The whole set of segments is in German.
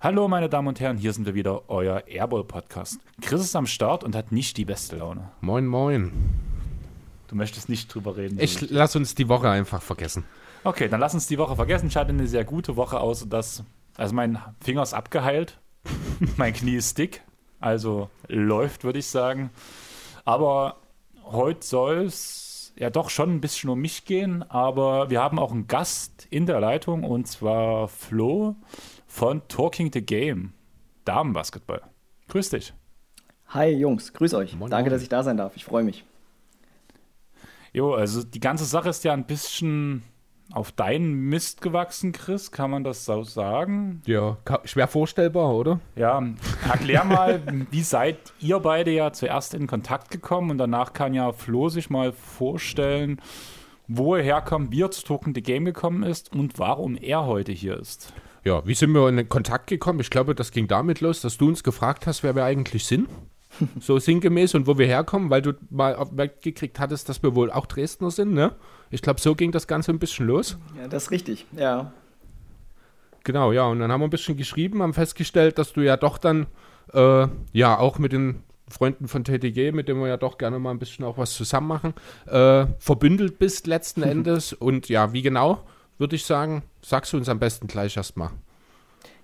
Hallo meine Damen und Herren, hier sind wir wieder, euer Airball Podcast. Chris ist am Start und hat nicht die beste Laune. Moin, moin. Du möchtest nicht drüber reden. Ich lass uns die Woche einfach vergessen. Okay, dann lass uns die Woche vergessen. Ich hatte eine sehr gute Woche aus, dass also mein Finger ist abgeheilt, mein Knie ist dick, also läuft, würde ich sagen. Aber heute soll es ja doch schon ein bisschen um mich gehen, aber wir haben auch einen Gast in der Leitung und zwar Flo von Talking the Game, Damenbasketball. Grüß dich. Hi Jungs, grüß euch. Moin, Danke, moin. dass ich da sein darf. Ich freue mich. Jo, also die ganze Sache ist ja ein bisschen auf deinen Mist gewachsen, Chris, kann man das so sagen? Ja, schwer vorstellbar, oder? Ja, erklär mal, wie seid ihr beide ja zuerst in Kontakt gekommen und danach kann ja Flo sich mal vorstellen, wo er herkommt, wie er zu Token the Game gekommen ist und warum er heute hier ist. Ja, wie sind wir in Kontakt gekommen? Ich glaube, das ging damit los, dass du uns gefragt hast, wer wir eigentlich sind. so sinngemäß und wo wir herkommen, weil du mal weggekriegt hattest, dass wir wohl auch Dresdner sind, ne? Ich glaube, so ging das Ganze ein bisschen los. Ja, das ist richtig, ja. Genau, ja, und dann haben wir ein bisschen geschrieben, haben festgestellt, dass du ja doch dann, äh, ja, auch mit den Freunden von TTG, mit denen wir ja doch gerne mal ein bisschen auch was zusammen machen, äh, verbündelt bist letzten Endes. Und ja, wie genau, würde ich sagen, sagst du uns am besten gleich erstmal.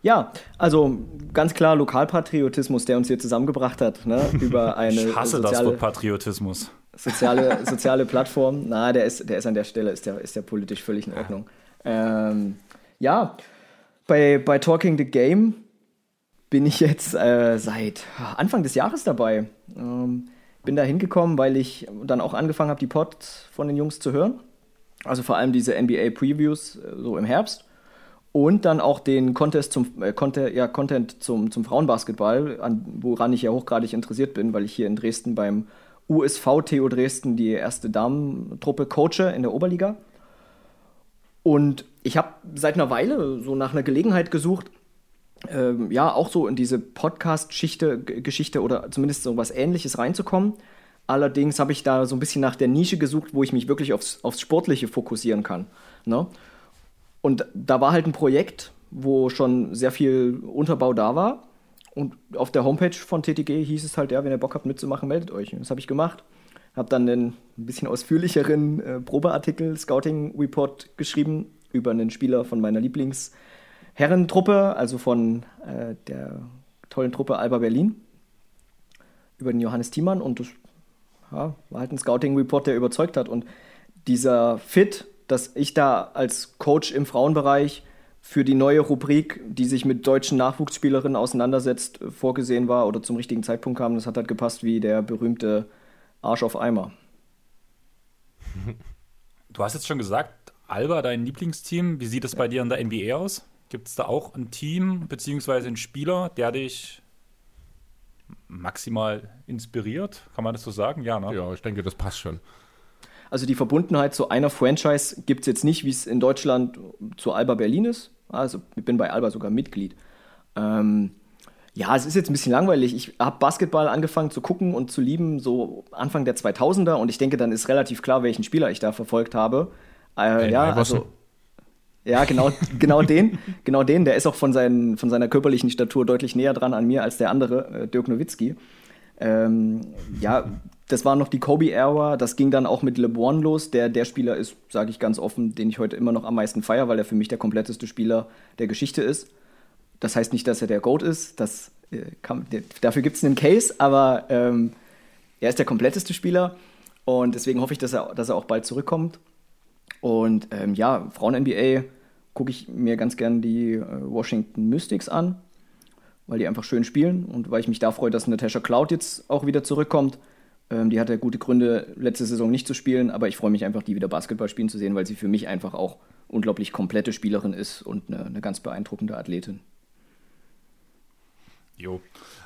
Ja, also ganz klar Lokalpatriotismus, der uns hier zusammengebracht hat, ne? über eine ich hasse soziale, das Wort Patriotismus. Soziale, soziale Plattform. Na, der ist, der ist an der Stelle, ist der, ist der politisch völlig in Ordnung. Ähm, ja, bei, bei Talking the Game bin ich jetzt äh, seit Anfang des Jahres dabei. Ähm, bin da hingekommen, weil ich dann auch angefangen habe, die Pods von den Jungs zu hören. Also vor allem diese NBA Previews äh, so im Herbst und dann auch den Contest zum, äh, Content, ja, Content zum, zum Frauenbasketball, an, woran ich ja hochgradig interessiert bin, weil ich hier in Dresden beim USV TO Dresden die erste Damentruppe coache in der Oberliga. Und ich habe seit einer Weile so nach einer Gelegenheit gesucht, ähm, ja, auch so in diese Podcast-Geschichte Geschichte oder zumindest so was ähnliches reinzukommen. Allerdings habe ich da so ein bisschen nach der Nische gesucht, wo ich mich wirklich aufs, aufs Sportliche fokussieren kann. Ne? Und da war halt ein Projekt, wo schon sehr viel Unterbau da war. Und auf der Homepage von TTG hieß es halt, ja, wenn ihr Bock habt mitzumachen, meldet euch. Und das habe ich gemacht. Habe dann einen ein bisschen ausführlicheren äh, Probeartikel, Scouting Report geschrieben über einen Spieler von meiner Lieblingsherrentruppe, also von äh, der tollen Truppe Alba Berlin, über den Johannes Thiemann. Und das ja, war halt ein Scouting Report, der überzeugt hat. Und dieser Fit dass ich da als Coach im Frauenbereich für die neue Rubrik, die sich mit deutschen Nachwuchsspielerinnen auseinandersetzt, vorgesehen war oder zum richtigen Zeitpunkt kam. Das hat halt gepasst wie der berühmte Arsch auf Eimer. Du hast jetzt schon gesagt, Alba, dein Lieblingsteam. Wie sieht es bei dir in der NBA aus? Gibt es da auch ein Team bzw. einen Spieler, der dich maximal inspiriert? Kann man das so sagen? Ja, ne? Ja, ich denke, das passt schon. Also die Verbundenheit zu einer Franchise gibt es jetzt nicht, wie es in Deutschland zu Alba Berlin ist. Also ich bin bei Alba sogar Mitglied. Ähm, ja, es ist jetzt ein bisschen langweilig. Ich habe Basketball angefangen zu gucken und zu lieben, so Anfang der 2000er. Und ich denke, dann ist relativ klar, welchen Spieler ich da verfolgt habe. Äh, ja, also, ja, genau, genau den. Genau den. Der ist auch von, seinen, von seiner körperlichen Statur deutlich näher dran an mir als der andere, äh, Dirk Nowitzki. Ähm, ja, das war noch die Kobe-Ära. Das ging dann auch mit LeBron los, der der Spieler ist, sage ich ganz offen, den ich heute immer noch am meisten feiere, weil er für mich der kompletteste Spieler der Geschichte ist. Das heißt nicht, dass er der GOAT ist. Das, äh, kann, dafür gibt es einen Case, aber ähm, er ist der kompletteste Spieler. Und deswegen hoffe ich, dass er, dass er auch bald zurückkommt. Und ähm, ja, Frauen-NBA gucke ich mir ganz gern die äh, Washington Mystics an, weil die einfach schön spielen und weil ich mich da freue, dass Natasha Cloud jetzt auch wieder zurückkommt. Ähm, die hatte gute Gründe, letzte Saison nicht zu spielen, aber ich freue mich einfach, die wieder Basketball spielen zu sehen, weil sie für mich einfach auch unglaublich komplette Spielerin ist und eine, eine ganz beeindruckende Athletin. Jo.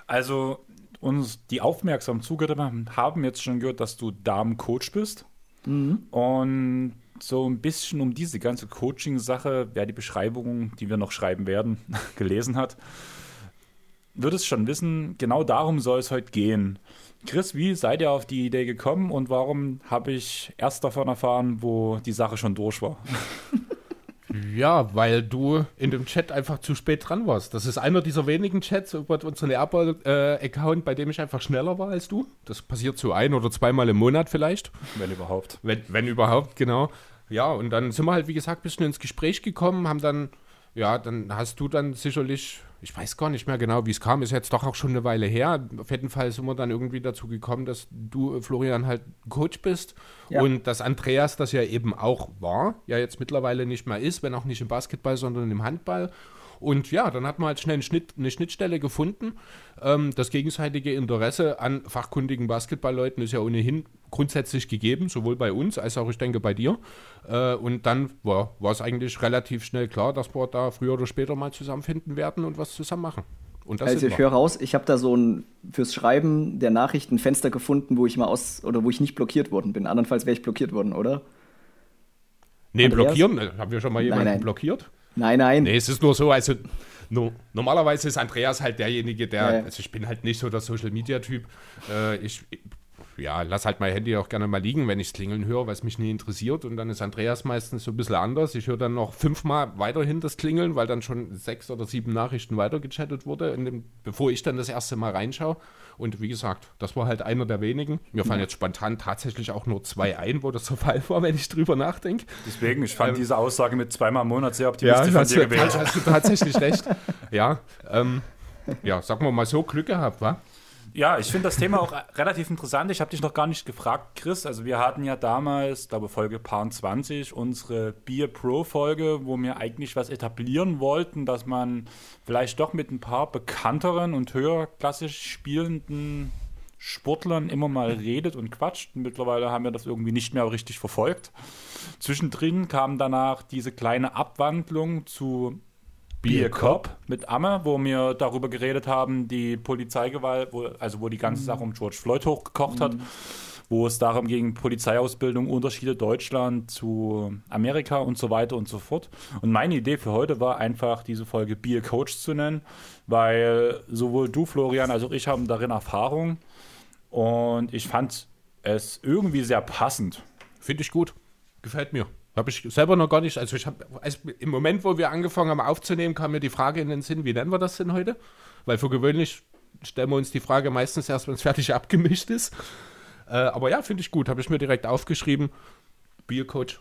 Also uns die aufmerksam zugehört haben, jetzt schon gehört, dass du Damen-Coach bist. Mhm. Und so ein bisschen um diese ganze Coaching-Sache, wer die Beschreibung, die wir noch schreiben werden, gelesen hat, wird es schon wissen, genau darum soll es heute gehen. Chris, wie seid ihr auf die Idee gekommen und warum habe ich erst davon erfahren, wo die Sache schon durch war? Ja, weil du in dem Chat einfach zu spät dran warst. Das ist einer dieser wenigen Chats über unseren Airball-Account, bei dem ich einfach schneller war als du. Das passiert so ein oder zweimal im Monat vielleicht. Wenn überhaupt. Wenn, wenn überhaupt, genau. Ja, und dann sind wir halt, wie gesagt, ein bisschen ins Gespräch gekommen, haben dann, ja, dann hast du dann sicherlich ich weiß gar nicht mehr genau, wie es kam, ist jetzt doch auch schon eine Weile her. Auf jeden Fall sind wir dann irgendwie dazu gekommen, dass du, Florian, halt Coach bist ja. und dass Andreas das ja eben auch war, ja jetzt mittlerweile nicht mehr ist, wenn auch nicht im Basketball, sondern im Handball. Und ja, dann hat man halt schnell eine, Schnitt, eine Schnittstelle gefunden. Ähm, das gegenseitige Interesse an fachkundigen Basketballleuten ist ja ohnehin grundsätzlich gegeben, sowohl bei uns als auch, ich denke, bei dir. Äh, und dann war, war es eigentlich relativ schnell klar, dass wir da früher oder später mal zusammenfinden werden und was zusammen machen. also ich höre raus, ich habe da so ein fürs Schreiben der Nachrichten Fenster gefunden, wo ich mal aus oder wo ich nicht blockiert worden bin. Andernfalls wäre ich blockiert worden, oder? Nee, Andreas? blockieren, äh, haben wir schon mal jemanden nein, nein. blockiert? Nein, nein. Nee, es ist nur so, also no, normalerweise ist Andreas halt derjenige, der, ja. also ich bin halt nicht so der Social Media Typ. Äh, ich, ja, lass halt mein Handy auch gerne mal liegen, wenn ich es klingeln höre, weil es mich nie interessiert. Und dann ist Andreas meistens so ein bisschen anders. Ich höre dann noch fünfmal weiterhin das Klingeln, weil dann schon sechs oder sieben Nachrichten weitergechattet wurde, dem, bevor ich dann das erste Mal reinschaue. Und wie gesagt, das war halt einer der wenigen. Mir fallen ja. jetzt spontan tatsächlich auch nur zwei ein, wo das so Fall war, wenn ich drüber nachdenke. Deswegen, ich fand ähm, diese Aussage mit zweimal im Monat sehr optimistisch ja, von dir gewählt. Hast du tatsächlich recht. Ja, ähm, ja, sagen wir mal so, Glück gehabt, wa? Ja, ich finde das Thema auch relativ interessant. Ich habe dich noch gar nicht gefragt, Chris. Also wir hatten ja damals, glaube Folge Paar 20, unsere Beer Pro Folge, wo wir eigentlich was etablieren wollten, dass man vielleicht doch mit ein paar bekannteren und höherklassig spielenden Sportlern immer mal redet und quatscht. Mittlerweile haben wir das irgendwie nicht mehr richtig verfolgt. Zwischendrin kam danach diese kleine Abwandlung zu Beer Cop mit Amme, wo wir darüber geredet haben, die Polizeigewalt, wo, also wo die ganze mhm. Sache um George Floyd hochgekocht mhm. hat, wo es darum ging, Polizeiausbildung, Unterschiede Deutschland zu Amerika und so weiter und so fort. Und meine Idee für heute war einfach, diese Folge Beer Coach zu nennen, weil sowohl du, Florian, als auch ich haben darin Erfahrung und ich fand es irgendwie sehr passend. Finde ich gut. Gefällt mir. Habe ich selber noch gar nicht. Also ich habe also im Moment, wo wir angefangen haben aufzunehmen, kam mir die Frage in den Sinn, wie nennen wir das denn heute? Weil für gewöhnlich stellen wir uns die Frage meistens erst, wenn es fertig abgemischt ist. Äh, aber ja, finde ich gut. Habe ich mir direkt aufgeschrieben. Biercoach.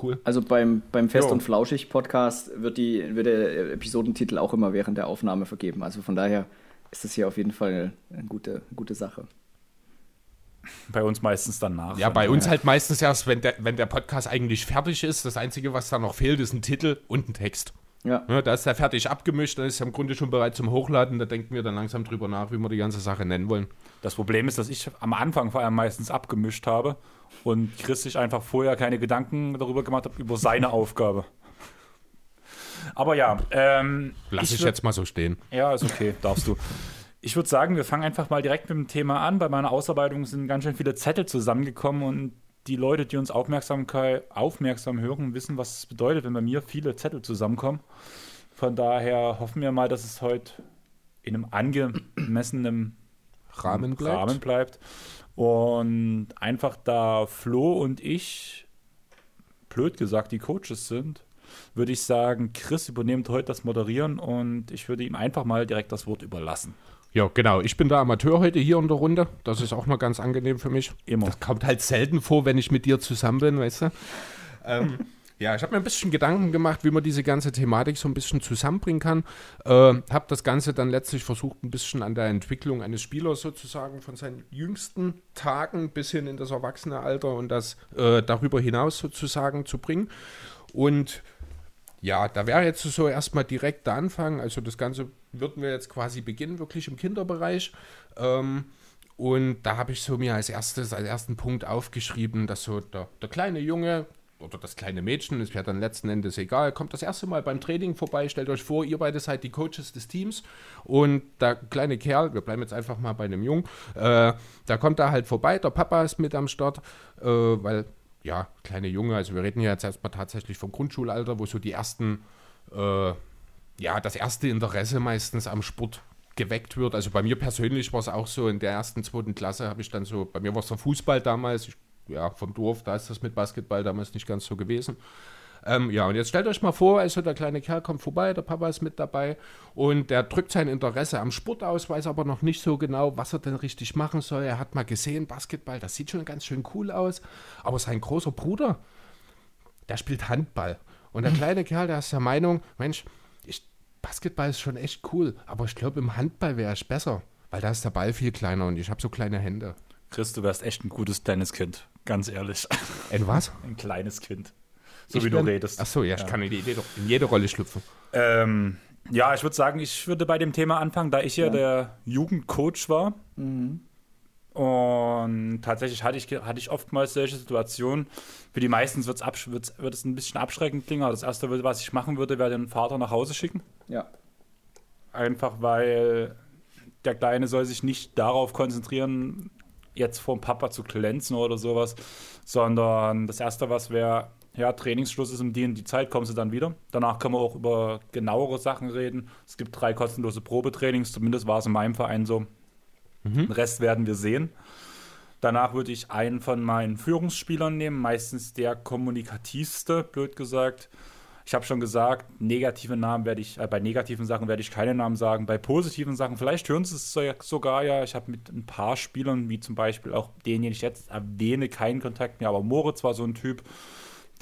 Cool. Also beim, beim Fest jo. und Flauschig Podcast wird, die, wird der Episodentitel auch immer während der Aufnahme vergeben. Also von daher ist das hier auf jeden Fall eine gute, eine gute Sache. Bei uns meistens danach. Ja, bei uns halt meistens erst, wenn der, wenn der Podcast eigentlich fertig ist. Das Einzige, was da noch fehlt, ist ein Titel und ein Text. Ja. ja. Da ist er fertig abgemischt, dann ist er im Grunde schon bereit zum Hochladen. Da denken wir dann langsam drüber nach, wie wir die ganze Sache nennen wollen. Das Problem ist, dass ich am Anfang vor allem meistens abgemischt habe und Chris sich einfach vorher keine Gedanken darüber gemacht hat, über seine Aufgabe. Aber ja. Ähm, Lass ich, ich jetzt mal so stehen. Ja, ist okay, darfst du. Ich würde sagen, wir fangen einfach mal direkt mit dem Thema an. Bei meiner Ausarbeitung sind ganz schön viele Zettel zusammengekommen und die Leute, die uns aufmerksam hören, wissen, was es bedeutet, wenn bei mir viele Zettel zusammenkommen. Von daher hoffen wir mal, dass es heute in einem angemessenen Rahmen bleibt. Rahmen bleibt. Und einfach da Flo und ich, blöd gesagt, die Coaches sind, würde ich sagen, Chris übernimmt heute das Moderieren und ich würde ihm einfach mal direkt das Wort überlassen. Ja, genau. Ich bin der Amateur heute hier in der Runde. Das ist auch mal ganz angenehm für mich. Immer. Das kommt halt selten vor, wenn ich mit dir zusammen bin, weißt du. Ähm, ja, ich habe mir ein bisschen Gedanken gemacht, wie man diese ganze Thematik so ein bisschen zusammenbringen kann. Äh, habe das Ganze dann letztlich versucht, ein bisschen an der Entwicklung eines Spielers sozusagen von seinen jüngsten Tagen bis hin in das Erwachsenealter und das äh, darüber hinaus sozusagen zu bringen. Und ja, da wäre jetzt so erstmal direkt der Anfang. Also das Ganze würden wir jetzt quasi beginnen, wirklich im Kinderbereich. Ähm, und da habe ich so mir als erstes, als ersten Punkt aufgeschrieben, dass so der, der kleine Junge oder das kleine Mädchen, ist ja dann letzten Endes egal, kommt das erste Mal beim Training vorbei, stellt euch vor, ihr beide seid die Coaches des Teams und der kleine Kerl, wir bleiben jetzt einfach mal bei einem Jungen, äh, da kommt er halt vorbei, der Papa ist mit am Start, äh, weil ja, kleine Junge, also wir reden ja jetzt erstmal tatsächlich vom Grundschulalter, wo so die ersten, äh, ja, das erste Interesse meistens am Sport geweckt wird. Also bei mir persönlich war es auch so, in der ersten, zweiten Klasse habe ich dann so, bei mir war es der Fußball damals, ich, ja, vom Dorf, da ist das mit Basketball damals nicht ganz so gewesen. Ähm, ja, und jetzt stellt euch mal vor, also der kleine Kerl kommt vorbei, der Papa ist mit dabei und der drückt sein Interesse am Sport aus, weiß aber noch nicht so genau, was er denn richtig machen soll. Er hat mal gesehen, Basketball, das sieht schon ganz schön cool aus, aber sein großer Bruder, der spielt Handball. Und der kleine Kerl, der ist der Meinung, Mensch, ich, Basketball ist schon echt cool, aber ich glaube, im Handball wäre ich besser, weil da ist der Ball viel kleiner und ich habe so kleine Hände. Chris, du wärst echt ein gutes kleines Kind, ganz ehrlich. Ein was? Ein kleines Kind. So Ich wie du bin- redest. Ach so, ja, ich kann in, die Idee doch in jede Rolle schlüpfen. Ähm, ja, ich würde sagen, ich würde bei dem Thema anfangen, da ich ja, der Jugendcoach war. Und tatsächlich hatte ich, hatte ich oftmals solche Situationen. Für die meisten wird's absch wird's, wird es ein bisschen abschreckend klingen. aber Das Erste, was ich machen würde, wäre den Vater nach Hause schicken. Ja. Einfach weil der Kleine soll sich nicht darauf konzentrieren, jetzt vor dem Papa zu glänzen oder sowas, sondern das Erste, was wäre, ja, Trainingsschluss ist um die die Zeit, kommst du dann wieder. Danach können wir auch über genauere Sachen reden. Es gibt drei kostenlose Probetrainings, zumindest war es in meinem Verein so. Den Rest werden wir sehen. Danach würde ich einen von meinen Führungsspielern nehmen, meistens der kommunikativste, blöd gesagt. Ich habe schon gesagt, negative Namen werde ich, äh, bei negativen Sachen werde ich keine Namen sagen. Bei positiven Sachen, vielleicht hören Sie es so- sogar ja. Ich habe mit ein paar Spielern, wie zum Beispiel auch den, den ich jetzt erwähne, keinen Kontakt mehr. Aber Moritz war so ein Typ,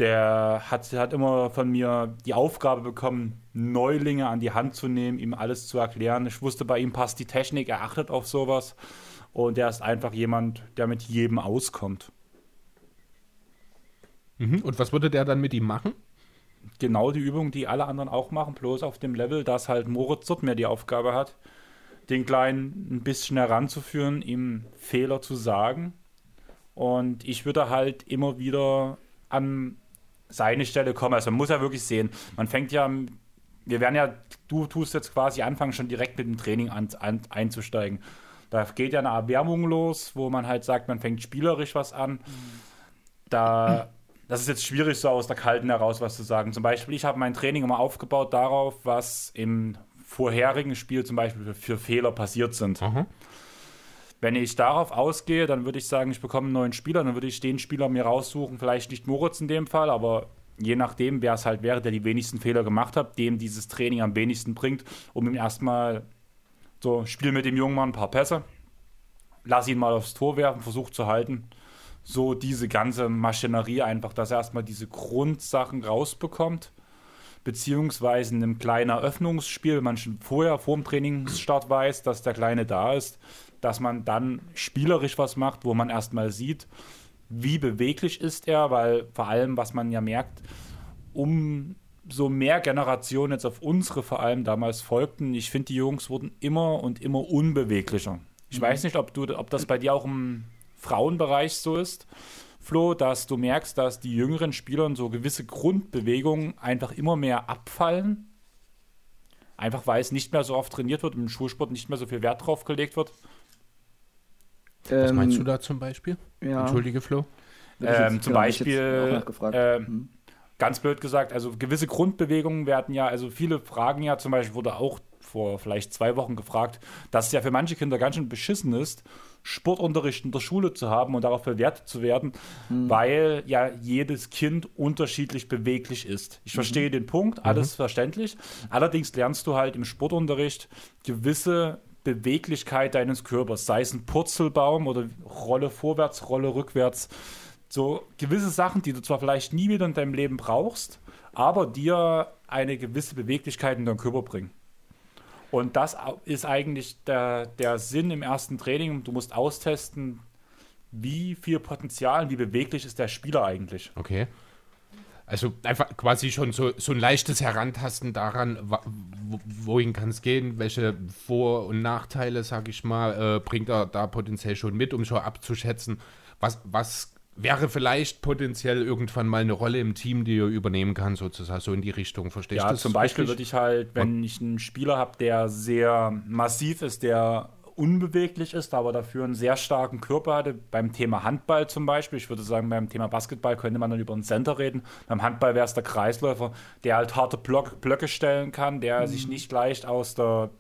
der hat, hat immer von mir die Aufgabe bekommen, Neulinge an die Hand zu nehmen, ihm alles zu erklären. Ich wusste, bei ihm passt die Technik, er achtet auf sowas. Und der ist einfach jemand, der mit jedem auskommt. Mhm. Und was würde der dann mit ihm machen? genau die Übung, die alle anderen auch machen, bloß auf dem Level, dass halt Moritz dort mehr die Aufgabe hat, den Kleinen ein bisschen heranzuführen, ihm Fehler zu sagen. Und ich würde halt immer wieder an seine Stelle kommen. Also man muss ja wirklich sehen, man fängt ja, wir werden ja, du tust jetzt quasi anfangen, schon direkt mit dem Training an, an, einzusteigen. Da geht ja eine Erwärmung los, wo man halt sagt, man fängt spielerisch was an. Da, das ist jetzt schwierig, so aus der Kalten heraus was zu sagen. Zum Beispiel, ich habe mein Training immer aufgebaut darauf, was im vorherigen Spiel zum Beispiel für, Fehler passiert sind. Aha. Wenn ich darauf ausgehe, dann würde ich sagen, ich bekomme einen neuen Spieler, dann würde ich den Spieler mir raussuchen, vielleicht nicht Moritz in dem Fall, aber je nachdem, wer es halt wäre, der die wenigsten Fehler gemacht hat, dem dieses Training am wenigsten bringt, um ihm erstmal so, spiel mit dem Jungen mal ein paar Pässe, lass ihn mal aufs Tor werfen, versuch zu halten. So diese ganze Maschinerie einfach, dass er erstmal diese Grundsachen rausbekommt beziehungsweise in einem kleinen Eröffnungsspiel, wenn man schon vorher, vor dem Trainingsstart weiß, dass der Kleine da ist, dass man dann spielerisch was macht, wo man erstmal sieht, wie beweglich ist er, weil vor allem, was man ja merkt, umso mehr Generationen jetzt auf unsere vor allem damals folgten, ich finde, die Jungs wurden immer und immer unbeweglicher. Ich weiß nicht, ob, du, ob das bei dir auch im Frauenbereich so ist. Flo, dass du merkst, dass die jüngeren Spielern so gewisse Grundbewegungen einfach immer mehr abfallen. Einfach weil es nicht mehr so oft trainiert wird und im Schulsport nicht mehr so viel Wert drauf gelegt wird. Was Ähm, meinst du da zum Beispiel? Ja, Entschuldige, Flo. Ähm, zum Beispiel, ähm, Mhm. Ganz blöd gesagt, also gewisse Grundbewegungen werden ja, also viele fragen ja, zum Beispiel wurde auch vor vielleicht zwei Wochen gefragt, dass es ja für manche Kinder ganz schön beschissen ist, Sportunterricht in der Schule zu haben und darauf bewertet zu werden, weil ja jedes Kind unterschiedlich beweglich ist. Ich verstehe den Punkt, alles verständlich. Allerdings lernst du halt im Sportunterricht gewisse Beweglichkeit deines Körpers, sei es ein Purzelbaum oder Rolle vorwärts, Rolle rückwärts. So gewisse Sachen, die du zwar vielleicht nie wieder in deinem Leben brauchst, aber dir eine gewisse Beweglichkeit in deinen Körper bringen. Und das ist eigentlich der, der Sinn im ersten Training. Du musst austesten, wie viel Potenzial, wie beweglich ist der Spieler eigentlich. Okay. Also einfach quasi schon so, so ein leichtes Herantasten daran, wohin kann es gehen, welche Vor- und Nachteile, sag ich mal, äh, bringt er da potenziell schon mit, um schon abzuschätzen, was, was wäre vielleicht potenziell irgendwann mal eine Rolle im Team, die er übernehmen kann, sozusagen, so in die Richtung. Verstehst du Ja, zum Beispiel richtig? würde ich halt, wenn ich einen Spieler habe, der sehr massiv ist, der unbeweglich ist, aber dafür einen sehr starken Körper hatte. Beim Thema Handball zum Beispiel, ich würde sagen, beim Thema Basketball könnte man dann über einen Center reden. Beim Handball wäre es der Kreisläufer, der halt harte Block, Blöcke stellen kann, der mhm. sich nicht leicht aus der,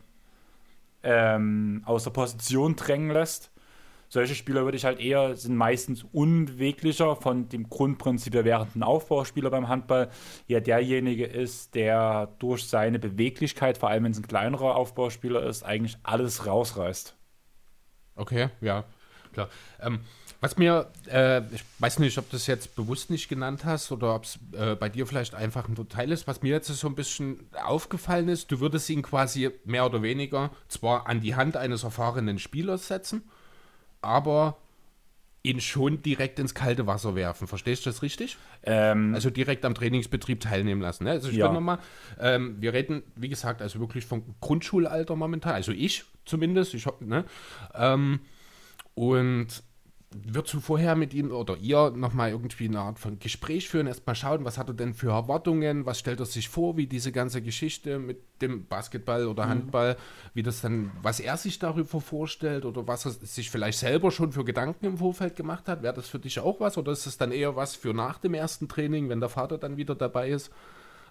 ähm, aus der Position drängen lässt solche Spieler würde ich halt eher, sind meistens unbeweglicher von dem Grundprinzip, wir wären ein Aufbauspieler beim Handball, ja derjenige ist, der durch seine Beweglichkeit, vor allem wenn es ein kleinerer Aufbauspieler ist, eigentlich alles rausreißt. Okay, ja, klar. Ähm, was mir, äh, ich weiß nicht, ob du das jetzt bewusst nicht genannt hast oder ob es äh, bei dir vielleicht einfach ein Teil ist, was mir jetzt so ein bisschen aufgefallen ist, du würdest ihn quasi mehr oder weniger zwar an die Hand eines erfahrenen Spielers setzen, aber ihn schon direkt ins kalte Wasser werfen. Verstehst du das richtig? Ähm, also direkt am Trainingsbetrieb teilnehmen lassen. Ne? Also ich ja. nochmal, ähm, wir reden, wie gesagt, also wirklich vom Grundschulalter momentan, also ich zumindest, ich hab, ne? Ähm, und würdest du vorher mit ihm oder ihr nochmal irgendwie eine Art von Gespräch führen, erstmal schauen, was hat er denn für Erwartungen, was stellt er sich vor, wie diese ganze Geschichte mit dem Basketball oder mhm. Handball, mhm. wie das dann, was er sich darüber vorstellt oder was er sich vielleicht selber schon für Gedanken im Vorfeld gemacht hat, wäre das für dich auch was oder ist es dann eher was für nach dem ersten Training, wenn der Vater dann wieder dabei ist?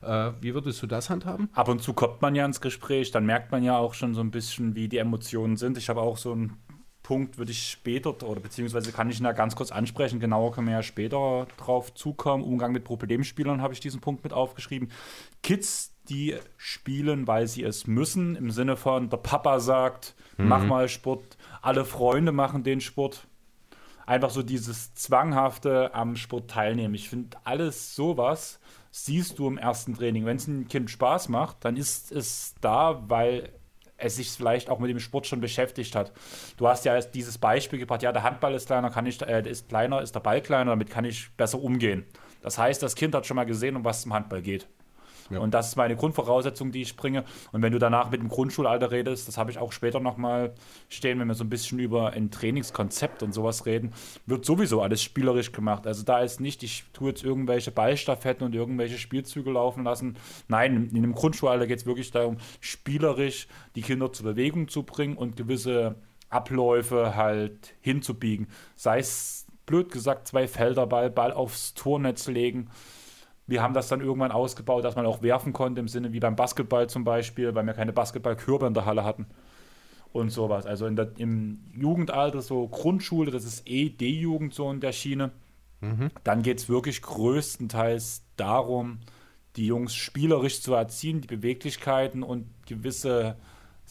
Äh, wie würdest du das handhaben? Ab und zu kommt man ja ins Gespräch, dann merkt man ja auch schon so ein bisschen, wie die Emotionen sind. Ich habe auch so ein Punkt würde ich später, oder beziehungsweise kann ich ihn ja ganz kurz ansprechen, genauer können wir ja später drauf zukommen. Umgang mit Problemspielern habe ich diesen Punkt mit aufgeschrieben. Kids, die spielen, weil sie es müssen, im Sinne von, der Papa sagt, mhm. mach mal Sport, alle Freunde machen den Sport. Einfach so dieses Zwanghafte am Sport teilnehmen. Ich finde, alles sowas siehst du im ersten Training. Wenn es ein Kind Spaß macht, dann ist es da, weil es sich vielleicht auch mit dem Sport schon beschäftigt hat. Du hast ja dieses Beispiel gebracht, ja, der Handball ist kleiner, kann ich, äh, ist kleiner, ist der Ball kleiner, damit kann ich besser umgehen. Das heißt, das Kind hat schon mal gesehen, um was es im Handball geht. Ja. Und das ist meine Grundvoraussetzung, die ich bringe. Und wenn du danach mit dem Grundschulalter redest, das habe ich auch später nochmal stehen, wenn wir so ein bisschen über ein Trainingskonzept und sowas reden, wird sowieso alles spielerisch gemacht. Also da ist nicht, ich tue jetzt irgendwelche Ballstaffetten und irgendwelche Spielzüge laufen lassen. Nein, in dem Grundschulalter geht es wirklich darum, spielerisch die Kinder zur Bewegung zu bringen und gewisse Abläufe halt hinzubiegen. Sei es blöd gesagt, zwei Felder Ball, Ball aufs Tornetz legen wir haben das dann irgendwann ausgebaut, dass man auch werfen konnte, im Sinne wie beim Basketball zum Beispiel, weil wir keine Basketballkörbe in der Halle hatten und sowas. Also in der, im Jugendalter, so Grundschule, das ist eh D-Jugend so in der Schiene. Mhm. Dann geht es wirklich größtenteils darum, die Jungs spielerisch zu erziehen, die Beweglichkeiten und gewisse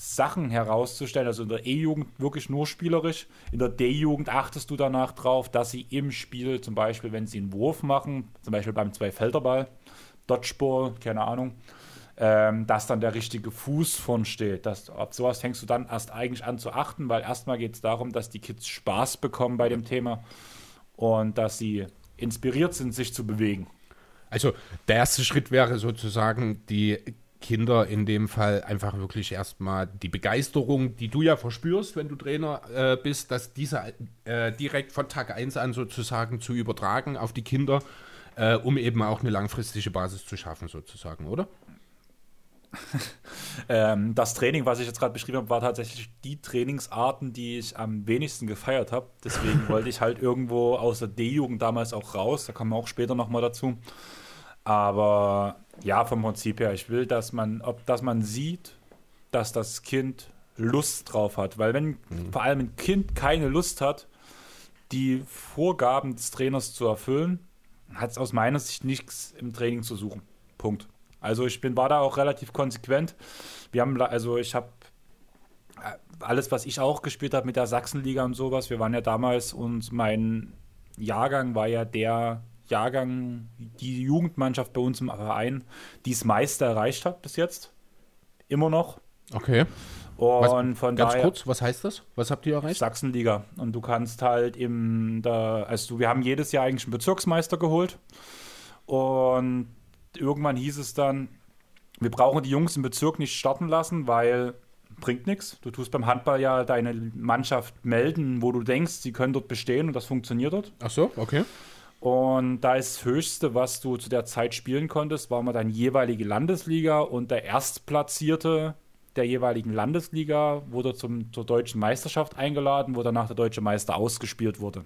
Sachen herauszustellen. Also in der E-Jugend wirklich nur spielerisch. In der D-Jugend achtest du danach drauf, dass sie im Spiel, zum Beispiel, wenn sie einen Wurf machen, zum Beispiel beim Zweifelderball, Dodgeball, keine Ahnung, ähm, dass dann der richtige Fuß von steht. Das, auf sowas fängst du dann erst eigentlich an zu achten, weil erstmal geht es darum, dass die Kids Spaß bekommen bei dem Thema und dass sie inspiriert sind, sich zu bewegen. Also der erste Schritt wäre sozusagen die Kinder in dem Fall einfach wirklich erstmal die Begeisterung, die du ja verspürst, wenn du Trainer äh, bist, dass diese äh, direkt von Tag 1 an sozusagen zu übertragen auf die Kinder, äh, um eben auch eine langfristige Basis zu schaffen, sozusagen, oder? ähm, das Training, was ich jetzt gerade beschrieben habe, war tatsächlich die Trainingsarten, die ich am wenigsten gefeiert habe. Deswegen wollte ich halt irgendwo aus der D-Jugend damals auch raus. Da kommen wir auch später nochmal dazu. Aber ja, vom Prinzip her, ich will, dass man, ob, dass man sieht, dass das Kind Lust drauf hat. Weil wenn mhm. vor allem ein Kind keine Lust hat, die Vorgaben des Trainers zu erfüllen, hat es aus meiner Sicht nichts im Training zu suchen. Punkt. Also ich bin, war da auch relativ konsequent. Wir haben, also ich habe äh, alles, was ich auch gespielt habe mit der Sachsenliga und sowas, wir waren ja damals und mein Jahrgang war ja der Jahrgang, die Jugendmannschaft bei uns im Verein, die es meiste erreicht hat bis jetzt. Immer noch. Okay. Und was, von ganz daher, kurz, was heißt das? Was habt ihr erreicht? Sachsenliga. Und du kannst halt im, da, also wir haben jedes Jahr eigentlich einen Bezirksmeister geholt. Und irgendwann hieß es dann, wir brauchen die Jungs im Bezirk nicht starten lassen, weil bringt nichts. Du tust beim Handball ja deine Mannschaft melden, wo du denkst, sie können dort bestehen und das funktioniert dort. Ach so, okay. Und da ist das Höchste, was du zu der Zeit spielen konntest, war mal deine jeweilige Landesliga und der Erstplatzierte der jeweiligen Landesliga wurde zum, zur deutschen Meisterschaft eingeladen, wo danach der deutsche Meister ausgespielt wurde.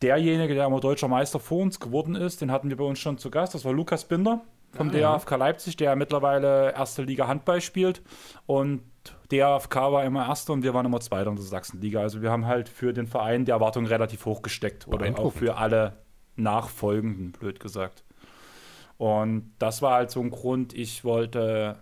Derjenige, der immer deutscher Meister vor uns geworden ist, den hatten wir bei uns schon zu Gast, das war Lukas Binder vom ah, DAFK Leipzig, der mittlerweile erste Liga Handball spielt. Und DAFK war immer Erster und wir waren immer Zweiter in der Sachsenliga. Also wir haben halt für den Verein die Erwartung relativ hoch gesteckt. Oder auch für alle Nachfolgenden, blöd gesagt. Und das war halt so ein Grund, ich wollte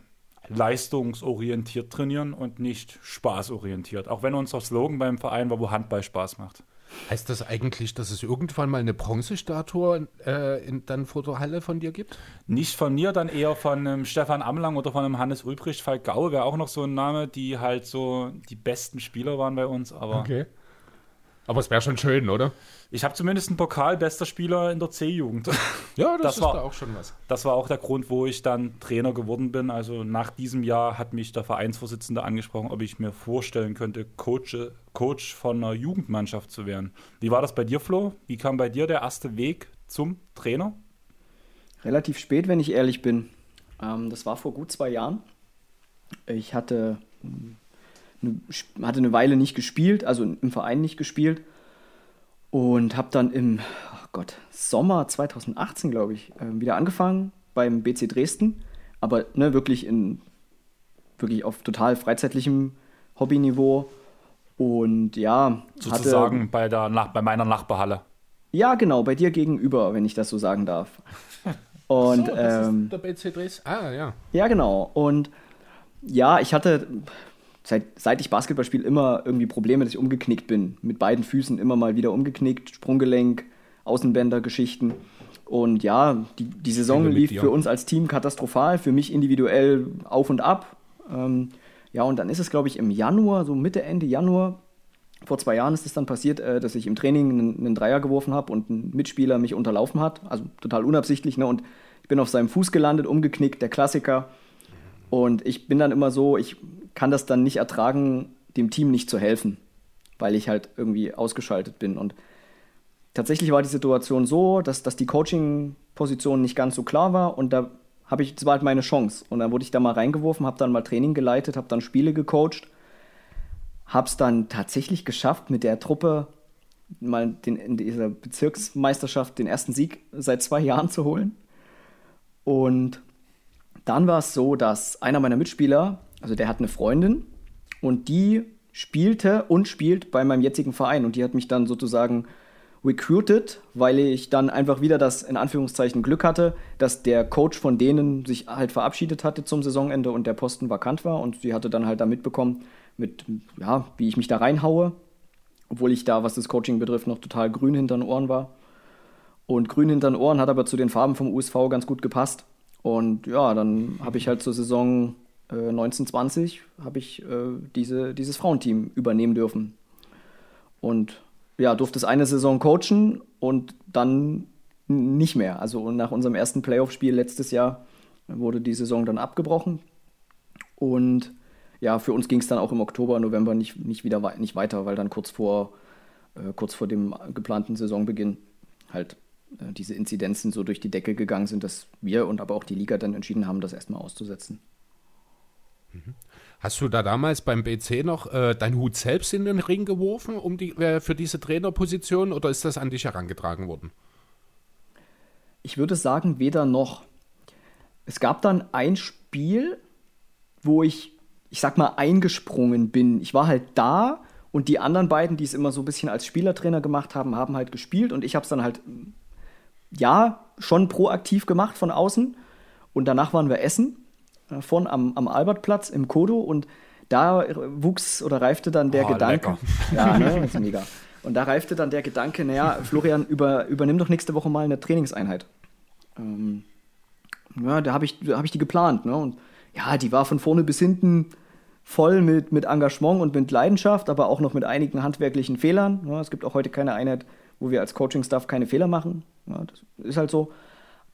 leistungsorientiert trainieren und nicht spaßorientiert. Auch wenn unser Slogan beim Verein war, wo Handball Spaß macht. Heißt das eigentlich, dass es irgendwann mal eine Bronzestatue äh, in, dann vor der Halle von dir gibt? Nicht von mir, dann eher von einem Stefan Amlang oder von einem Hannes Ulbricht. Falk Gau wäre auch noch so ein Name, die halt so die besten Spieler waren bei uns. Aber okay. Aber es wäre schon schön, oder? Ich habe zumindest einen Pokal bester Spieler in der C-Jugend. Ja, das, das ist war, da auch schon was. Das war auch der Grund, wo ich dann Trainer geworden bin. Also nach diesem Jahr hat mich der Vereinsvorsitzende angesprochen, ob ich mir vorstellen könnte, Coach, Coach von einer Jugendmannschaft zu werden. Wie war das bei dir, Flo? Wie kam bei dir der erste Weg zum Trainer? Relativ spät, wenn ich ehrlich bin. Ähm, das war vor gut zwei Jahren. Ich hatte eine, hatte eine Weile nicht gespielt, also im Verein nicht gespielt. Und habe dann im oh Gott, Sommer 2018, glaube ich, äh, wieder angefangen beim BC Dresden. Aber ne, wirklich, in, wirklich auf total freizeitlichem Hobbyniveau. Und ja. Sozusagen hatte, bei, der, bei meiner Nachbarhalle. Ja, genau, bei dir gegenüber, wenn ich das so sagen darf. Und, so, das ähm, ist der BC Dresden. Ah, ja. Ja, genau. Und ja, ich hatte seit, seit ich Basketball spiele, immer irgendwie Probleme, dass ich umgeknickt bin. Mit beiden Füßen immer mal wieder umgeknickt, Sprunggelenk, Außenbänder, Geschichten. Und ja, die, die Saison lief für uns als Team katastrophal, für mich individuell auf und ab. Ähm, ja, und dann ist es, glaube ich, im Januar, so Mitte, Ende Januar, vor zwei Jahren ist es dann passiert, äh, dass ich im Training einen, einen Dreier geworfen habe und ein Mitspieler mich unterlaufen hat. Also total unabsichtlich. Ne? Und ich bin auf seinem Fuß gelandet, umgeknickt, der Klassiker. Und ich bin dann immer so, ich kann das dann nicht ertragen, dem Team nicht zu helfen, weil ich halt irgendwie ausgeschaltet bin. Und tatsächlich war die Situation so, dass, dass die Coaching-Position nicht ganz so klar war und da habe ich, das war halt meine Chance. Und dann wurde ich da mal reingeworfen, habe dann mal Training geleitet, habe dann Spiele gecoacht, habe es dann tatsächlich geschafft, mit der Truppe mal den, in dieser Bezirksmeisterschaft den ersten Sieg seit zwei Jahren zu holen. Und dann war es so, dass einer meiner Mitspieler also der hat eine Freundin und die spielte und spielt bei meinem jetzigen Verein und die hat mich dann sozusagen recruited, weil ich dann einfach wieder das in Anführungszeichen Glück hatte, dass der Coach von denen sich halt verabschiedet hatte zum Saisonende und der Posten vakant war und sie hatte dann halt da mitbekommen, mit, ja, wie ich mich da reinhaue, obwohl ich da, was das Coaching betrifft, noch total grün hinter den Ohren war. Und grün hinter den Ohren hat aber zu den Farben vom USV ganz gut gepasst. Und ja, dann habe ich halt zur Saison 1920 äh, habe ich äh, diese, dieses Frauenteam übernehmen dürfen. Und ja, durfte es eine Saison coachen und dann nicht mehr. Also nach unserem ersten Playoff-Spiel letztes Jahr wurde die Saison dann abgebrochen. Und ja, für uns ging es dann auch im Oktober, November nicht, nicht wieder nicht weiter, weil dann kurz vor, äh, kurz vor dem geplanten Saisonbeginn halt diese Inzidenzen so durch die Decke gegangen sind, dass wir und aber auch die Liga dann entschieden haben, das erstmal auszusetzen. Mhm. Hast du da damals beim BC noch äh, deinen Hut selbst in den Ring geworfen um die, äh, für diese Trainerposition oder ist das an dich herangetragen worden? Ich würde sagen, weder noch. Es gab dann ein Spiel, wo ich, ich sag mal, eingesprungen bin. Ich war halt da und die anderen beiden, die es immer so ein bisschen als Spielertrainer gemacht haben, haben halt gespielt und ich habe es dann halt, ja, schon proaktiv gemacht von außen. Und danach waren wir essen äh, von am, am Albertplatz im Kodo und da wuchs oder reifte dann der oh, Gedanke. Lecker. Ja, ne, ist mega. Und da reifte dann der Gedanke, naja, Florian, über, übernimm doch nächste Woche mal eine Trainingseinheit. Ähm, ja, da habe ich, hab ich die geplant. Ne? Und ja, die war von vorne bis hinten voll mit, mit Engagement und mit Leidenschaft, aber auch noch mit einigen handwerklichen Fehlern. Ja, es gibt auch heute keine Einheit, wo wir als Coaching-Staff keine Fehler machen. Ja, das ist halt so.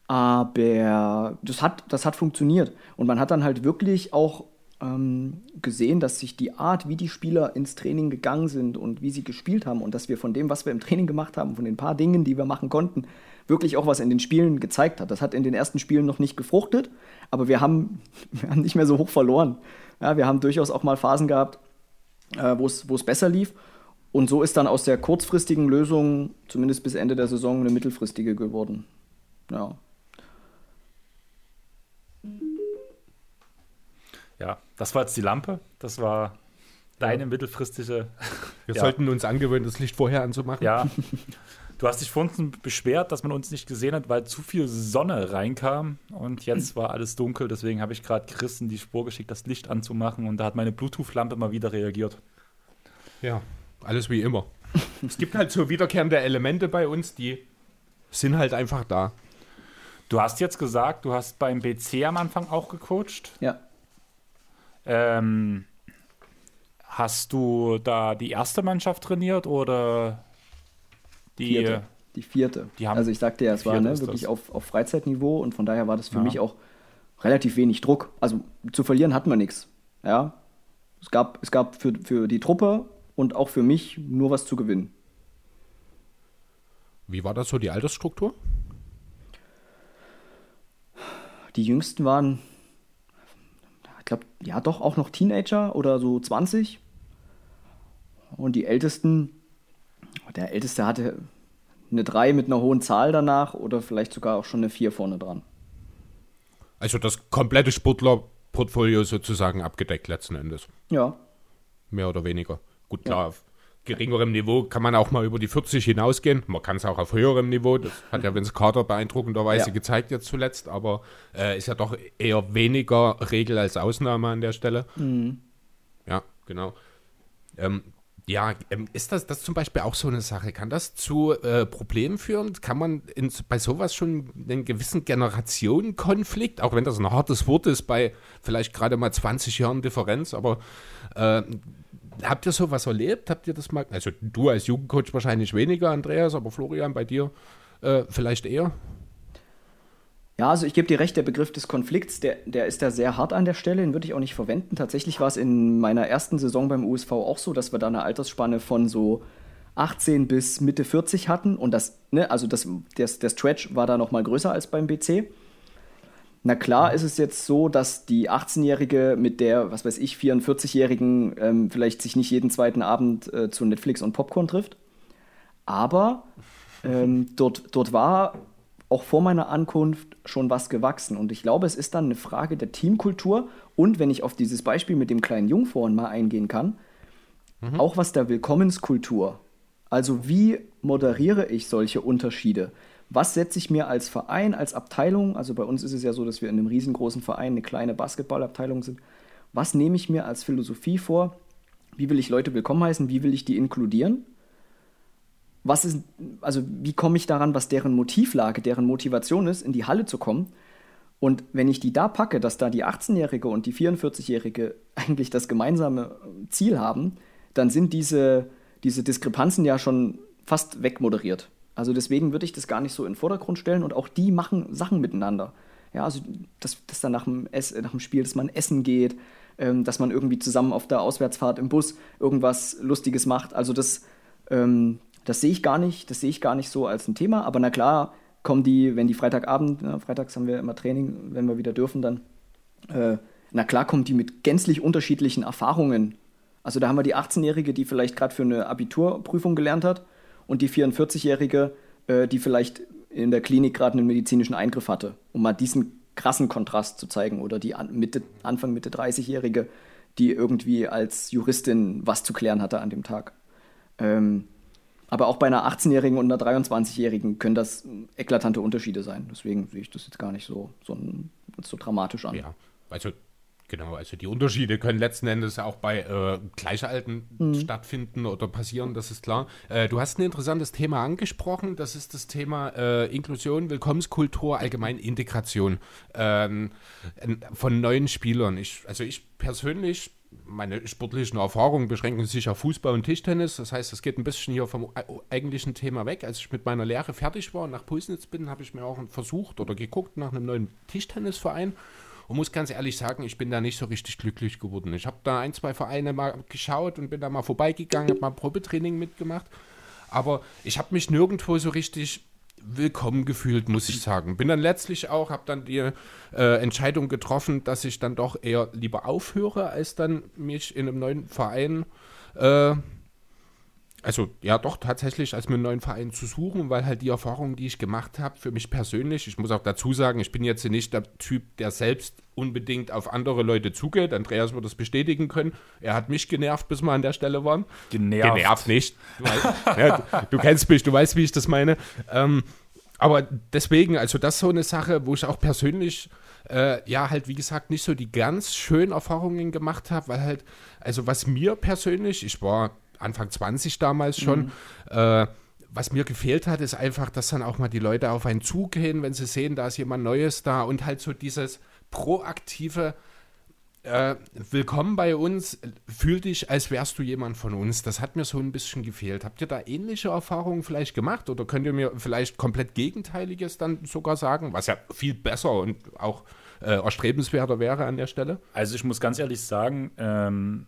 Aber das hat, das hat funktioniert. Und man hat dann halt wirklich auch ähm, gesehen, dass sich die Art, wie die Spieler ins Training gegangen sind und wie sie gespielt haben und dass wir von dem, was wir im Training gemacht haben, von den paar Dingen, die wir machen konnten, wirklich auch was in den Spielen gezeigt hat. Das hat in den ersten Spielen noch nicht gefruchtet, aber wir haben, wir haben nicht mehr so hoch verloren. Ja, wir haben durchaus auch mal Phasen gehabt, äh, wo es besser lief. Und so ist dann aus der kurzfristigen Lösung, zumindest bis Ende der Saison, eine mittelfristige geworden. Ja. Ja, das war jetzt die Lampe. Das war deine mittelfristige. Wir ja. sollten uns angewöhnen, das Licht vorher anzumachen. Ja. Du hast dich vorhin beschwert, dass man uns nicht gesehen hat, weil zu viel Sonne reinkam und jetzt war alles dunkel. Deswegen habe ich gerade Chris in die Spur geschickt, das Licht anzumachen und da hat meine Bluetooth-Lampe mal wieder reagiert. Ja, alles wie immer. es gibt halt so wiederkehrende Elemente bei uns, die sind halt einfach da. Du hast jetzt gesagt, du hast beim BC am Anfang auch gecoacht. Ja. Ähm, hast du da die erste Mannschaft trainiert oder die vierte? Die vierte. Die haben also ich sagte ja, es war ne, wirklich auf, auf Freizeitniveau und von daher war das für ja. mich auch relativ wenig Druck. Also zu verlieren hatten wir nichts. Ja. Es gab, es gab für, für die Truppe und auch für mich nur was zu gewinnen. Wie war das so die Altersstruktur? Die jüngsten waren ich glaube, ja, doch auch noch Teenager oder so 20. Und die Ältesten, der Älteste hatte eine 3 mit einer hohen Zahl danach oder vielleicht sogar auch schon eine 4 vorne dran. Also das komplette Sportlerportfolio sozusagen abgedeckt letzten Endes. Ja. Mehr oder weniger. Gut, klar, ja geringerem Niveau kann man auch mal über die 40 hinausgehen. Man kann es auch auf höherem Niveau. Das hat ja Vince Carter beeindruckenderweise ja. gezeigt jetzt zuletzt, aber äh, ist ja doch eher weniger Regel als Ausnahme an der Stelle. Mhm. Ja, genau. Ähm, ja, ähm, ist das, das zum Beispiel auch so eine Sache? Kann das zu äh, Problemen führen? Kann man in, bei sowas schon einen gewissen Generationenkonflikt, auch wenn das ein hartes Wort ist, bei vielleicht gerade mal 20 Jahren Differenz, aber äh, habt ihr sowas erlebt? Habt ihr das mal? Also du als Jugendcoach wahrscheinlich weniger, Andreas, aber Florian, bei dir äh, vielleicht eher? Ja, also ich gebe dir recht, der Begriff des Konflikts, der, der ist da sehr hart an der Stelle, den würde ich auch nicht verwenden. Tatsächlich war es in meiner ersten Saison beim USV auch so, dass wir da eine Altersspanne von so 18 bis Mitte 40 hatten und das, ne, also das, der, der Stretch war da nochmal größer als beim BC. Na klar ist es jetzt so, dass die 18-Jährige mit der, was weiß ich, 44-Jährigen ähm, vielleicht sich nicht jeden zweiten Abend äh, zu Netflix und Popcorn trifft. Aber ähm, dort, dort war auch vor meiner Ankunft schon was gewachsen. Und ich glaube, es ist dann eine Frage der Teamkultur und wenn ich auf dieses Beispiel mit dem kleinen vorhin mal eingehen kann, mhm. auch was der Willkommenskultur. Also wie moderiere ich solche Unterschiede? Was setze ich mir als Verein, als Abteilung, also bei uns ist es ja so, dass wir in einem riesengroßen Verein eine kleine Basketballabteilung sind, was nehme ich mir als Philosophie vor, wie will ich Leute willkommen heißen, wie will ich die inkludieren, was ist, also wie komme ich daran, was deren Motivlage, deren Motivation ist, in die Halle zu kommen? Und wenn ich die da packe, dass da die 18-Jährige und die 44-Jährige eigentlich das gemeinsame Ziel haben, dann sind diese, diese Diskrepanzen ja schon fast wegmoderiert. Also deswegen würde ich das gar nicht so in den Vordergrund stellen und auch die machen Sachen miteinander. Ja, also dass, dass dann nach dem, Ess, nach dem Spiel, dass man essen geht, ähm, dass man irgendwie zusammen auf der Auswärtsfahrt im Bus irgendwas Lustiges macht. Also das, ähm, das sehe ich gar nicht, das sehe ich gar nicht so als ein Thema. Aber na klar, kommen die, wenn die Freitagabend, ja, freitags haben wir immer Training, wenn wir wieder dürfen, dann, äh, na klar kommen die mit gänzlich unterschiedlichen Erfahrungen. Also da haben wir die 18-Jährige, die vielleicht gerade für eine Abiturprüfung gelernt hat und die 44-Jährige, äh, die vielleicht in der Klinik gerade einen medizinischen Eingriff hatte, um mal diesen krassen Kontrast zu zeigen. Oder die Mitte, Anfang Mitte 30-Jährige, die irgendwie als Juristin was zu klären hatte an dem Tag. Ähm, aber auch bei einer 18-Jährigen und einer 23-Jährigen können das eklatante Unterschiede sein. Deswegen sehe ich das jetzt gar nicht so, so, so dramatisch an. Ja, also Genau, also die Unterschiede können letzten Endes auch bei äh, Gleichalten mhm. stattfinden oder passieren, das ist klar. Äh, du hast ein interessantes Thema angesprochen, das ist das Thema äh, Inklusion, Willkommenskultur, allgemein Integration ähm, von neuen Spielern. Ich, also ich persönlich, meine sportlichen Erfahrungen beschränken sich auf Fußball und Tischtennis, das heißt, es geht ein bisschen hier vom eigentlichen Thema weg. Als ich mit meiner Lehre fertig war und nach Pulsnitz bin, habe ich mir auch versucht oder geguckt nach einem neuen Tischtennisverein und muss ganz ehrlich sagen, ich bin da nicht so richtig glücklich geworden. Ich habe da ein, zwei Vereine mal geschaut und bin da mal vorbeigegangen, habe mal Probetraining mitgemacht, aber ich habe mich nirgendwo so richtig willkommen gefühlt, muss ich sagen. Bin dann letztlich auch, habe dann die äh, Entscheidung getroffen, dass ich dann doch eher lieber aufhöre, als dann mich in einem neuen Verein äh, also ja doch tatsächlich als mir einen neuen Verein zu suchen, weil halt die Erfahrungen, die ich gemacht habe, für mich persönlich, ich muss auch dazu sagen, ich bin jetzt nicht der Typ, der selbst unbedingt auf andere Leute zugeht. Andreas wird das bestätigen können. Er hat mich genervt, bis wir an der Stelle waren. Genervt. Genervt nicht. Du, weißt, ja, du, du, kennst mich, du weißt, wie ich das meine. Ähm, aber deswegen, also das ist so eine Sache, wo ich auch persönlich äh, ja, halt wie gesagt, nicht so die ganz schönen Erfahrungen gemacht habe, weil halt, also was mir persönlich, ich war Anfang 20 damals schon. Mhm. Äh, was mir gefehlt hat, ist einfach, dass dann auch mal die Leute auf einen zugehen, wenn sie sehen, da ist jemand Neues da und halt so dieses proaktive äh, Willkommen bei uns, fühl dich, als wärst du jemand von uns. Das hat mir so ein bisschen gefehlt. Habt ihr da ähnliche Erfahrungen vielleicht gemacht oder könnt ihr mir vielleicht komplett Gegenteiliges dann sogar sagen, was ja viel besser und auch äh, erstrebenswerter wäre an der Stelle? Also ich muss ganz ehrlich sagen, ähm,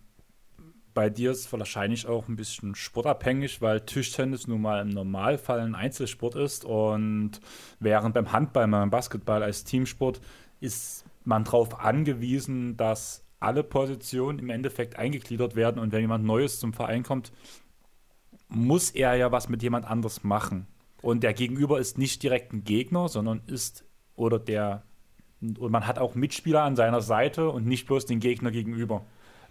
bei dir ist wahrscheinlich auch ein bisschen sportabhängig, weil Tischtennis nun mal im Normalfall ein Einzelsport ist und während beim Handball, beim Basketball als Teamsport ist man darauf angewiesen, dass alle Positionen im Endeffekt eingegliedert werden und wenn jemand Neues zum Verein kommt, muss er ja was mit jemand anders machen. Und der Gegenüber ist nicht direkt ein Gegner, sondern ist oder der und man hat auch Mitspieler an seiner Seite und nicht bloß den Gegner gegenüber.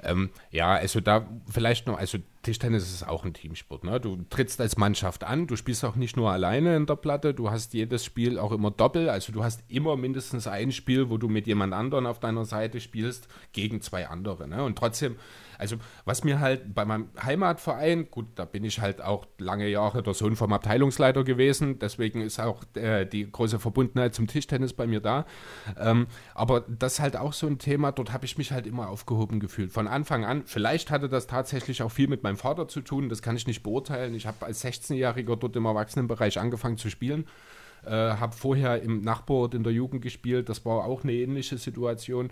Ähm, ja, also da vielleicht noch, also Tischtennis ist auch ein Teamsport. Ne? Du trittst als Mannschaft an, du spielst auch nicht nur alleine in der Platte, du hast jedes Spiel auch immer doppelt, also du hast immer mindestens ein Spiel, wo du mit jemand anderen auf deiner Seite spielst, gegen zwei andere. Ne? Und trotzdem also was mir halt bei meinem Heimatverein, gut, da bin ich halt auch lange Jahre der Sohn vom Abteilungsleiter gewesen, deswegen ist auch äh, die große Verbundenheit zum Tischtennis bei mir da. Ähm, aber das ist halt auch so ein Thema, dort habe ich mich halt immer aufgehoben gefühlt. Von Anfang an, vielleicht hatte das tatsächlich auch viel mit meinem Vater zu tun, das kann ich nicht beurteilen. Ich habe als 16-Jähriger dort im Erwachsenenbereich angefangen zu spielen. Äh, habe vorher im Nachbarort in der Jugend gespielt, das war auch eine ähnliche Situation.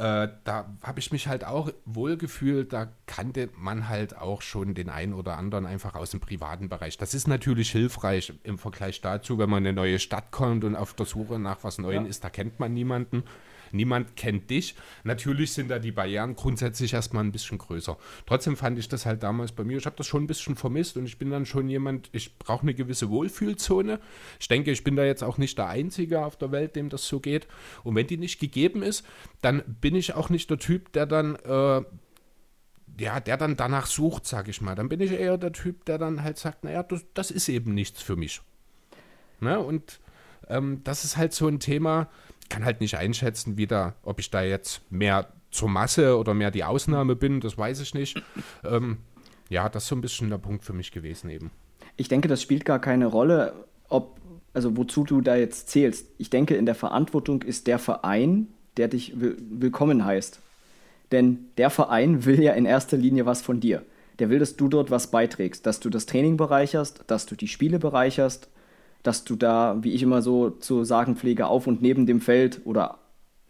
Äh, da habe ich mich halt auch wohlgefühlt, da kannte man halt auch schon den einen oder anderen einfach aus dem privaten Bereich. Das ist natürlich hilfreich im Vergleich dazu, wenn man in eine neue Stadt kommt und auf der Suche nach was Neuem ja. ist, da kennt man niemanden niemand kennt dich. Natürlich sind da die Barrieren grundsätzlich erstmal ein bisschen größer. Trotzdem fand ich das halt damals bei mir, ich habe das schon ein bisschen vermisst und ich bin dann schon jemand, ich brauche eine gewisse Wohlfühlzone. Ich denke, ich bin da jetzt auch nicht der Einzige auf der Welt, dem das so geht. Und wenn die nicht gegeben ist, dann bin ich auch nicht der Typ, der dann... Äh, ja, der dann danach sucht, sag ich mal. Dann bin ich eher der Typ, der dann halt sagt, naja, das, das ist eben nichts für mich. Ne? Und ähm, das ist halt so ein Thema, kann halt nicht einschätzen, wie da, ob ich da jetzt mehr zur Masse oder mehr die Ausnahme bin, das weiß ich nicht. Ähm, ja, das ist so ein bisschen der Punkt für mich gewesen eben. Ich denke, das spielt gar keine Rolle, ob, also wozu du da jetzt zählst. Ich denke, in der Verantwortung ist der Verein, der dich willkommen heißt. Denn der Verein will ja in erster Linie was von dir. Der will, dass du dort was beiträgst, dass du das Training bereicherst, dass du die Spiele bereicherst dass du da, wie ich immer so zu sagen pflege, auf und neben dem Feld oder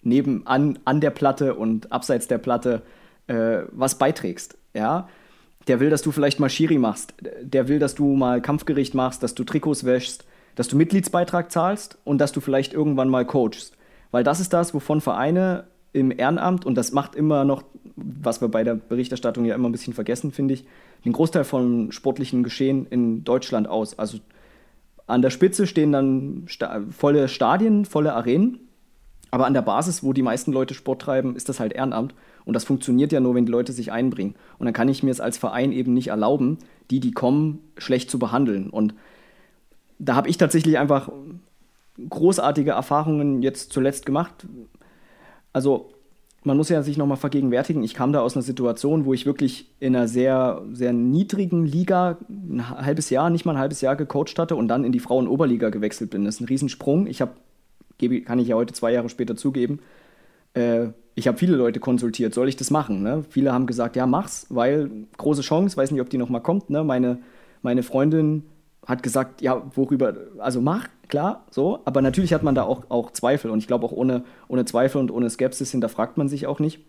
neben an, an der Platte und abseits der Platte äh, was beiträgst. Ja? Der will, dass du vielleicht mal Schiri machst. Der will, dass du mal Kampfgericht machst, dass du Trikots wäschst, dass du Mitgliedsbeitrag zahlst und dass du vielleicht irgendwann mal coachst. Weil das ist das, wovon Vereine im Ehrenamt, und das macht immer noch, was wir bei der Berichterstattung ja immer ein bisschen vergessen, finde ich, den Großteil von sportlichen Geschehen in Deutschland aus. Also an der Spitze stehen dann sta volle Stadien, volle Arenen. Aber an der Basis, wo die meisten Leute Sport treiben, ist das halt Ehrenamt. Und das funktioniert ja nur, wenn die Leute sich einbringen. Und dann kann ich mir es als Verein eben nicht erlauben, die, die kommen, schlecht zu behandeln. Und da habe ich tatsächlich einfach großartige Erfahrungen jetzt zuletzt gemacht. Also man muss ja sich nochmal vergegenwärtigen, ich kam da aus einer Situation, wo ich wirklich in einer sehr, sehr niedrigen Liga ein halbes Jahr, nicht mal ein halbes Jahr gecoacht hatte und dann in die Frauen-Oberliga gewechselt bin. Das ist ein Riesensprung. Ich habe, kann ich ja heute zwei Jahre später zugeben, äh, ich habe viele Leute konsultiert, soll ich das machen? Ne? Viele haben gesagt, ja, mach's, weil große Chance, weiß nicht, ob die nochmal kommt. Ne? Meine, meine Freundin hat gesagt, ja, worüber, also mach, klar, so, aber natürlich hat man da auch, auch Zweifel und ich glaube auch ohne, ohne Zweifel und ohne Skepsis hinterfragt man sich auch nicht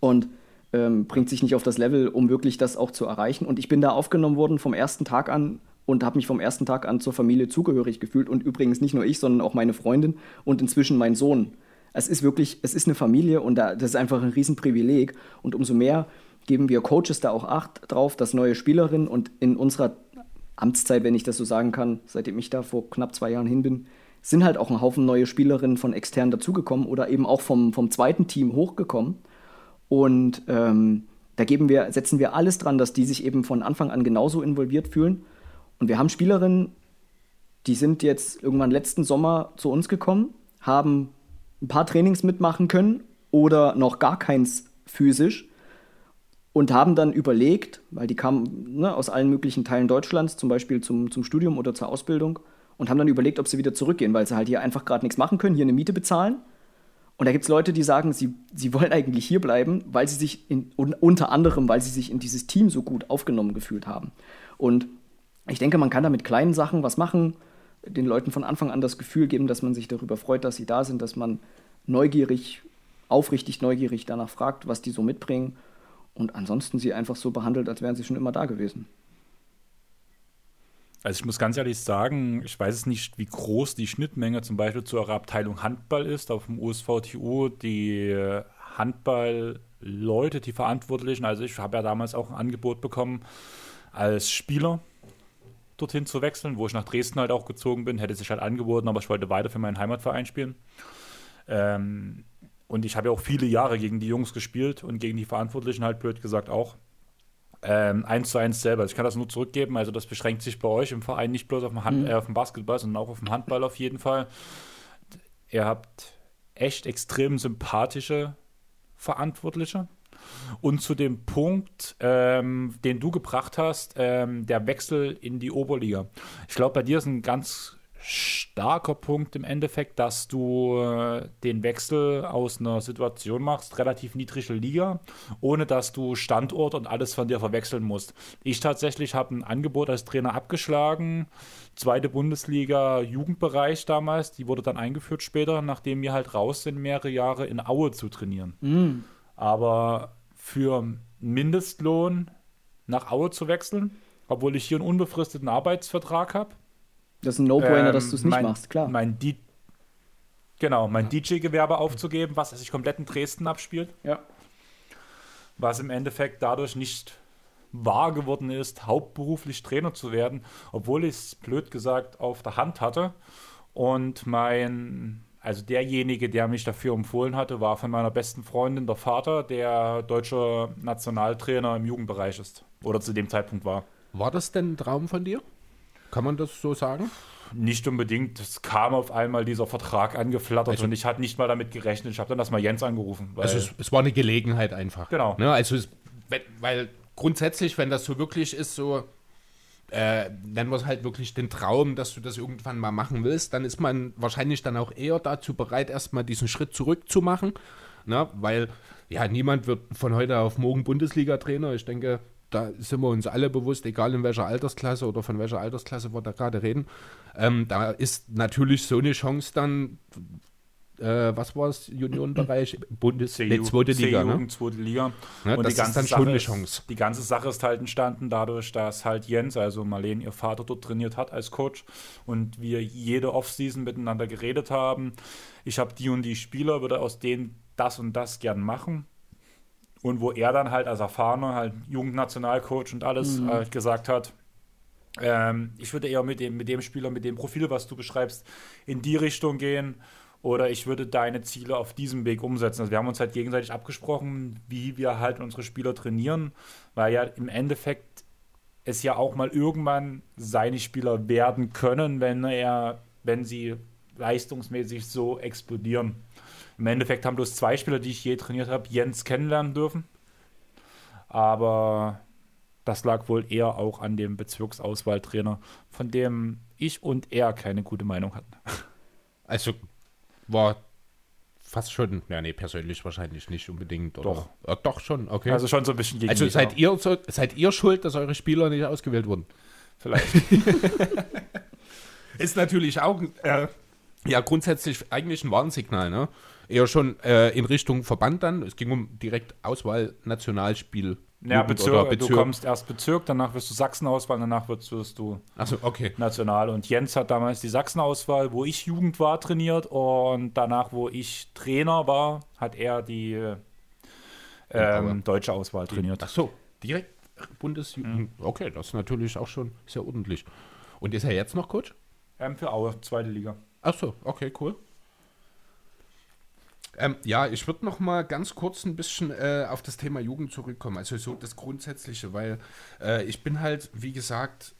und ähm, bringt sich nicht auf das Level, um wirklich das auch zu erreichen. Und ich bin da aufgenommen worden vom ersten Tag an und habe mich vom ersten Tag an zur Familie zugehörig gefühlt und übrigens nicht nur ich, sondern auch meine Freundin und inzwischen mein Sohn. Es ist wirklich, es ist eine Familie und da, das ist einfach ein Riesenprivileg und umso mehr geben wir Coaches da auch Acht drauf, dass neue Spielerinnen und in unserer Amtszeit, wenn ich das so sagen kann, seitdem ich da vor knapp zwei Jahren hin bin, sind halt auch ein Haufen neue Spielerinnen von extern dazugekommen oder eben auch vom, vom zweiten Team hochgekommen. Und ähm, da geben wir, setzen wir alles dran, dass die sich eben von Anfang an genauso involviert fühlen. Und wir haben Spielerinnen, die sind jetzt irgendwann letzten Sommer zu uns gekommen, haben ein paar Trainings mitmachen können oder noch gar keins physisch und haben dann überlegt, weil die kamen ne, aus allen möglichen Teilen Deutschlands, zum Beispiel zum, zum Studium oder zur Ausbildung, und haben dann überlegt, ob sie wieder zurückgehen, weil sie halt hier einfach gerade nichts machen können, hier eine Miete bezahlen. Und da gibt es Leute, die sagen, sie, sie wollen eigentlich hier bleiben, weil sie sich in, unter anderem, weil sie sich in dieses Team so gut aufgenommen gefühlt haben. Und ich denke, man kann da mit kleinen Sachen was machen, den Leuten von Anfang an das Gefühl geben, dass man sich darüber freut, dass sie da sind, dass man neugierig, aufrichtig neugierig danach fragt, was die so mitbringen und ansonsten sie einfach so behandelt, als wären sie schon immer da gewesen. Also ich muss ganz ehrlich sagen, ich weiß es nicht, wie groß die Schnittmenge zum Beispiel zu eurer Abteilung Handball ist. Auf dem USVTU die Handballleute, die Verantwortlichen. Also ich habe ja damals auch ein Angebot bekommen, als Spieler dorthin zu wechseln, wo ich nach Dresden halt auch gezogen bin. Hätte sich halt angeboten, aber ich wollte weiter für meinen Heimatverein spielen. Ähm, und ich habe ja auch viele Jahre gegen die Jungs gespielt und gegen die Verantwortlichen halt blöd gesagt auch. Ähm, eins zu eins selber. Also ich kann das nur zurückgeben. Also das beschränkt sich bei euch im Verein nicht bloß auf dem, Hand, mhm. äh, auf dem Basketball, sondern auch auf dem Handball auf jeden Fall. Ihr habt echt extrem sympathische Verantwortliche. Und zu dem Punkt, ähm, den du gebracht hast, ähm, der Wechsel in die Oberliga. Ich glaube, bei dir ist ein ganz starker Punkt im Endeffekt, dass du äh, den Wechsel aus einer Situation machst, relativ niedrige Liga, ohne dass du Standort und alles von dir verwechseln musst. Ich tatsächlich habe ein Angebot als Trainer abgeschlagen, zweite Bundesliga Jugendbereich damals, die wurde dann eingeführt später, nachdem wir halt raus sind, mehrere Jahre in Aue zu trainieren. Mhm. Aber für Mindestlohn nach Aue zu wechseln, obwohl ich hier einen unbefristeten Arbeitsvertrag habe, das ist ein No-Brainer, ähm, dass du es nicht mein, machst, klar. Mein D genau, mein DJ-Gewerbe aufzugeben, was sich komplett in Dresden abspielt. Ja. Was im Endeffekt dadurch nicht wahr geworden ist, hauptberuflich Trainer zu werden, obwohl ich es blöd gesagt auf der Hand hatte. Und mein, also derjenige, der mich dafür empfohlen hatte, war von meiner besten Freundin der Vater, der deutscher Nationaltrainer im Jugendbereich ist. Oder zu dem Zeitpunkt war. War das denn ein Traum von dir? Kann man das so sagen? Nicht unbedingt. Es kam auf einmal dieser Vertrag angeflattert also, und ich hatte nicht mal damit gerechnet. Ich habe dann erstmal Jens angerufen. also es, es, war eine Gelegenheit einfach. Genau. Ne? Also es, weil grundsätzlich, wenn das so wirklich ist, so äh, nennen wir es halt wirklich den Traum, dass du das irgendwann mal machen willst, dann ist man wahrscheinlich dann auch eher dazu bereit, erstmal diesen Schritt zurückzumachen. Ne? Weil ja, niemand wird von heute auf morgen Bundesliga-Trainer. Ich denke, da sind wir uns alle bewusst, egal in welcher Altersklasse oder von welcher Altersklasse wir da gerade reden. Ähm, da ist natürlich so eine Chance dann, äh, was war es, Juniorenbereich? Bundes nee, zweite Liga, ne? zweite Liga. Ja, und das die ganze ist dann Sache schon eine Chance. Ist, die ganze Sache ist halt entstanden dadurch, dass halt Jens, also Marlene, ihr Vater dort trainiert hat als Coach und wir jede Offseason miteinander geredet haben. Ich habe die und die Spieler, würde aus denen das und das gern machen und wo er dann halt als erfahrener halt Jugendnationalcoach und alles mhm. halt gesagt hat, ähm, ich würde eher mit dem, mit dem Spieler, mit dem Profil, was du beschreibst, in die Richtung gehen oder ich würde deine Ziele auf diesem Weg umsetzen. Also wir haben uns halt gegenseitig abgesprochen, wie wir halt unsere Spieler trainieren, weil ja im Endeffekt es ja auch mal irgendwann seine Spieler werden können, wenn er, wenn sie leistungsmäßig so explodieren. Im Endeffekt haben bloß zwei Spieler, die ich je trainiert habe, Jens kennenlernen dürfen. Aber das lag wohl eher auch an dem Bezirksauswahltrainer, von dem ich und er keine gute Meinung hatten. Also war fast schon, ja nee, persönlich wahrscheinlich nicht unbedingt. Oder? Doch. Ja, doch schon, okay. Also schon so ein bisschen gegen Also seid ihr, so, seid ihr schuld, dass eure Spieler nicht ausgewählt wurden? vielleicht. Ist natürlich auch äh, ja grundsätzlich eigentlich ein Warnsignal, ne? Eher schon äh, in Richtung Verband dann. Es ging um direkt Auswahl Nationalspiel. Ja, Bezirk, oder du Bezirk. kommst erst Bezirk, danach wirst du Sachsenauswahl, danach wirst, wirst du Achso, okay. National. Und Jens hat damals die Sachsenauswahl, wo ich Jugend war, trainiert. Und danach, wo ich Trainer war, hat er die ähm, deutsche Auswahl trainiert. Ach so, direkt Bundesjugend. Okay, das ist natürlich auch schon sehr ordentlich. Und ist er jetzt noch Coach? Ähm, für Aue, zweite Liga. Ach so, okay, cool. Ähm, ja, ich würde noch mal ganz kurz ein bisschen äh, auf das Thema Jugend zurückkommen. Also so das Grundsätzliche, weil äh, ich bin halt, wie gesagt,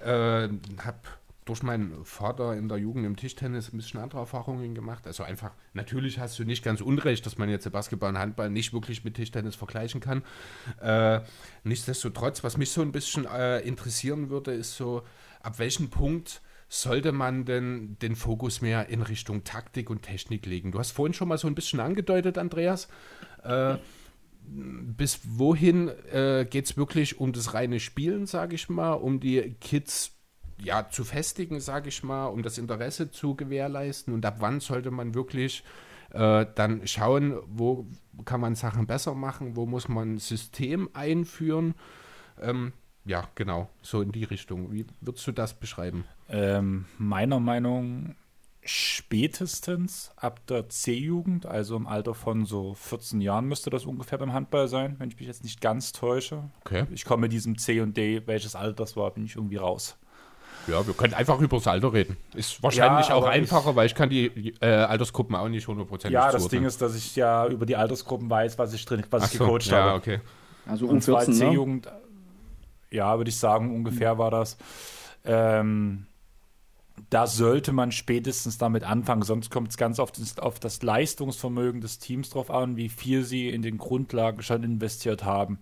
äh, habe durch meinen Vater in der Jugend im Tischtennis ein bisschen andere Erfahrungen gemacht. Also einfach, natürlich hast du nicht ganz unrecht, dass man jetzt Basketball und Handball nicht wirklich mit Tischtennis vergleichen kann. Äh, nichtsdestotrotz, was mich so ein bisschen äh, interessieren würde, ist so, ab welchem Punkt sollte man denn den Fokus mehr in Richtung Taktik und Technik legen? Du hast vorhin schon mal so ein bisschen angedeutet, Andreas. Äh, bis wohin äh, geht es wirklich um das reine Spielen, sage ich mal, um die Kids ja, zu festigen, sage ich mal, um das Interesse zu gewährleisten und ab wann sollte man wirklich äh, dann schauen, wo kann man Sachen besser machen, wo muss man ein System einführen. Ähm, ja, genau, so in die Richtung. Wie würdest du das beschreiben? Ähm, meiner Meinung spätestens ab der C-Jugend, also im Alter von so 14 Jahren müsste das ungefähr beim Handball sein, wenn ich mich jetzt nicht ganz täusche. Okay. Ich komme mit diesem C und D, welches Alter das war, bin ich irgendwie raus. Ja, wir können einfach über das Alter reden. Ist wahrscheinlich Ja, auch einfacher, weil ich kann die äh, Altersgruppen auch nicht hundertprozentig Ja, das zuordnen. Ding ist, dass ich ja über die Altersgruppen weiß, was ich drin, was Ach ich so, gecoacht ja, habe. okay. Also Und zwar U14, ne? C-Jugend, ja, würde ich sagen, ungefähr war das. Ähm, da sollte man spätestens damit anfangen, sonst kommt es ganz auf das, auf das Leistungsvermögen des Teams drauf an, wie viel sie in den Grundlagen schon investiert haben.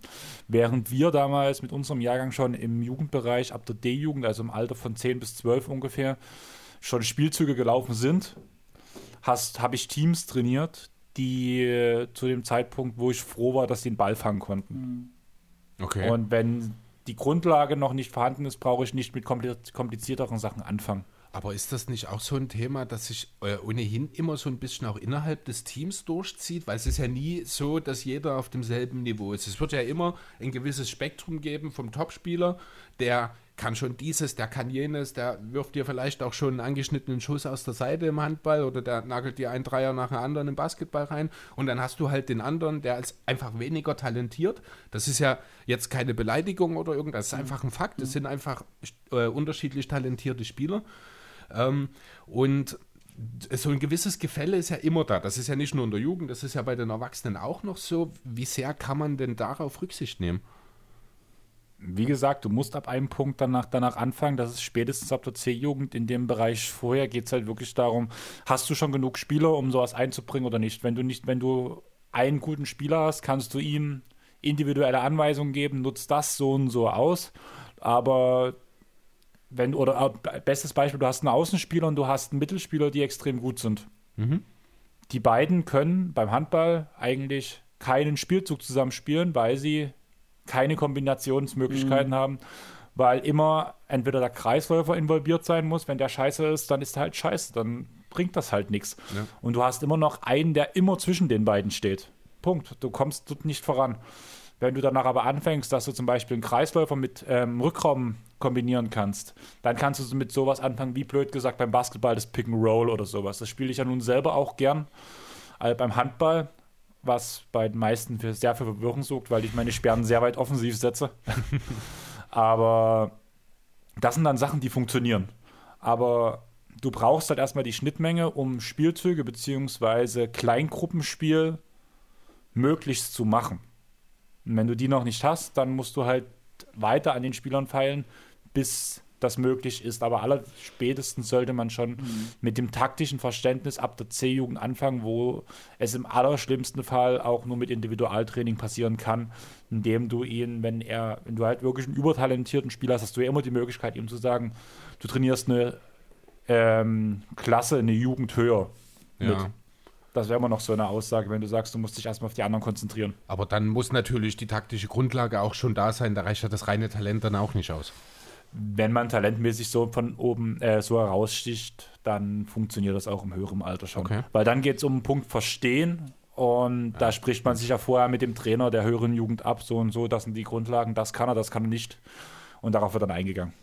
Während wir damals mit unserem Jahrgang schon im Jugendbereich ab der D-Jugend, also im Alter von 10 bis 12 ungefähr, schon Spielzüge gelaufen sind, habe ich Teams trainiert, die äh, zu dem Zeitpunkt, wo ich froh war, dass sie den Ball fangen konnten. okay. Und wenn die Grundlage noch nicht vorhanden ist, brauche ich nicht mit kompli- komplizierteren Sachen anfangen. Aber ist das nicht auch so ein Thema, das sich äh, ohnehin immer so ein bisschen auch innerhalb des Teams durchzieht? Weil es ist ja nie so, dass jeder auf demselben Niveau ist. Es wird ja immer ein gewisses Spektrum geben vom Topspieler, der kann schon dieses, der kann jenes, der wirft dir vielleicht auch schon einen angeschnittenen Schuss aus der Seite im Handball oder der nagelt dir einen Dreier nach dem anderen im Basketball rein und dann hast du halt den anderen, der ist einfach weniger talentiert. Das ist ja jetzt keine Beleidigung oder irgendwas, das ist einfach ein Fakt. Es sind einfach äh, unterschiedlich talentierte Spieler. Ähm, und so ein gewisses Gefälle ist ja immer da. Das ist ja nicht nur in der Jugend, das ist ja bei den Erwachsenen auch noch so. Wie sehr kann man denn darauf Rücksicht nehmen? Wie gesagt, du musst ab einem Punkt danach, danach anfangen. Das ist spätestens ab der C-Jugend in dem Bereich. Vorher geht es halt wirklich darum, hast du schon genug Spieler, um sowas einzubringen oder nicht? Wenn du nicht, wenn du einen guten Spieler hast, kannst du ihm individuelle Anweisungen geben, nutzt das so und so aus. Aber wenn, oder äh, bestes Beispiel, du hast einen Außenspieler und du hast einen Mittelspieler, die extrem gut sind. Die beiden können beim Handball eigentlich keinen Spielzug zusammen spielen, weil sie keine Kombinationsmöglichkeiten haben, weil immer entweder der Kreisläufer involviert sein muss, wenn der scheiße ist, dann ist er halt scheiße, dann bringt das halt nichts. Ja. Und du hast immer noch einen, der immer zwischen den beiden steht. Punkt. Du kommst dort nicht voran. Wenn du danach aber anfängst, dass du zum Beispiel einen Kreisläufer mit ähm, Rückraum kombinieren kannst, dann kannst du mit sowas anfangen, wie blöd gesagt beim Basketball das Pick and Roll oder sowas. Das spiele ich ja nun selber auch gern. Also beim Handball, was bei den meisten für sehr viel Verwirrung sorgt, weil ich meine Sperren sehr weit offensiv setze. aber das sind dann Sachen, die funktionieren. Aber du brauchst halt erstmal die Schnittmenge, um Spielzüge bzw. Kleingruppenspiel möglichst zu machen. Und wenn du die noch nicht hast, dann musst du halt weiter an den Spielern feilen, bis das möglich ist. Aber aller spätestens sollte man schon mit dem taktischen Verständnis ab der C-Jugend anfangen, wo es im allerschlimmsten Fall auch nur mit Individualtraining passieren kann, indem du ihn, wenn er, wenn du halt wirklich einen übertalentierten Spieler hast, hast du ja immer die Möglichkeit, ihm zu sagen, du trainierst eine ähm, Klasse, eine Jugend höher. mit. Ja. Das wäre immer noch so eine Aussage, wenn du sagst, du musst dich erstmal auf die anderen konzentrieren. Aber dann muss natürlich die taktische Grundlage auch schon da sein. Da reicht ja das reine Talent dann auch nicht aus. wenn man talentmäßig so von oben äh, so heraussticht, dann funktioniert das auch im höheren Alter schon. Okay. Weil dann geht es um den Punkt Verstehen und da spricht man sich ja vorher mit dem Trainer der höheren Jugend ab, so und so, das sind die Grundlagen, das kann er, das kann er nicht. Und darauf wird dann eingegangen.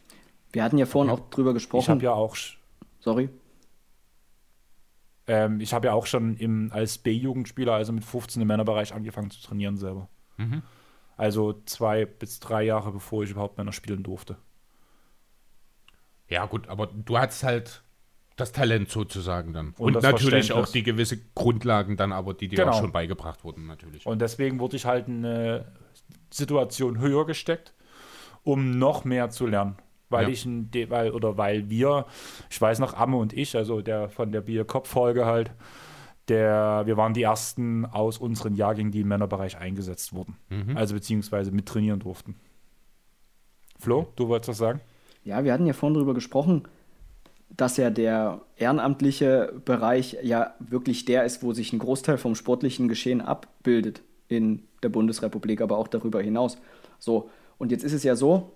Wir hatten ja vorhin auch drüber Ich gesprochen. habe ja auch Sorry. Ähm, ich habe ja auch schon im, als B-Jugendspieler, also mit 15 im Männerbereich, angefangen zu trainieren selber. Mhm. Also zwei bis drei Jahre, bevor ich überhaupt Männer spielen durfte. Ja, gut, aber du hattest halt das Talent sozusagen dann. Und Und, natürlich auch die gewisse Grundlagen dann, aber die dir Genau. auch schon beigebracht wurden, natürlich. Und deswegen wurde ich halt in eine Situation höher gesteckt, um noch mehr zu lernen. Weil Ja. ich weil, oder weil wir, ich weiß noch, Amme und ich, also der von der Bier-Kopf-Folge halt, der, wir waren die ersten aus unseren Jahrgängen, die im Männerbereich eingesetzt wurden. Also beziehungsweise mit trainieren durften. Flo, du wolltest was sagen? Ja, wir hatten ja vorhin darüber gesprochen, dass ja der ehrenamtliche Bereich ja wirklich der ist, wo sich ein Großteil vom sportlichen Geschehen abbildet in der Bundesrepublik, aber auch darüber hinaus. So, und jetzt ist es ja so,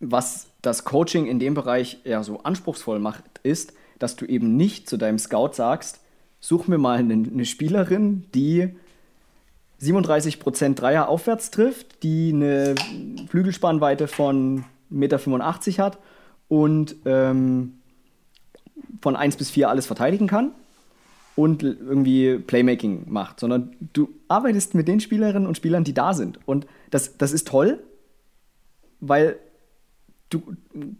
was das Coaching in dem Bereich ja so anspruchsvoll macht, ist, dass du eben nicht zu deinem Scout sagst, such mir mal eine, eine Spielerin, die 37% Dreier aufwärts trifft, die eine Flügelspannweite von 1,85 Meter hat und ähm, von 1 bis 4 alles verteidigen kann und irgendwie Playmaking macht, sondern du arbeitest mit den Spielerinnen und Spielern, die da sind. Und das, das ist toll, weil du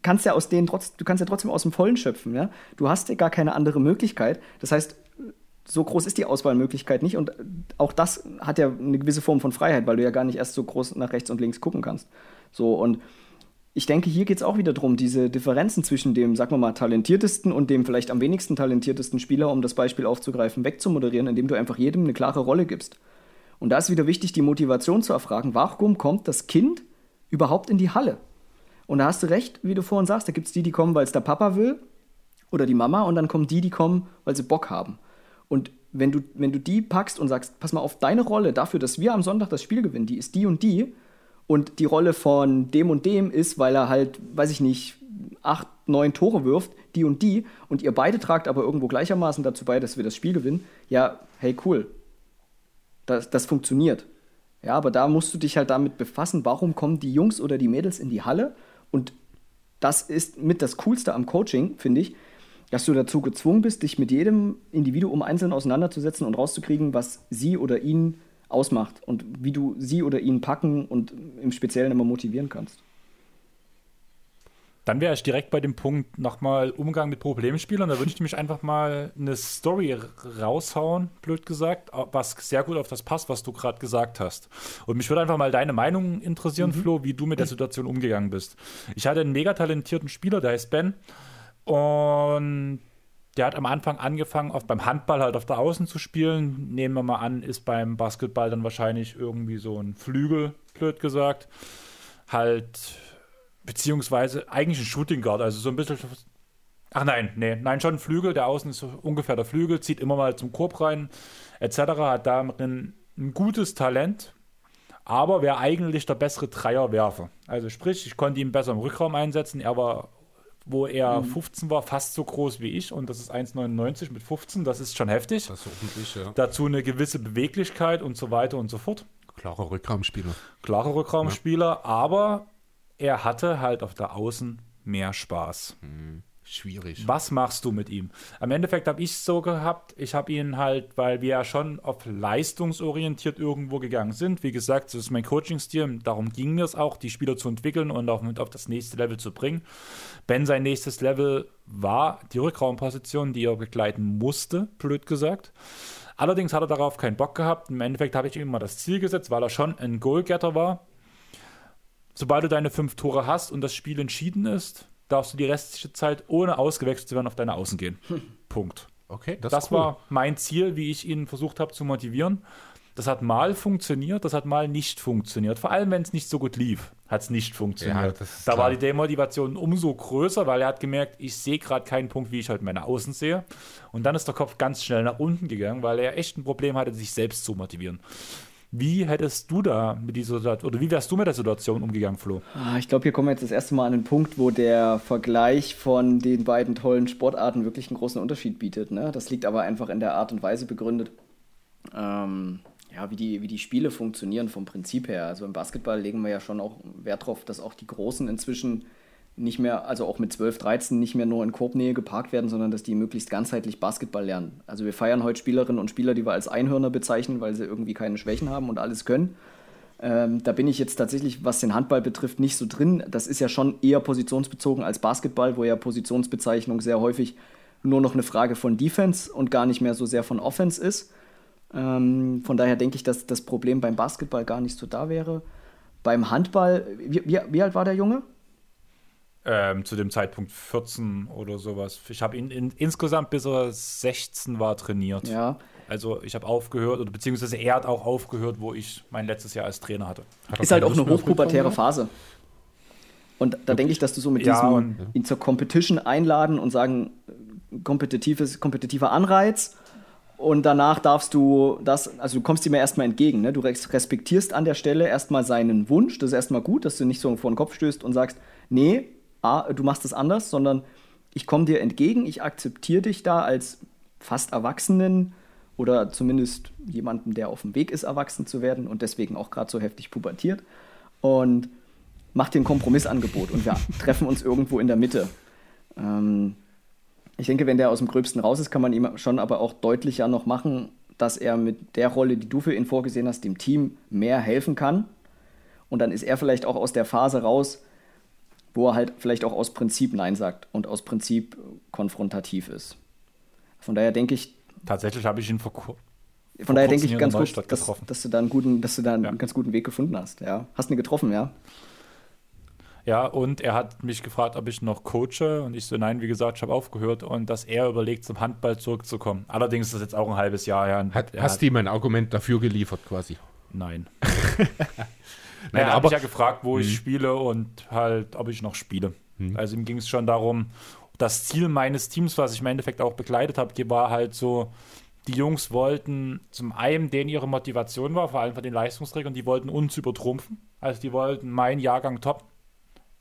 kannst ja aus denen trotz, du kannst ja trotzdem aus dem Vollen schöpfen. Ja? Du hast ja gar keine andere Möglichkeit. Das heißt, so groß ist die Auswahlmöglichkeit nicht und auch das hat ja eine gewisse Form von Freiheit, weil du ja gar nicht erst so groß nach rechts und links gucken kannst. So und ich denke, hier geht es auch wieder darum, diese Differenzen zwischen dem, sagen wir mal, talentiertesten und dem vielleicht am wenigsten talentiertesten Spieler, um das Beispiel aufzugreifen, wegzumoderieren, indem du einfach jedem eine klare Rolle gibst. Und da ist wieder wichtig, die Motivation zu erfragen, warum kommt das Kind überhaupt in die Halle? Und da hast du recht, wie du vorhin sagst, da gibt es die, die kommen, weil es der Papa will oder die Mama und dann kommen die, die kommen, weil sie Bock haben. Und wenn du, wenn du die packst und sagst, pass mal auf, deine Rolle dafür, dass wir am Sonntag das Spiel gewinnen, die ist die und die und die Rolle von dem und dem ist, weil er halt, weiß ich nicht, acht, neun Tore wirft, die und die und ihr beide tragt aber irgendwo gleichermaßen dazu bei, dass wir das Spiel gewinnen, ja, hey, cool. Das, das funktioniert. Ja, aber da musst du dich halt damit befassen, warum kommen die Jungs oder die Mädels in die Halle und das ist mit das Coolste am Coaching, finde ich, dass du dazu gezwungen bist, dich mit jedem Individuum einzeln auseinanderzusetzen und rauszukriegen, was sie oder ihn ausmacht und wie du sie oder ihn packen und im Speziellen immer motivieren kannst. Dann wäre ich direkt bei dem Punkt nochmal Umgang mit Problemspielern. Da würde ich nämlich einfach mal eine Story raushauen, blöd gesagt, was sehr gut auf das passt, was du gerade gesagt hast. Und mich würde einfach mal deine Meinung interessieren, Flo, wie du mit der Situation umgegangen bist. Ich hatte einen mega talentierten Spieler, der heißt Ben. Und der hat am Anfang angefangen, auf, beim Handball halt auf der Außen zu spielen. Nehmen wir mal an, ist beim Basketball dann wahrscheinlich irgendwie so ein Flügel, blöd gesagt. Halt beziehungsweise eigentlich ein Shooting Guard, also so ein bisschen. Ach nein, nee, nein, schon ein Flügel, der außen ist ungefähr der Flügel, zieht immer mal zum Korb rein, etc. Hat da ein, gutes Talent, aber wäre eigentlich der bessere Dreierwerfer. Also sprich, ich konnte ihn besser im Rückraum einsetzen, er war, wo er 15 war, fast so groß wie ich und das ist 1,99 mit 15, das ist schon heftig. Das ist ordentlich, ja. Dazu eine gewisse Beweglichkeit und so weiter und so fort. Klarer Rückraumspieler. Klarer Rückraumspieler, aber er hatte halt auf der Außen mehr Spaß. Schwierig. Was machst du mit ihm? Am Endeffekt habe ich es so gehabt, ich habe ihn halt, weil wir ja schon auf leistungsorientiert irgendwo gegangen sind. Wie gesagt, das ist mein Coaching-Stil, darum ging mir es auch, die Spieler zu entwickeln und auch mit auf das nächste Level zu bringen. Ben sein nächstes Level war die Rückraumposition, die er begleiten musste, blöd gesagt. Allerdings hat er darauf keinen Bock gehabt. Im Endeffekt habe ich ihm mal das Ziel gesetzt, weil er schon ein Goalgetter war. Sobald du deine fünf Tore hast und das Spiel entschieden ist, darfst du die restliche Zeit ohne ausgewechselt zu werden auf deine Außen gehen. Punkt. Okay, das, Das cool. war mein Ziel, wie ich ihn versucht habe zu motivieren. Das hat mal funktioniert, das hat mal nicht funktioniert. Vor allem, wenn es nicht so gut lief, hat es nicht funktioniert. Ja, da war klar. die Demotivation umso größer, weil er hat gemerkt, ich sehe gerade keinen Punkt, wie ich halt meine Außen sehe. Und dann ist der Kopf ganz schnell nach unten gegangen, weil er echt ein Problem hatte, sich selbst zu motivieren. Wie hättest du da mit dieser Situation, oder wie wärst du mit der Situation umgegangen, Flo? Ah, ich glaube, hier kommen wir jetzt das erste Mal an einen Punkt, wo der Vergleich von den beiden tollen Sportarten wirklich einen großen Unterschied bietet. Ne? Das liegt aber einfach in der Art und Weise begründet, ähm, ja, wie, die, wie die Spiele funktionieren vom Prinzip her. Also im Basketball legen wir ja schon auch Wert darauf, dass auch die Großen inzwischen nicht mehr, also auch mit 12, 13 nicht mehr nur in Korbnähe geparkt werden, sondern dass die möglichst ganzheitlich Basketball lernen. Also wir feiern heute Spielerinnen und Spieler, die wir als Einhörner bezeichnen, weil sie irgendwie keine Schwächen haben und alles können. Ähm, da bin ich jetzt tatsächlich, was den Handball betrifft, nicht so drin. Das ist ja schon eher positionsbezogen als Basketball, wo ja Positionsbezeichnung sehr häufig nur noch eine Frage von Defense und gar nicht mehr so sehr von Offense ist. Ähm, von daher denke ich, dass das Problem beim Basketball gar nicht so da wäre. Beim Handball, wie, wie, wie alt war der Junge? Ähm, zu dem Zeitpunkt 14 oder sowas. Ich habe ihn in, insgesamt bis er 16 war trainiert. Ja. Also ich habe aufgehört, oder beziehungsweise er hat auch aufgehört, wo ich mein letztes Jahr als Trainer hatte. Ist halt auch eine hochpubertäre Phase. Und da denke ich, dass du so mit ja, diesem und, ihn zur Competition einladen und sagen, kompetitives, kompetitiver Anreiz. Und danach darfst du das, also du kommst ihm ja erstmal entgegen. Ne? Du respektierst an der Stelle erstmal seinen Wunsch. Das ist erstmal gut, dass du nicht so vor den Kopf stößt und sagst, nee, ah, du machst es anders, sondern ich komme dir entgegen, ich akzeptiere dich da als fast Erwachsenen oder zumindest jemanden, der auf dem Weg ist, erwachsen zu werden und deswegen auch gerade so heftig pubertiert und mach dir ein Kompromissangebot und wir treffen uns irgendwo in der Mitte. Ähm, ich denke, wenn der aus dem Gröbsten raus ist, kann man ihm schon aber auch deutlicher noch machen, dass er mit der Rolle, die du für ihn vorgesehen hast, dem Team mehr helfen kann. Und dann ist er vielleicht auch aus der Phase raus, wo er halt vielleicht auch aus Prinzip Nein sagt und aus Prinzip konfrontativ ist. Von daher denke ich. Tatsächlich habe ich ihn vor, von daher denke ich ganz gut, dass, dass, du da einen guten, dass du da einen ja. ganz guten Weg gefunden hast. Ja. Hast ihn getroffen, ja? Ja, und er hat mich gefragt, ob ich noch coache. Und ich so, nein, wie gesagt, ich habe aufgehört. Und dass er überlegt, zum Handball zurückzukommen. Allerdings ist das jetzt auch ein halbes Jahr her. Hat, hast du ihm ein Argument dafür geliefert, quasi? Nein. Nein, er hat mich ja gefragt, wo ich mhm. spiele und halt, ob ich noch spiele. Mhm. Also ihm ging es schon darum, das Ziel meines Teams, was ich im Endeffekt auch begleitet habe, war halt so, die Jungs wollten zum einen, denen ihre Motivation war, vor allem von den Leistungsträgern, die wollten uns übertrumpfen. Also die wollten meinen Jahrgang top,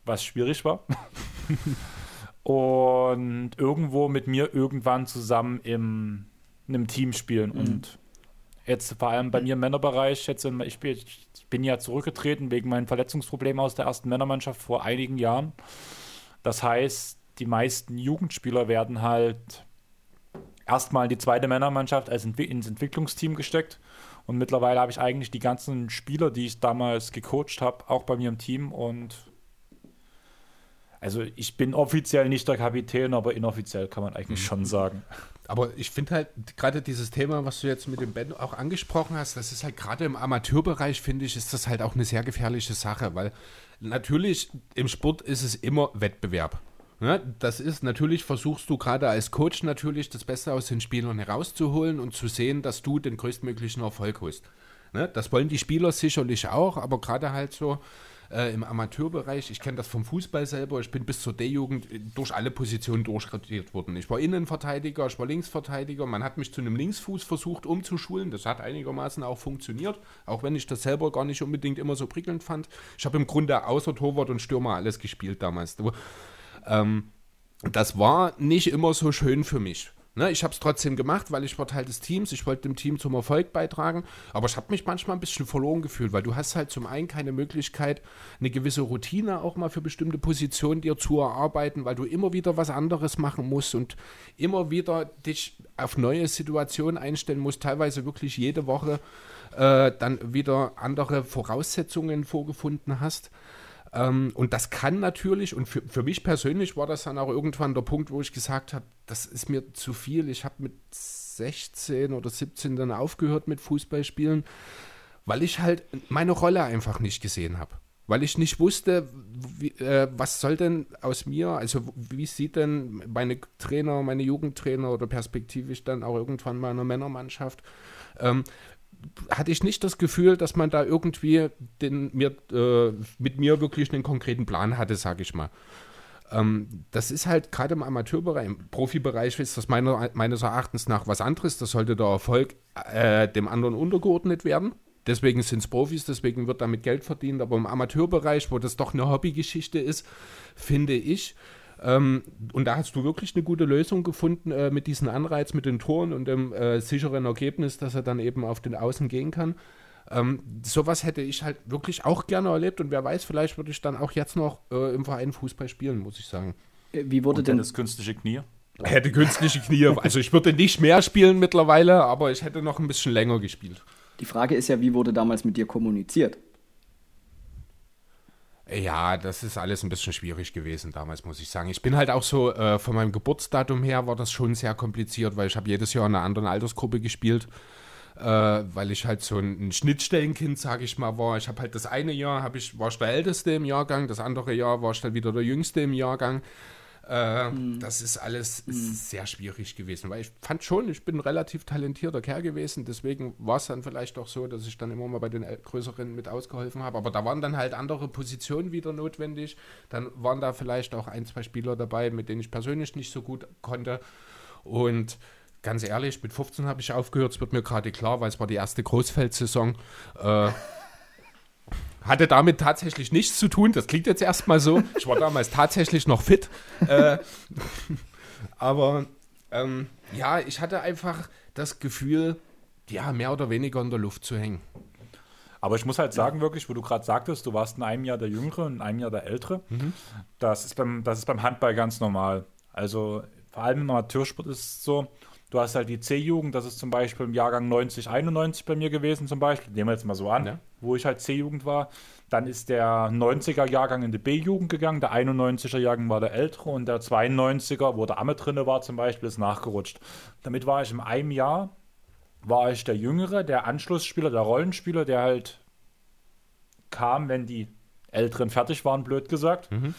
was schwierig war. und irgendwo mit mir irgendwann zusammen im, in einem Team spielen. Mhm. Und jetzt vor allem bei mir im Männerbereich, jetzt in, ich, bin, ich bin ja zurückgetreten wegen meinen Verletzungsproblemen aus der ersten Männermannschaft vor einigen Jahren. Das heißt, die meisten Jugendspieler werden halt erstmal in die zweite Männermannschaft als Entwi ins Entwicklungsteam gesteckt. Und mittlerweile habe ich eigentlich die ganzen Spieler, die ich damals gecoacht habe, auch bei mir im Team. Und also ich bin offiziell nicht der Kapitän, aber inoffiziell kann man eigentlich mhm. schon sagen. Aber ich finde halt gerade dieses Thema, was du jetzt mit dem Ben auch angesprochen hast, das ist halt gerade im Amateurbereich, finde ich, ist das halt auch eine sehr gefährliche Sache, weil natürlich im Sport ist es immer Wettbewerb. Ne? das ist natürlich, versuchst du gerade als Coach natürlich das Beste aus den Spielern herauszuholen und zu sehen, dass du den größtmöglichen Erfolg hast. Ne? Das wollen die Spieler sicherlich auch, aber gerade halt so, äh, im Amateurbereich. Ich kenne das vom Fußball selber. Ich bin bis zur D-Jugend durch alle Positionen durchrotiert worden. Ich war Innenverteidiger, ich war Linksverteidiger. Man hat mich zu einem Linksfuß versucht umzuschulen. Das hat einigermaßen auch funktioniert, auch wenn ich das selber gar nicht unbedingt immer so prickelnd fand. Ich habe im Grunde außer Torwart und Stürmer alles gespielt damals. Ähm, das war nicht immer so schön für mich. Ne, ich habe es trotzdem gemacht, weil ich war Teil des Teams, ich wollte dem Team zum Erfolg beitragen, aber ich habe mich manchmal ein bisschen verloren gefühlt, weil du hast halt zum einen keine Möglichkeit, eine gewisse Routine auch mal für bestimmte Positionen dir zu erarbeiten, weil du immer wieder was anderes machen musst und immer wieder dich auf neue Situationen einstellen musst, teilweise wirklich jede Woche äh, dann wieder andere Voraussetzungen vorgefunden hast. Ähm, und das kann natürlich, und für, für mich persönlich war das dann auch irgendwann der Punkt, wo ich gesagt habe, das ist mir zu viel. Ich habe mit 16 oder 17 dann aufgehört mit Fußballspielen, weil ich halt meine Rolle einfach nicht gesehen habe. Weil ich nicht wusste, wie, äh, was soll denn aus mir, also wie sieht denn meine Trainer, meine Jugendtrainer oder perspektivisch dann auch irgendwann meine Männermannschaft, ähm, hatte ich nicht das Gefühl, dass man da irgendwie den, mir, äh, mit mir wirklich einen konkreten Plan hatte, sage ich mal. Ähm, das ist halt gerade im Amateurbereich, im Profibereich ist das meiner, meines Erachtens nach was anderes. Das sollte der Erfolg äh, dem anderen untergeordnet werden. deswegen sind es Profis, deswegen wird damit Geld verdient, aber im Amateurbereich, wo das doch eine Hobbygeschichte ist, finde ich, ähm, und da hast du wirklich eine gute Lösung gefunden äh, mit diesem Anreiz, mit den Toren und dem äh, sicheren Ergebnis, dass er dann eben auf den Außen gehen kann. Ähm, sowas hätte ich halt wirklich auch gerne erlebt und wer weiß, vielleicht würde ich dann auch jetzt noch äh, im Verein Fußball spielen, muss ich sagen. Äh, wie wurde und denn das künstliche Knie? Hätte künstliche Knie. Also ich würde nicht mehr spielen mittlerweile, aber ich hätte noch ein bisschen länger gespielt. Die Frage ist ja, wie wurde damals mit dir kommuniziert? Ja, das ist alles ein bisschen schwierig gewesen damals, muss ich sagen. Ich bin halt auch so, äh, von meinem Geburtsdatum her war das schon sehr kompliziert, weil ich habe jedes Jahr in einer anderen Altersgruppe gespielt, äh, weil ich halt so ein, ein Schnittstellenkind, sage ich mal, war. Ich habe halt das eine Jahr, ich, war ich der Älteste im Jahrgang, das andere Jahr war ich dann wieder der Jüngste im Jahrgang. Äh, mhm. Das ist alles mhm. sehr schwierig gewesen, weil ich fand schon, ich bin ein relativ talentierter Kerl gewesen, deswegen war es dann vielleicht auch so, dass ich dann immer mal bei den Größeren mit ausgeholfen habe, aber da waren dann halt andere Positionen wieder notwendig, dann waren da vielleicht auch ein, zwei Spieler dabei, mit denen ich persönlich nicht so gut konnte und ganz ehrlich, mit 15 habe ich aufgehört, es wird mir gerade klar, weil es war die erste Großfeldsaison. Äh, hatte damit tatsächlich nichts zu tun. Das klingt jetzt erstmal so. Ich war damals tatsächlich noch fit. Äh, aber ähm, ja, ich hatte einfach das Gefühl, ja, mehr oder weniger in der Luft zu hängen. Aber ich muss halt sagen, wirklich, wo du gerade sagtest, du warst in einem Jahr der Jüngere und in einem Jahr der Ältere. Mhm. Das, ist beim, das ist beim Handball ganz normal. Also vor allem im Amateursport ist es so, Du hast halt die C-Jugend, das ist zum Beispiel im Jahrgang 90, 91 bei mir gewesen, zum Beispiel. Nehmen wir jetzt mal so an, ja. wo ich halt C-Jugend war. Dann ist der 90er-Jahrgang in die B-Jugend gegangen, der 91er-Jahrgang war der ältere und der 92er, wo der Amme drinne war zum Beispiel, ist nachgerutscht. Damit war ich in einem Jahr, war ich der Jüngere, der Anschlussspieler, der Rollenspieler, der halt kam, wenn die Älteren fertig waren, blöd gesagt. Mhm.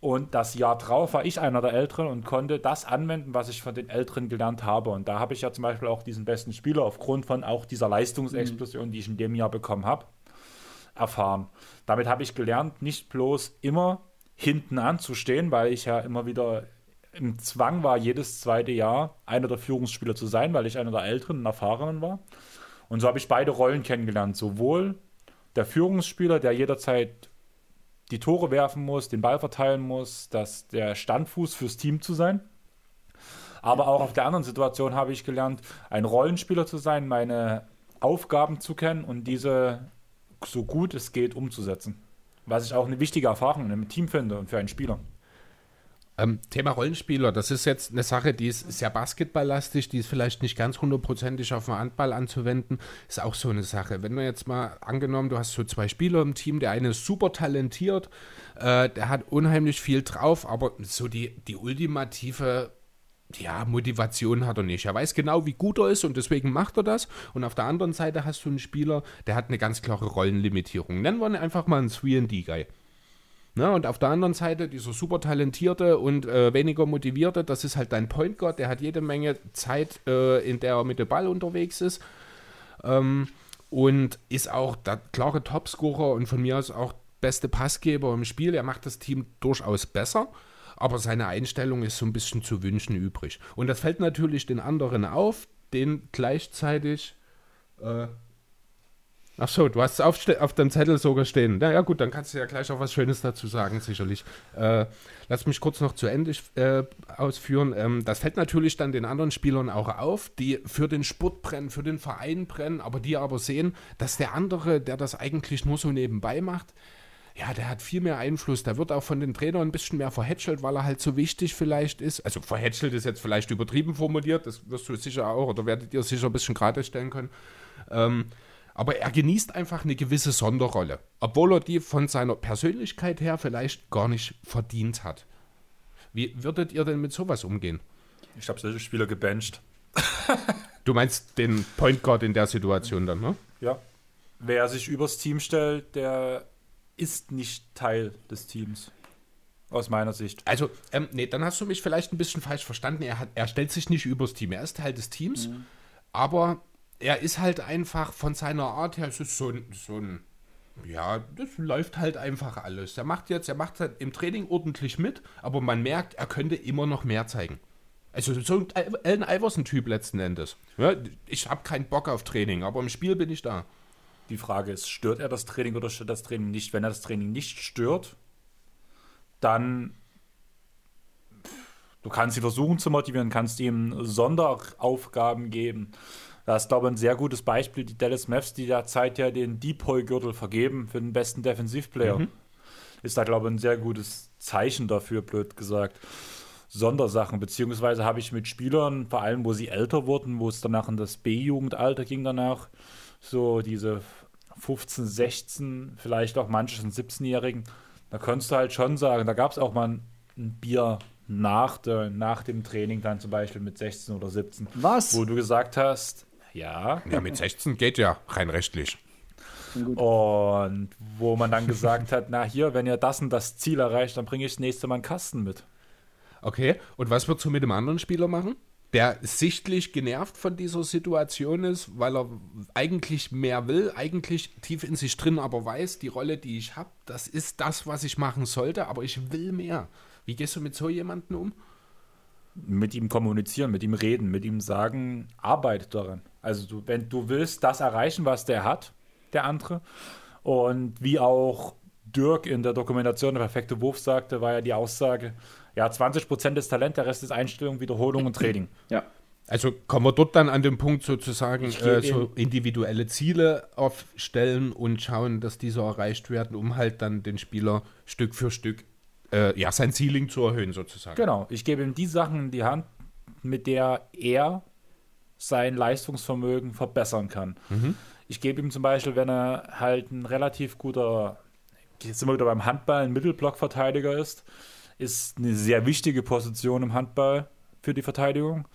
Und das Jahr drauf war ich einer der Älteren und konnte das anwenden, was ich von den Älteren gelernt habe. Und da habe ich ja zum Beispiel auch diesen besten Spieler aufgrund von auch dieser Leistungsexplosion, die ich in dem Jahr bekommen habe, erfahren. Damit habe ich gelernt, nicht bloß immer hinten anzustehen, weil ich ja immer wieder im Zwang war, jedes zweite Jahr einer der Führungsspieler zu sein, weil ich einer der Älteren und Erfahrenen war. Und so habe ich beide Rollen kennengelernt. Sowohl der Führungsspieler, der jederzeit die Tore werfen muss, den Ball verteilen muss, dass der Standfuß fürs Team zu sein. Aber auch auf der anderen Situation habe ich gelernt, ein Rollenspieler zu sein, meine Aufgaben zu kennen und diese so gut es geht umzusetzen. Was ich auch eine wichtige Erfahrung im Team finde und für einen Spieler. Ähm, Thema Rollenspieler, das ist jetzt eine Sache, die ist sehr basketballlastig, die ist vielleicht nicht ganz hundertprozentig auf den Handball anzuwenden, ist auch so eine Sache. Wenn du jetzt mal angenommen, du hast so zwei Spieler im Team, der eine ist super talentiert, äh, der hat unheimlich viel drauf, aber so die, die ultimative ja, Motivation hat er nicht. Er weiß genau, wie gut er ist und deswegen macht er das. Und auf der anderen Seite hast du einen Spieler, der hat eine ganz klare Rollenlimitierung. Nennen wir ihn einfach mal einen 3D-Guy. Ne? Und auf der anderen Seite dieser super talentierte und äh, weniger motivierte, das ist halt dein Point Guard, der hat jede Menge Zeit, äh, in der er mit dem Ball unterwegs ist. Ähm, und ist auch der klare Topscorer und von mir aus auch beste Passgeber im Spiel. Er macht das Team durchaus besser, aber seine Einstellung ist so ein bisschen zu wünschen übrig. Und das fällt natürlich den anderen auf, den gleichzeitig äh, Ach so, du hast es auf, auf dem Zettel sogar stehen. Na ja, gut, dann kannst du ja gleich auch was Schönes dazu sagen, sicherlich. Äh, lass mich kurz noch zu Ende äh, ausführen. Ähm, das fällt natürlich dann den anderen Spielern auch auf, die für den Sport brennen, für den Verein brennen, aber die aber sehen, dass der andere, der das eigentlich nur so nebenbei macht, ja, der hat viel mehr Einfluss. Der wird auch von den Trainern ein bisschen mehr verhätschelt, weil er halt so wichtig vielleicht ist. Also verhätschelt ist jetzt vielleicht übertrieben formuliert, das wirst du sicher auch oder werdet ihr sicher ein bisschen gerade stellen können. Ähm, aber er genießt einfach eine gewisse Sonderrolle, obwohl er die von seiner Persönlichkeit her vielleicht gar nicht verdient hat. Wie würdet ihr denn mit sowas umgehen? Ich habe solche Spieler gebencht. du meinst den Point Guard in der Situation dann, ne? Ja. Wer sich übers Team stellt, der ist nicht Teil des Teams. Aus meiner Sicht. Also, ähm, nee, dann hast du mich vielleicht ein bisschen falsch verstanden. Er, hat, er stellt sich nicht übers Team. Er ist Teil des Teams, mhm. aber er ist halt einfach von seiner Art her, es ist so ein, so ein, ja, das läuft halt einfach alles. Er macht jetzt, er macht halt im Training ordentlich mit, aber man merkt, er könnte immer noch mehr zeigen. Also so ein Allen Iverson-Typ letzten Endes. Ja, ich habe keinen Bock auf Training, aber im Spiel bin ich da. Die Frage ist, stört er das Training oder stört das Training nicht? Wenn er das Training nicht stört, dann du kannst sie versuchen zu motivieren, kannst ihm Sonderaufgaben geben. Da ist, glaube ich, ein sehr gutes Beispiel, die Dallas Mavs, die derzeit ja den Depoy-Gürtel vergeben für den besten Defensivplayer. Mhm. Ist da, glaube ich, ein sehr gutes Zeichen dafür, blöd gesagt. Sondersachen, beziehungsweise habe ich mit Spielern, vor allem wo sie älter wurden, wo es danach in das B-Jugendalter ging danach, so diese 15, 16, vielleicht auch manche 17-Jährigen, da konntest du halt schon sagen, da gab es auch mal ein, ein Bier nach, der, nach dem Training dann zum Beispiel mit 16 oder 17. Was? Wo du gesagt hast, ja. Ja, mit 16 geht ja rein rechtlich. Und wo man dann gesagt hat, na hier, wenn ihr das und das Ziel erreicht, dann bringe ich das nächste Mal einen Kasten mit. Okay, und was würdest du mit dem anderen Spieler machen? Der sichtlich genervt von dieser Situation ist, weil er eigentlich mehr will, eigentlich tief in sich drin aber weiß, die Rolle, die ich habe, das ist das, was ich machen sollte, aber ich will mehr. Wie gehst du mit so jemandem um? Mit ihm kommunizieren, mit ihm reden, mit ihm sagen, arbeite daran. Also du, wenn du willst das erreichen, was der hat, der andere, und wie auch Dirk in der Dokumentation Der perfekte Wurf sagte, war ja die Aussage, ja, 20% ist Talent, der Rest ist Einstellung, Wiederholung und Training. Ja. Also kommen wir dort dann an den Punkt sozusagen, äh, so individuelle Ziele aufstellen und schauen, dass diese erreicht werden, um halt dann den Spieler Stück für Stück äh, ja, sein Ceiling zu erhöhen, sozusagen. Genau, ich gebe ihm die Sachen in die Hand, mit der er sein Leistungsvermögen verbessern kann. Mhm. Ich gebe ihm zum Beispiel, wenn er halt ein relativ guter, jetzt sind wir wieder beim Handball, ein Mittelblockverteidiger ist, ist eine sehr wichtige Position im Handball für die Verteidigung.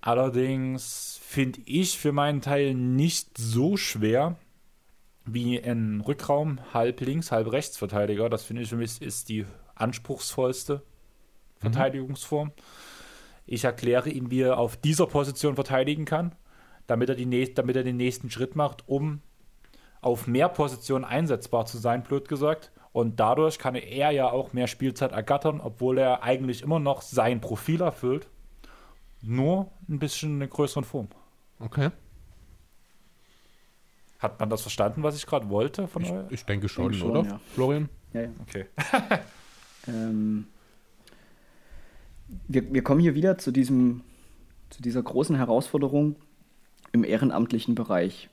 Allerdings finde ich für meinen Teil nicht so schwer wie ein Rückraum, halb links, halb rechts Verteidiger. Das finde ich für mich ist die anspruchsvollste Verteidigungsform. Mhm. Ich erkläre ihm, wie er auf dieser Position verteidigen kann, damit er, die, damit er den nächsten Schritt macht, um auf mehr Positionen einsetzbar zu sein, blöd gesagt. Und dadurch kann er ja auch mehr Spielzeit ergattern, obwohl er eigentlich immer noch sein Profil erfüllt. Nur ein bisschen in einer größeren Form. Okay. Hat man das verstanden, was ich gerade wollte von ich, euch? Ich denke schon, denke schon oder? Ja. Florian? Ja, ja. Okay. Ähm, wir, wir kommen hier wieder zu, diesem, zu dieser großen Herausforderung im ehrenamtlichen Bereich.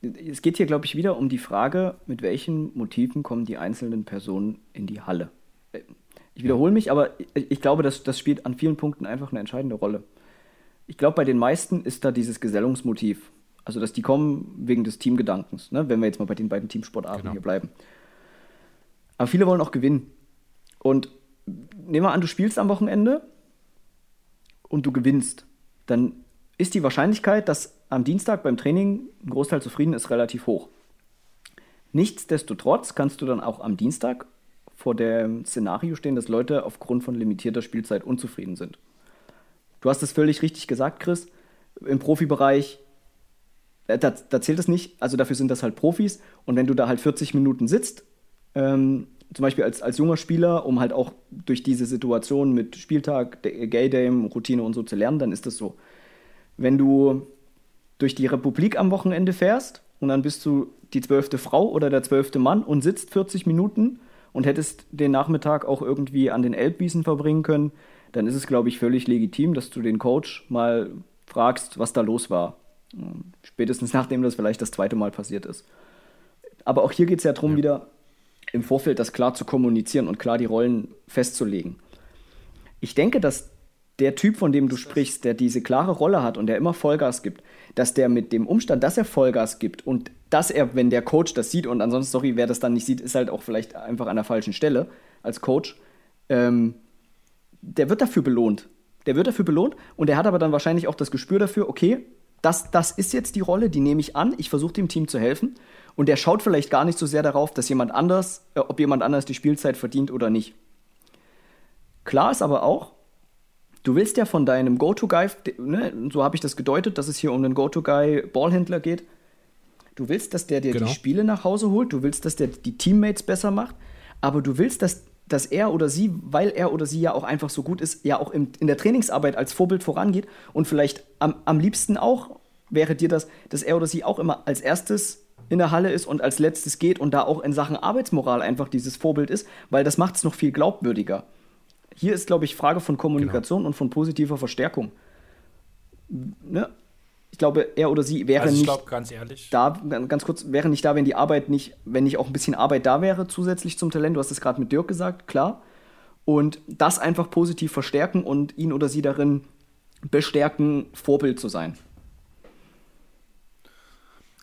Es geht hier, glaube ich, wieder um die Frage, mit welchen Motiven kommen die einzelnen Personen in die Halle. Ich wiederhole mich, aber ich glaube, das, das spielt an vielen Punkten einfach eine entscheidende Rolle. Ich glaube, bei den meisten ist da dieses Gesellungsmotiv. Also, dass die kommen wegen des Teamgedankens, ne? wenn wir jetzt mal bei den beiden Teamsportarten genau. hier bleiben. Aber viele wollen auch gewinnen. Und nehmen wir an, du spielst am Wochenende und du gewinnst. Dann ist die Wahrscheinlichkeit, dass am Dienstag beim Training ein Großteil zufrieden ist, relativ hoch. Nichtsdestotrotz kannst du dann auch am Dienstag vor dem Szenario stehen, dass Leute aufgrund von limitierter Spielzeit unzufrieden sind. Du hast es völlig richtig gesagt, Chris. Im Profibereich, äh, da, da zählt es nicht. Also dafür sind das halt Profis. Und wenn du da halt 40 Minuten sitzt ähm, zum Beispiel als, als junger Spieler, um halt auch durch diese Situation mit Spieltag, Gay Dame, Routine und so zu lernen, dann ist das so. Wenn du durch die Republik am Wochenende fährst und dann bist du die zwölfte Frau oder der zwölfte Mann und sitzt 40 Minuten und hättest den Nachmittag auch irgendwie an den Elbwiesen verbringen können, dann ist es, glaube ich, völlig legitim, dass du den Coach mal fragst, was da los war. Spätestens nachdem das vielleicht das zweite Mal passiert ist. Aber auch hier geht es ja darum, ja. wieder im Vorfeld das klar zu kommunizieren und klar die Rollen festzulegen. Ich denke, dass der Typ, von dem du sprichst, der diese klare Rolle hat und der immer Vollgas gibt, dass der mit dem Umstand, dass er Vollgas gibt und dass er, wenn der Coach das sieht und ansonsten, sorry, wer das dann nicht sieht, ist halt auch vielleicht einfach an der falschen Stelle als Coach, ähm, der wird dafür belohnt. Der wird dafür belohnt und er hat aber dann wahrscheinlich auch das Gespür dafür, okay, das, das ist jetzt die Rolle, die nehme ich an, ich versuche dem Team zu helfen und der schaut vielleicht gar nicht so sehr darauf, dass jemand anders, äh, ob jemand anders die Spielzeit verdient oder nicht. Klar ist aber auch, du willst ja von deinem Go-To-Guy, ne, so habe ich das gedeutet, dass es hier um den Go-To-Guy-Ballhändler geht. Du willst, dass der dir genau. die Spiele nach Hause holt, du willst, dass der die Teammates besser macht, aber du willst, dass, dass er oder sie, weil er oder sie ja auch einfach so gut ist, ja auch im, in der Trainingsarbeit als Vorbild vorangeht und vielleicht am, am liebsten auch wäre dir das, dass er oder sie auch immer als erstes in der Halle ist und als letztes geht und da auch in Sachen Arbeitsmoral einfach dieses Vorbild ist, weil das macht es noch viel glaubwürdiger. Hier ist, glaube ich, Frage von Kommunikation genau. und von positiver Verstärkung. Ne? Ich glaube, er oder sie wäre also nicht glaub, ganz ehrlich. da, ganz kurz, wäre nicht da, wenn die Arbeit nicht, wenn nicht auch ein bisschen Arbeit da wäre, zusätzlich zum Talent. Du hast es gerade mit Dirk gesagt, klar. Und das einfach positiv verstärken und ihn oder sie darin bestärken, Vorbild zu sein.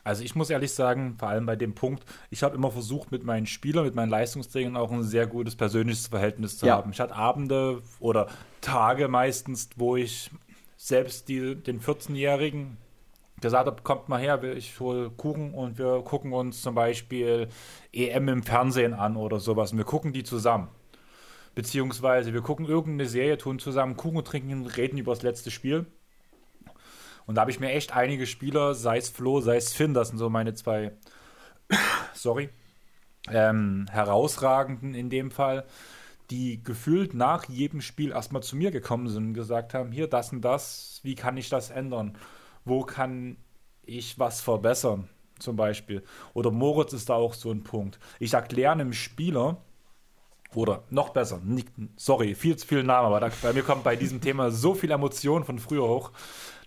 Also ich muss ehrlich sagen, vor allem bei dem Punkt, ich habe immer versucht, mit meinen Spielern, mit meinen Leistungsträgern auch ein sehr gutes persönliches Verhältnis zu ja. haben. Ich hatte Abende oder Tage meistens, wo ich selbst die, den 14-Jährigen gesagt habe, kommt mal her, ich hole Kuchen und wir gucken uns zum Beispiel EM im Fernsehen an oder sowas und wir gucken die zusammen. Beziehungsweise wir gucken irgendeine Serie, tun zusammen Kuchen trinken, reden über das letzte Spiel. Und da habe ich mir echt einige Spieler, sei es Flo, sei es Finn, das sind so meine zwei, sorry, ähm, herausragenden in dem Fall, die gefühlt nach jedem Spiel erstmal zu mir gekommen sind und gesagt haben, hier das und das, wie kann ich das ändern? Wo kann ich was verbessern? Zum Beispiel. Oder Moritz ist da auch so ein Punkt. Ich erkläre einem Spieler, oder noch besser, sorry, viel zu viel Name, aber da, bei mir kommt bei diesem Thema so viel Emotion von früher hoch.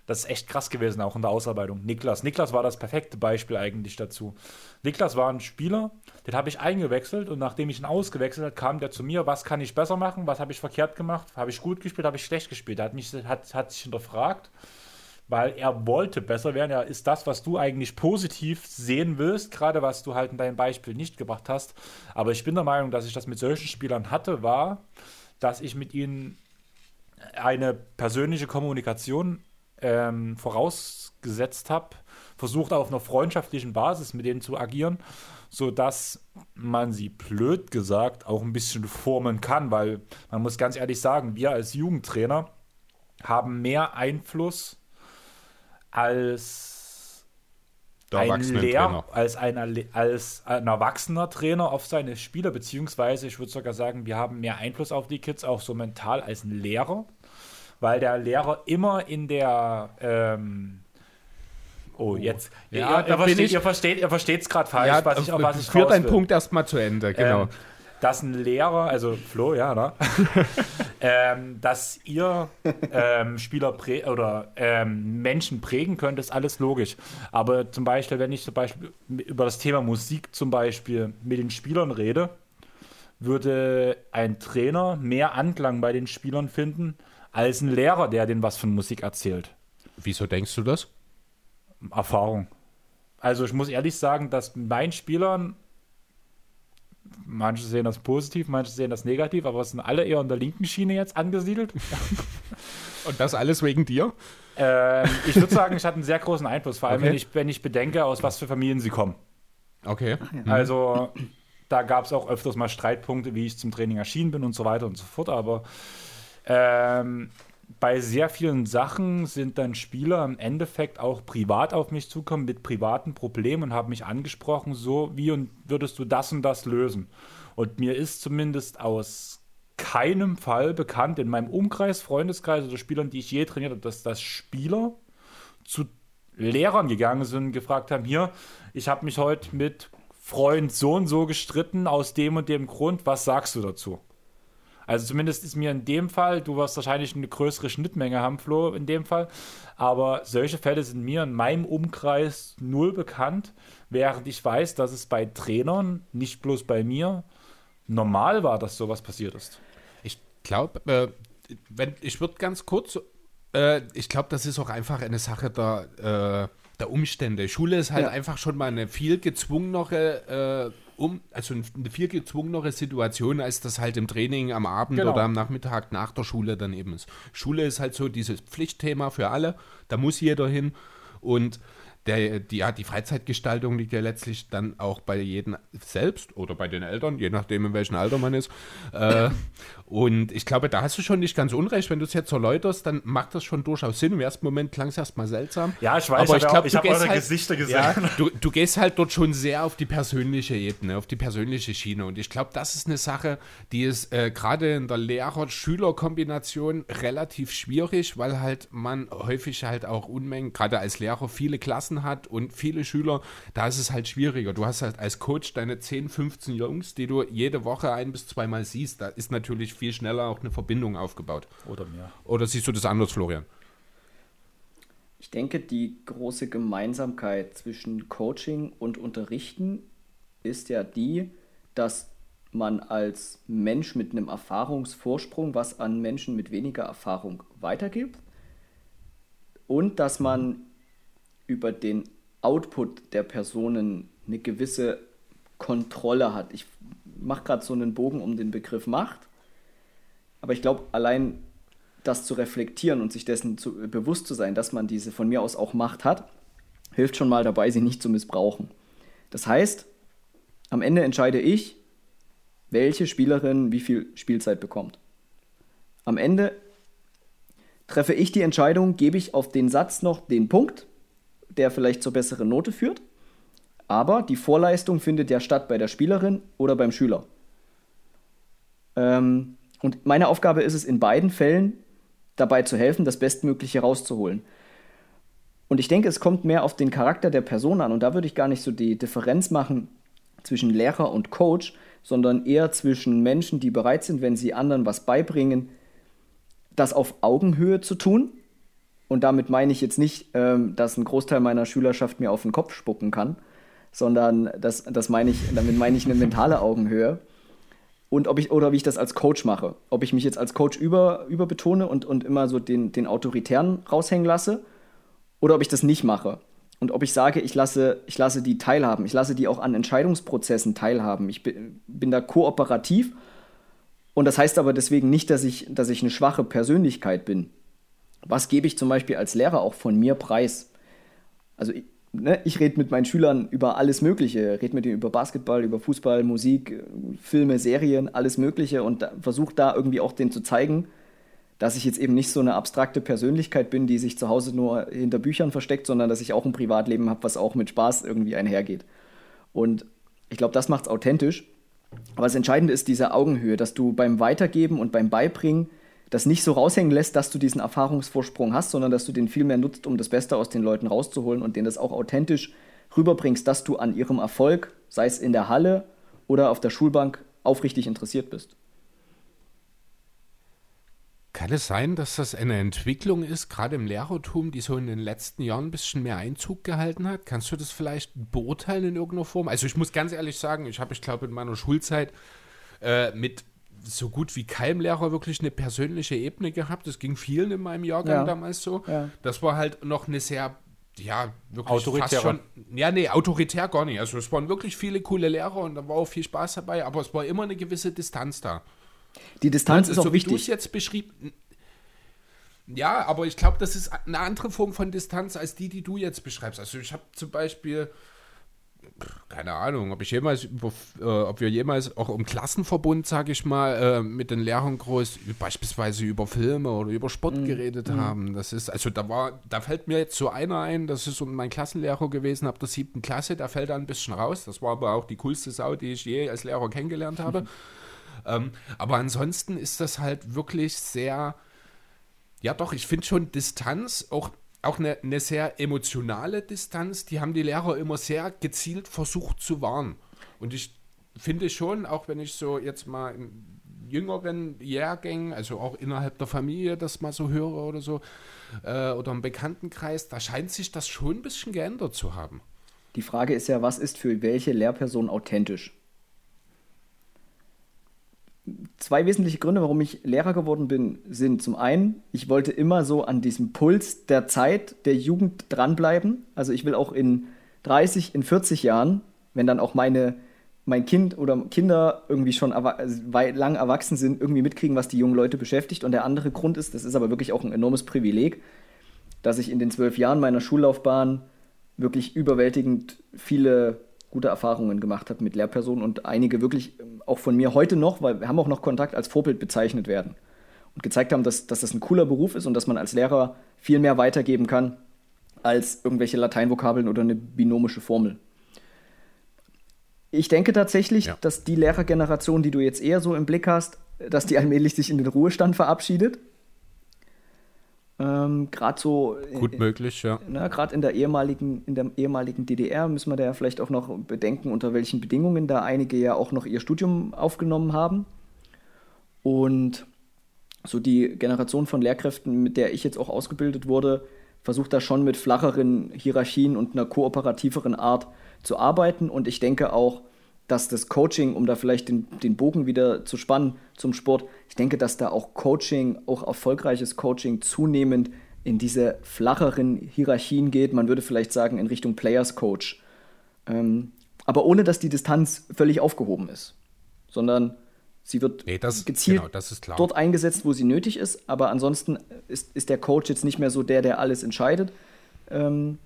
Das ist echt krass gewesen, auch in der Ausarbeitung. Niklas. Niklas war das perfekte Beispiel eigentlich dazu. Niklas war ein Spieler, den habe ich eingewechselt und nachdem ich ihn ausgewechselt habe, kam der zu mir, was kann ich besser machen, was habe ich verkehrt gemacht, habe ich gut gespielt, habe ich schlecht gespielt. Er hat, mich, hat, hat sich hinterfragt, weil er wollte besser werden. Er ist das, was du eigentlich positiv sehen willst, gerade was du halt in deinem Beispiel nicht gebracht hast. Aber ich bin der Meinung, dass ich das mit solchen Spielern hatte, war, dass ich mit ihnen eine persönliche Kommunikation ähm, vorausgesetzt habe, versucht auf einer freundschaftlichen Basis mit denen zu agieren, sodass man sie blöd gesagt auch ein bisschen formen kann, weil man muss ganz ehrlich sagen, wir als Jugendtrainer haben mehr Einfluss als ein Lehr als ein, als ein erwachsener Trainer auf seine Spieler, beziehungsweise ich würde sogar sagen, wir haben mehr Einfluss auf die Kids, auch so mental als ein Lehrer weil der Lehrer immer in der ähm, Oh, jetzt. Ja, ihr, ihr, versteht, ihr versteht, ihr versteht es gerade falsch, ja, was ich, was ich Führt deinen Punkt erstmal zu Ende, genau. Ähm, dass ein Lehrer, also Flo, ja, ne? ähm, dass ihr ähm, Spieler oder ähm, Menschen prägen könnt, ist alles logisch. Aber zum Beispiel, wenn ich zum Beispiel über das Thema Musik zum Beispiel mit den Spielern rede, würde ein Trainer mehr Anklang bei den Spielern finden, als ein Lehrer, der denen was von Musik erzählt. Wieso denkst du das? Erfahrung. Also ich muss ehrlich sagen, dass meinen Spielern, manche sehen das positiv, manche sehen das negativ, aber es sind alle eher in der linken Schiene jetzt angesiedelt. Und das alles wegen dir? Ähm, ich würde sagen, ich hatte einen sehr großen Einfluss, vor allem okay. wenn, ich, wenn ich bedenke, aus was für Familien sie kommen. Okay. Also da gab es auch öfters mal Streitpunkte, wie ich zum Training erschienen bin und so weiter und so fort, aber ähm, bei sehr vielen Sachen sind dann Spieler im Endeffekt auch privat auf mich zukommen mit privaten Problemen und haben mich angesprochen, so wie und würdest du das und das lösen? Und mir ist zumindest aus keinem Fall bekannt in meinem Umkreis, Freundeskreis oder Spielern, die ich je trainiert habe, dass das Spieler zu Lehrern gegangen sind und gefragt haben, hier, ich habe mich heute mit Freund so und so gestritten aus dem und dem Grund, was sagst du dazu? Also zumindest ist mir in dem Fall, du wirst wahrscheinlich eine größere Schnittmenge haben, Flo, in dem Fall. Aber solche Fälle sind mir in meinem Umkreis null bekannt, während ich weiß, dass es bei Trainern, nicht bloß bei mir, normal war, dass sowas passiert ist. Ich glaube, äh, wenn ich würde ganz kurz, äh, ich glaube, das ist auch einfach eine Sache der, äh, der Umstände. Schule ist halt ja. einfach schon mal eine viel gezwungenere äh, um, also eine viel gezwungenere Situation, als das halt im Training am Abend genau. oder am Nachmittag nach der Schule dann eben ist. Schule ist halt so dieses Pflichtthema für alle, da muss jeder hin und der, die, ja, die Freizeitgestaltung liegt ja letztlich dann auch bei jedem selbst oder bei den Eltern, je nachdem, in welchem Alter man ist. Äh, und ich glaube, da hast du schon nicht ganz unrecht. Wenn du es jetzt erläuterst, dann macht das schon durchaus Sinn. Im ersten Moment klang es erstmal seltsam. Ja, ich weiß, aber ich, glaub, ich habe eure halt, Gesichter gesehen. Ja, du, du gehst halt dort schon sehr auf die persönliche Ebene, auf die persönliche Schiene. Und ich glaube, das ist eine Sache, die ist äh, gerade in der Lehrer-Schüler-Kombination relativ schwierig, weil halt man häufig halt auch Unmengen, gerade als Lehrer, viele Klassen hat und viele Schüler. Da ist es halt schwieriger. Du hast halt als Coach deine 10, 15 Jungs, die du jede Woche ein bis zweimal siehst. Da ist natürlich viel schneller auch eine Verbindung aufgebaut. Oder mehr. Oder siehst du das anders, Florian? Ich denke, die große Gemeinsamkeit zwischen Coaching und Unterrichten ist ja die, dass man als Mensch mit einem Erfahrungsvorsprung was an Menschen mit weniger Erfahrung weitergibt und dass man über den Output der Personen eine gewisse Kontrolle hat. Ich mache gerade so einen Bogen um den Begriff Macht, aber ich glaube, allein das zu reflektieren und sich dessen zu, bewusst zu sein, dass man diese von mir aus auch Macht hat, hilft schon mal dabei, sie nicht zu missbrauchen. Das heißt, am Ende entscheide ich, welche Spielerin wie viel Spielzeit bekommt. Am Ende treffe ich die Entscheidung, gebe ich auf den Satz noch den Punkt, der vielleicht zur besseren Note führt, aber die Vorleistung findet ja statt bei der Spielerin oder beim Schüler. Ähm, und meine Aufgabe ist es in beiden Fällen, dabei zu helfen, das Bestmögliche rauszuholen. Und ich denke, es kommt mehr auf den Charakter der Person an. Und da würde ich gar nicht so die Differenz machen zwischen Lehrer und Coach, sondern eher zwischen Menschen, die bereit sind, wenn sie anderen was beibringen, das auf Augenhöhe zu tun. Und damit meine ich jetzt nicht, ähm, dass ein Großteil meiner Schülerschaft mir auf den Kopf spucken kann, sondern das, das meine ich, damit meine ich eine mentale Augenhöhe und ob ich oder wie ich das als Coach mache. Ob ich mich jetzt als Coach über, überbetone und, und immer so den, den Autoritären raushängen lasse oder ob ich das nicht mache. Und ob ich sage, ich lasse, ich lasse die teilhaben, ich lasse die auch an Entscheidungsprozessen teilhaben. Ich bin, da kooperativ und das heißt aber deswegen nicht, dass ich, dass ich eine schwache Persönlichkeit bin. Was gebe ich zum Beispiel als Lehrer auch von mir preis? Also ich, ne, ich rede mit meinen Schülern über alles Mögliche, rede mit ihnen über Basketball, über Fußball, Musik, Filme, Serien, alles Mögliche und versuche da irgendwie auch denen zu zeigen, dass ich jetzt eben nicht so eine abstrakte Persönlichkeit bin, die sich zu Hause nur hinter Büchern versteckt, sondern dass ich auch ein Privatleben habe, was auch mit Spaß irgendwie einhergeht. Und ich glaube, das macht es authentisch. Aber das Entscheidende ist diese Augenhöhe, dass du beim Weitergeben und beim Beibringen das nicht so raushängen lässt, dass du diesen Erfahrungsvorsprung hast, sondern dass du den viel mehr nutzt, um das Beste aus den Leuten rauszuholen und denen das auch authentisch rüberbringst, dass du an ihrem Erfolg, sei es in der Halle oder auf der Schulbank, aufrichtig interessiert bist. Kann es sein, dass das eine Entwicklung ist, gerade im Lehrertum, die so in den letzten Jahren ein bisschen mehr Einzug gehalten hat? Kannst du das vielleicht beurteilen in irgendeiner Form? Also ich muss ganz ehrlich sagen, ich habe, ich glaube, in meiner Schulzeit äh, mit so gut wie keinem Lehrer wirklich eine persönliche Ebene gehabt. Das ging vielen in meinem Jahrgang ja. damals so. Ja. Das war halt noch eine sehr, ja, wirklich autoritär. fast schon. Ja, nee, autoritär gar nicht. Also es waren wirklich viele coole Lehrer und da war auch viel Spaß dabei, aber es war immer eine gewisse Distanz da. Die Distanz und, ist auch so wichtig. Wie du es jetzt beschrieben. Ja, aber ich glaube, das ist eine andere Form von Distanz als die, die du jetzt beschreibst. Also ich habe zum Beispiel keine Ahnung, ob ich jemals äh, ob wir jemals auch im Klassenverbund, sage ich mal, äh, mit den Lehrern groß beispielsweise über Filme oder über Sport mm. geredet mm. haben. Das ist, also da war, da fällt mir jetzt so einer ein, das ist mein Klassenlehrer gewesen ab der siebten Klasse, der fällt da ein bisschen raus. Das war aber auch die coolste Sau, die ich je als Lehrer kennengelernt habe. ähm, aber ansonsten ist das halt wirklich sehr, ja doch, ich finde schon Distanz, auch auch eine, eine sehr emotionale Distanz, die haben die Lehrer immer sehr gezielt versucht zu wahren. Und ich finde schon, auch wenn ich so jetzt mal in jüngeren Jahrgängen, also auch innerhalb der Familie das mal so höre oder so, äh, oder im Bekanntenkreis, da scheint sich das schon ein bisschen geändert zu haben. Die Frage ist ja, was ist für welche Lehrperson authentisch? Zwei wesentliche Gründe, warum ich Lehrer geworden bin, sind zum einen, ich wollte immer so an diesem Puls der Zeit, der Jugend dranbleiben. Also ich will auch in 30, in 40 Jahren, wenn dann auch meine, mein Kind oder Kinder irgendwie schon also lang erwachsen sind, irgendwie mitkriegen, was die jungen Leute beschäftigt. Und der andere Grund ist, das ist aber wirklich auch ein enormes Privileg, dass ich in den zwölf Jahren meiner Schullaufbahn wirklich überwältigend viele gute Erfahrungen gemacht habe mit Lehrpersonen und einige wirklich ähm, auch von mir heute noch, weil wir haben auch noch Kontakt als Vorbild bezeichnet werden und gezeigt haben, dass, dass das ein cooler Beruf ist und dass man als Lehrer viel mehr weitergeben kann als irgendwelche Lateinvokabeln oder eine binomische Formel. Ich denke tatsächlich, ja. dass die Lehrergeneration, die du jetzt eher so im Blick hast, dass die allmählich sich in den Ruhestand verabschiedet. Ähm, gerade so. Gut möglich, ja. Gerade in der ehemaligen, in der ehemaligen DDR müssen wir da ja vielleicht auch noch bedenken, unter welchen Bedingungen da einige ja auch noch ihr Studium aufgenommen haben. Und so die Generation von Lehrkräften, mit der ich jetzt auch ausgebildet wurde, versucht da schon mit flacheren Hierarchien und einer kooperativeren Art zu arbeiten. Und ich denke auch, dass das Coaching, um da vielleicht den, den Bogen wieder zu spannen zum Sport, ich denke, dass da auch Coaching, auch erfolgreiches Coaching zunehmend in diese flacheren Hierarchien geht. Man würde vielleicht sagen in Richtung Players Coach. Ähm, aber ohne, dass die Distanz völlig aufgehoben ist, sondern sie wird nee, das, gezielt genau, dort eingesetzt, wo sie nötig ist. Aber ansonsten ist, ist der Coach jetzt nicht mehr so der, der alles entscheidet. Ähm,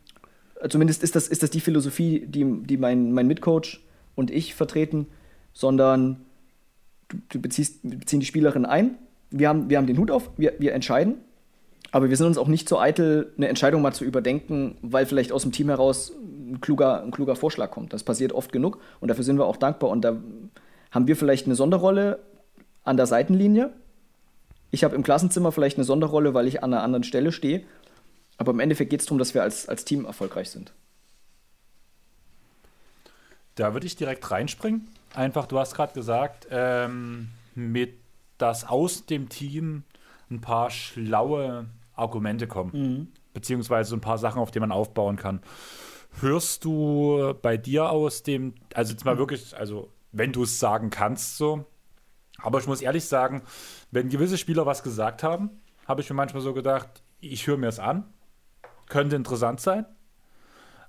zumindest ist das, ist das die Philosophie, die, die mein, mein Mitcoach und ich vertreten, sondern du, du beziehst, beziehen die Spielerin ein, wir haben, wir haben den Hut auf, wir, wir entscheiden, aber wir sind uns auch nicht so eitel, eine Entscheidung mal zu überdenken, weil vielleicht aus dem Team heraus ein kluger, ein kluger Vorschlag kommt. Das passiert oft genug und dafür sind wir auch dankbar. Und da haben wir vielleicht eine Sonderrolle an der Seitenlinie. Ich habe im Klassenzimmer vielleicht eine Sonderrolle, weil ich an einer anderen Stelle stehe. Aber im Endeffekt geht es darum, dass wir als, als Team erfolgreich sind. Da würde ich direkt reinspringen. Einfach, du hast gerade gesagt, ähm, mit dass aus dem Team ein paar schlaue Argumente kommen. Mhm. Beziehungsweise ein paar Sachen, auf die man aufbauen kann. Hörst du bei dir aus dem, also jetzt mal wirklich, also wenn du es sagen kannst, so. Aber ich muss ehrlich sagen, wenn gewisse Spieler was gesagt haben, habe ich mir manchmal so gedacht, ich höre mir es an. Könnte interessant sein.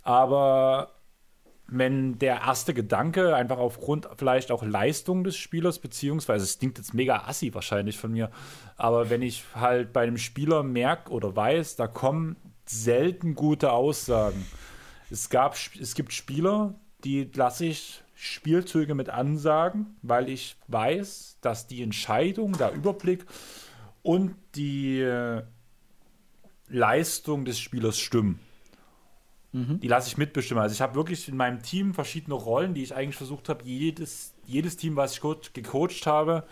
Aber wenn der erste Gedanke einfach aufgrund vielleicht auch Leistung des Spielers, beziehungsweise es klingt jetzt mega assi wahrscheinlich von mir, aber wenn ich halt bei einem Spieler merke oder weiß, da kommen selten gute Aussagen. Es, gab, es gibt Spieler, die lasse ich Spielzüge mit Ansagen, weil ich weiß, dass die Entscheidung, der Überblick und die äh, Leistung des Spielers stimmen. Mhm. Die lasse ich mitbestimmen. Also ich habe wirklich in meinem Team verschiedene Rollen, die ich eigentlich versucht habe, jedes, jedes Team, was ich gecoacht habe,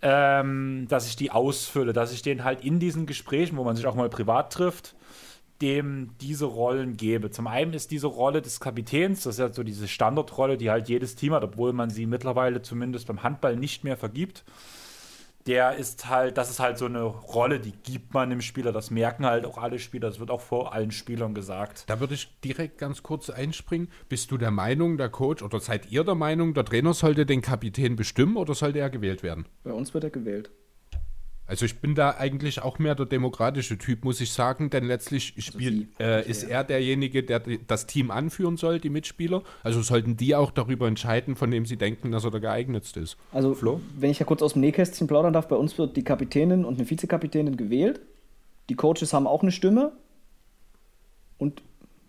ähm, dass ich die ausfülle, dass ich den halt in diesen Gesprächen, wo man sich auch mal privat trifft, dem diese Rollen gebe. Zum einen ist diese Rolle des Kapitäns, das ist ja so diese Standardrolle, die halt jedes Team hat, obwohl man sie mittlerweile zumindest beim Handball nicht mehr vergibt der ist halt, das ist halt so eine Rolle, die gibt man dem Spieler. Das merken halt auch alle Spieler. Das wird auch vor allen Spielern gesagt. Da würde ich direkt ganz kurz einspringen. Bist du der Meinung, der Coach, oder seid ihr der Meinung, der Trainer sollte den Kapitän bestimmen oder sollte er gewählt werden? Bei uns wird er gewählt. Also ich bin da eigentlich auch mehr der demokratische Typ, muss ich sagen, denn letztlich also spiel, äh, ist er derjenige, der das Team anführen soll, die Mitspieler. Also sollten die auch darüber entscheiden, von dem sie denken, dass er der geeignetste ist. Also Flo? wenn ich ja kurz aus dem Nähkästchen plaudern darf, bei uns wird die Kapitänin und eine Vizekapitänin gewählt. Die Coaches haben auch eine Stimme. Und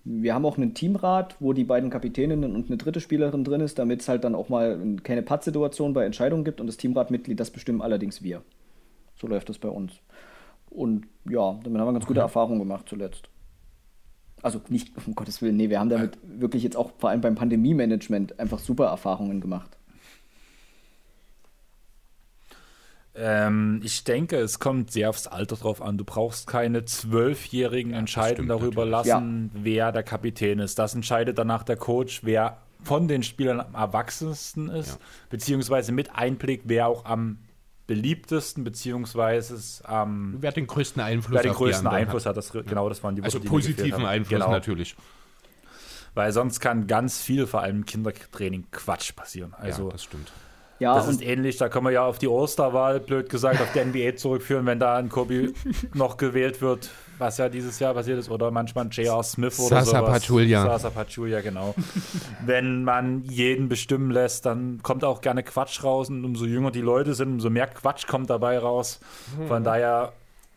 wir haben auch einen Teamrat, wo die beiden Kapitäninnen und eine dritte Spielerin drin ist, damit es halt dann auch mal keine Pattsituation bei Entscheidungen gibt. Und das Teamratmitglied, das bestimmen allerdings wir. So läuft das bei uns. Und ja, damit haben wir ganz gute okay. Erfahrungen gemacht zuletzt. Also nicht, um Gottes Willen, nee, wir haben damit wirklich jetzt auch vor allem beim Pandemie-Management einfach super Erfahrungen gemacht. Ähm, ich denke, es kommt sehr aufs Alter drauf an. Du brauchst keine zwölfjährigen ja, Entscheidungen darüber natürlich. lassen, ja. wer der Kapitän ist. Das entscheidet danach der Coach, wer von den Spielern am erwachsensten ist, ja. beziehungsweise mit Einblick, wer auch am beliebtesten, beziehungsweise ähm, wer den größten Einfluss, wer den größten Einfluss hat. Das, genau, das waren die Also Worte, positiven Einfluss genau. natürlich. Weil sonst kann ganz viel, vor allem im Kindertraining, Quatsch passieren. Also, ja, das stimmt. Ja, das ist ähnlich, da können wir ja auf die Osterwahl, blöd gesagt, auf die NBA zurückführen, wenn da ein Kobi noch gewählt wird, was ja dieses Jahr passiert ist, oder manchmal J.R. Smith oder Sasa sowas. Pachulia. Sasa Pachulia, genau. wenn man jeden bestimmen lässt, dann kommt auch gerne Quatsch raus und umso jünger die Leute sind, umso mehr Quatsch kommt dabei raus. Von mhm. daher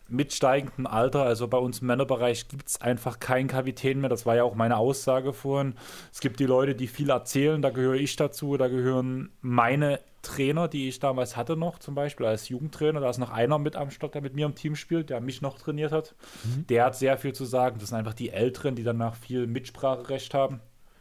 mit steigendem Alter, also bei uns im Männerbereich gibt es einfach keinen Kapitän mehr. Das war ja auch meine Aussage vorhin. Es gibt die Leute, die viel erzählen, da gehöre ich dazu, da gehören meine Trainer, die ich damals hatte noch, zum Beispiel als Jugendtrainer. Da ist noch einer mit am Stock, der mit mir im Team spielt, der mich noch trainiert hat. Mhm. Der hat sehr viel zu sagen. Das sind einfach die Älteren, die danach viel Mitspracherecht haben.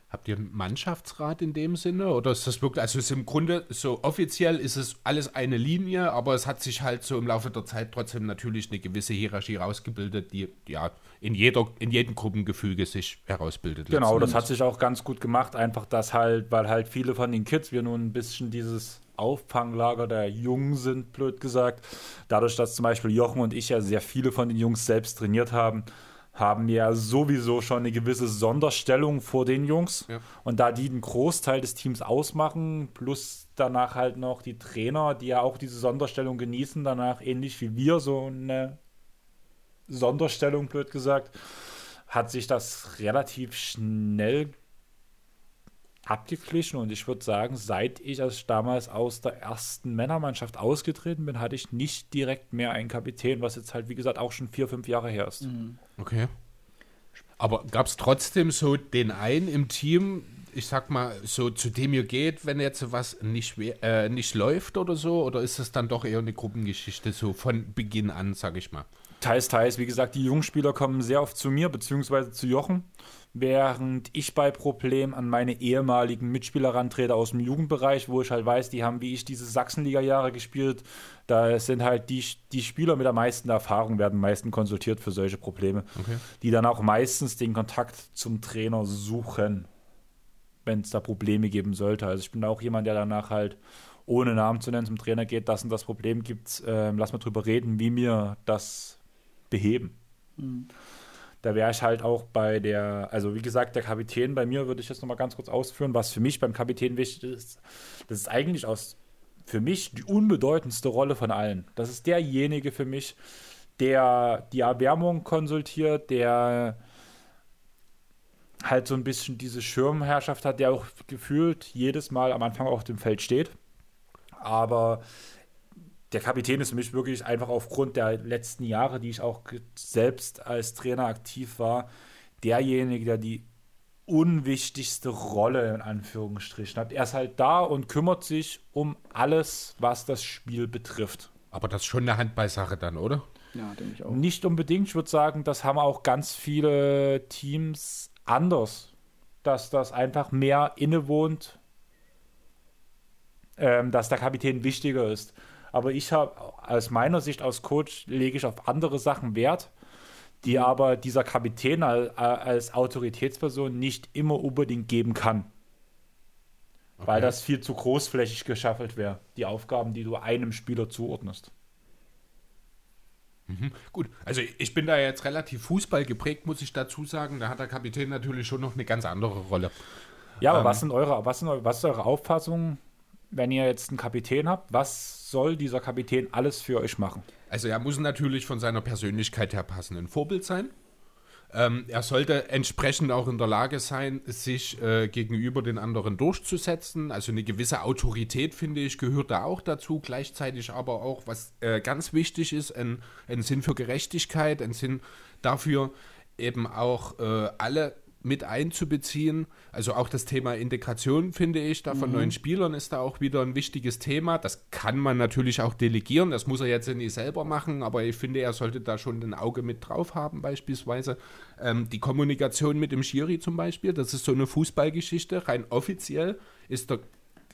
Habt ihr einen Mannschaftsrat in dem Sinne? Oder ist das wirklich, also ist im Grunde so offiziell ist es alles eine Linie, aber es hat sich halt so im Laufe der Zeit trotzdem natürlich eine gewisse Hierarchie rausgebildet, die ja in, jeder, in jedem Gruppengefüge sich herausbildet. Genau, das hat sich auch ganz gut gemacht, einfach das halt, weil halt viele von den Kids, wir nun ein bisschen dieses Auffanglager der Jungen sind, blöd gesagt. Dadurch, dass zum Beispiel Jochen und ich ja sehr viele von den Jungs selbst trainiert haben, haben ja sowieso schon eine gewisse Sonderstellung vor den Jungs. Ja. Und da die einen Großteil des Teams ausmachen, plus danach halt noch die Trainer, die ja auch diese Sonderstellung genießen, danach ähnlich wie wir so eine Sonderstellung, blöd gesagt, hat sich das relativ schnell abgeglichen und ich würde sagen, seit ich als damals aus der ersten Männermannschaft ausgetreten bin, hatte ich nicht direkt mehr einen Kapitän, was jetzt halt, wie gesagt, auch schon vier, fünf Jahre her ist. Mhm. Okay. Aber gab es trotzdem so den einen im Team, ich sag mal, so zu dem ihr geht, wenn jetzt was nicht, äh, nicht läuft oder so? Oder ist das dann doch eher eine Gruppengeschichte, so von Beginn an, sag ich mal? Teils, teils. Wie gesagt, die Jungspieler kommen sehr oft zu mir, beziehungsweise zu Jochen während ich bei Problem an meine ehemaligen Mitspieler rantrete aus dem Jugendbereich, wo ich halt weiß, die haben wie ich diese Sachsenliga-Jahre gespielt. Da sind halt die, die Spieler mit der meisten Erfahrung, werden am meisten konsultiert für solche Probleme, okay. die dann auch meistens den Kontakt zum Trainer suchen, wenn es da Probleme geben sollte. Also ich bin auch jemand, der danach halt ohne Namen zu nennen zum Trainer geht, dass es das Problem gibt, äh, lass mal drüber reden, wie wir das beheben. Mhm. Da wäre ich halt auch bei der, also wie gesagt, der Kapitän bei mir würde ich jetzt nochmal ganz kurz ausführen, was für mich beim Kapitän wichtig ist. Das ist eigentlich aus, für mich die unbedeutendste Rolle von allen. Das ist derjenige für mich, der die Erwärmung konsultiert, der halt so ein bisschen diese Schirmherrschaft hat, der auch gefühlt jedes Mal am Anfang auf dem Feld steht. Aber der Kapitän ist für mich wirklich einfach aufgrund der letzten Jahre, die ich auch selbst als Trainer aktiv war, derjenige, der die unwichtigste Rolle in Anführungsstrichen hat. Er ist halt da und kümmert sich um alles, was das Spiel betrifft. Aber das ist schon eine Handballsache dann, oder? Ja, denke ich auch. Nicht unbedingt. Ich würde sagen, das haben auch ganz viele Teams anders, dass das einfach mehr innewohnt, ähm, dass der Kapitän wichtiger ist. Aber ich habe aus meiner Sicht als Coach lege ich auf andere Sachen Wert, die mhm. aber dieser Kapitän als, als Autoritätsperson nicht immer unbedingt geben kann. Okay. Weil das viel zu großflächig geschaffelt wäre, die Aufgaben, die du einem Spieler zuordnest. Mhm. Gut, also ich bin da jetzt relativ Fußball geprägt, muss ich dazu sagen. Da hat der Kapitän natürlich schon noch eine ganz andere Rolle. Ja, aber ähm, was, sind eure, was, sind, was ist eure Auffassung, wenn ihr jetzt einen Kapitän habt? Was soll dieser Kapitän alles für euch machen? Also er muss natürlich von seiner Persönlichkeit her passen, ein Vorbild sein. Ähm, er sollte entsprechend auch in der Lage sein, sich äh, gegenüber den anderen durchzusetzen. Also eine gewisse Autorität, finde ich, gehört da auch dazu. Gleichzeitig aber auch, was äh, ganz wichtig ist, ein, ein Sinn für Gerechtigkeit, ein Sinn dafür, eben auch äh, alle mit einzubeziehen. Also auch das Thema Integration, finde ich, da von mhm. neuen Spielern ist da auch wieder ein wichtiges Thema. Das kann man natürlich auch delegieren, das muss er jetzt nicht selber machen, aber ich finde, er sollte da schon ein Auge mit drauf haben, beispielsweise. Ähm, die Kommunikation mit dem Schiri zum Beispiel, das ist so eine Fußballgeschichte, rein offiziell ist der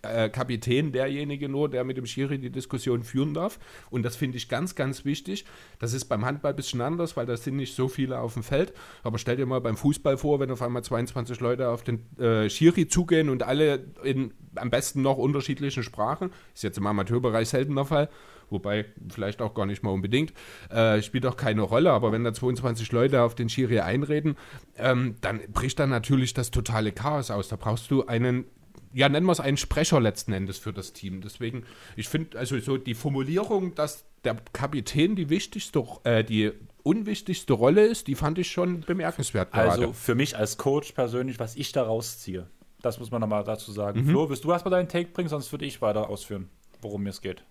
äh, Kapitän derjenige nur, der mit dem Schiri die Diskussion führen darf. Und das finde ich ganz, ganz wichtig. Das ist beim Handball ein bisschen anders, weil da sind nicht so viele auf dem Feld. Aber stell dir mal beim Fußball vor, wenn auf einmal 22 Leute auf den äh, Schiri zugehen und alle in am besten noch unterschiedlichen Sprachen. Ist jetzt im Amateurbereich selten der Fall wobei vielleicht auch gar nicht mal unbedingt, äh, spielt auch keine Rolle, aber wenn da 22 Leute auf den Schiri einreden, ähm, dann bricht dann natürlich das totale Chaos aus. Da brauchst du einen ja, nennen wir es einen Sprecher letzten Endes für das Team. Deswegen, ich finde, also so die Formulierung, dass der Kapitän die wichtigste, äh, die unwichtigste Rolle ist, die fand ich schon bemerkenswert. Gerade. Also für mich als Coach persönlich, was ich da rausziehe, das muss man nochmal dazu sagen. Mhm. Flo, willst du erstmal deinen Take bringen, sonst würde ich weiter ausführen, worum es geht.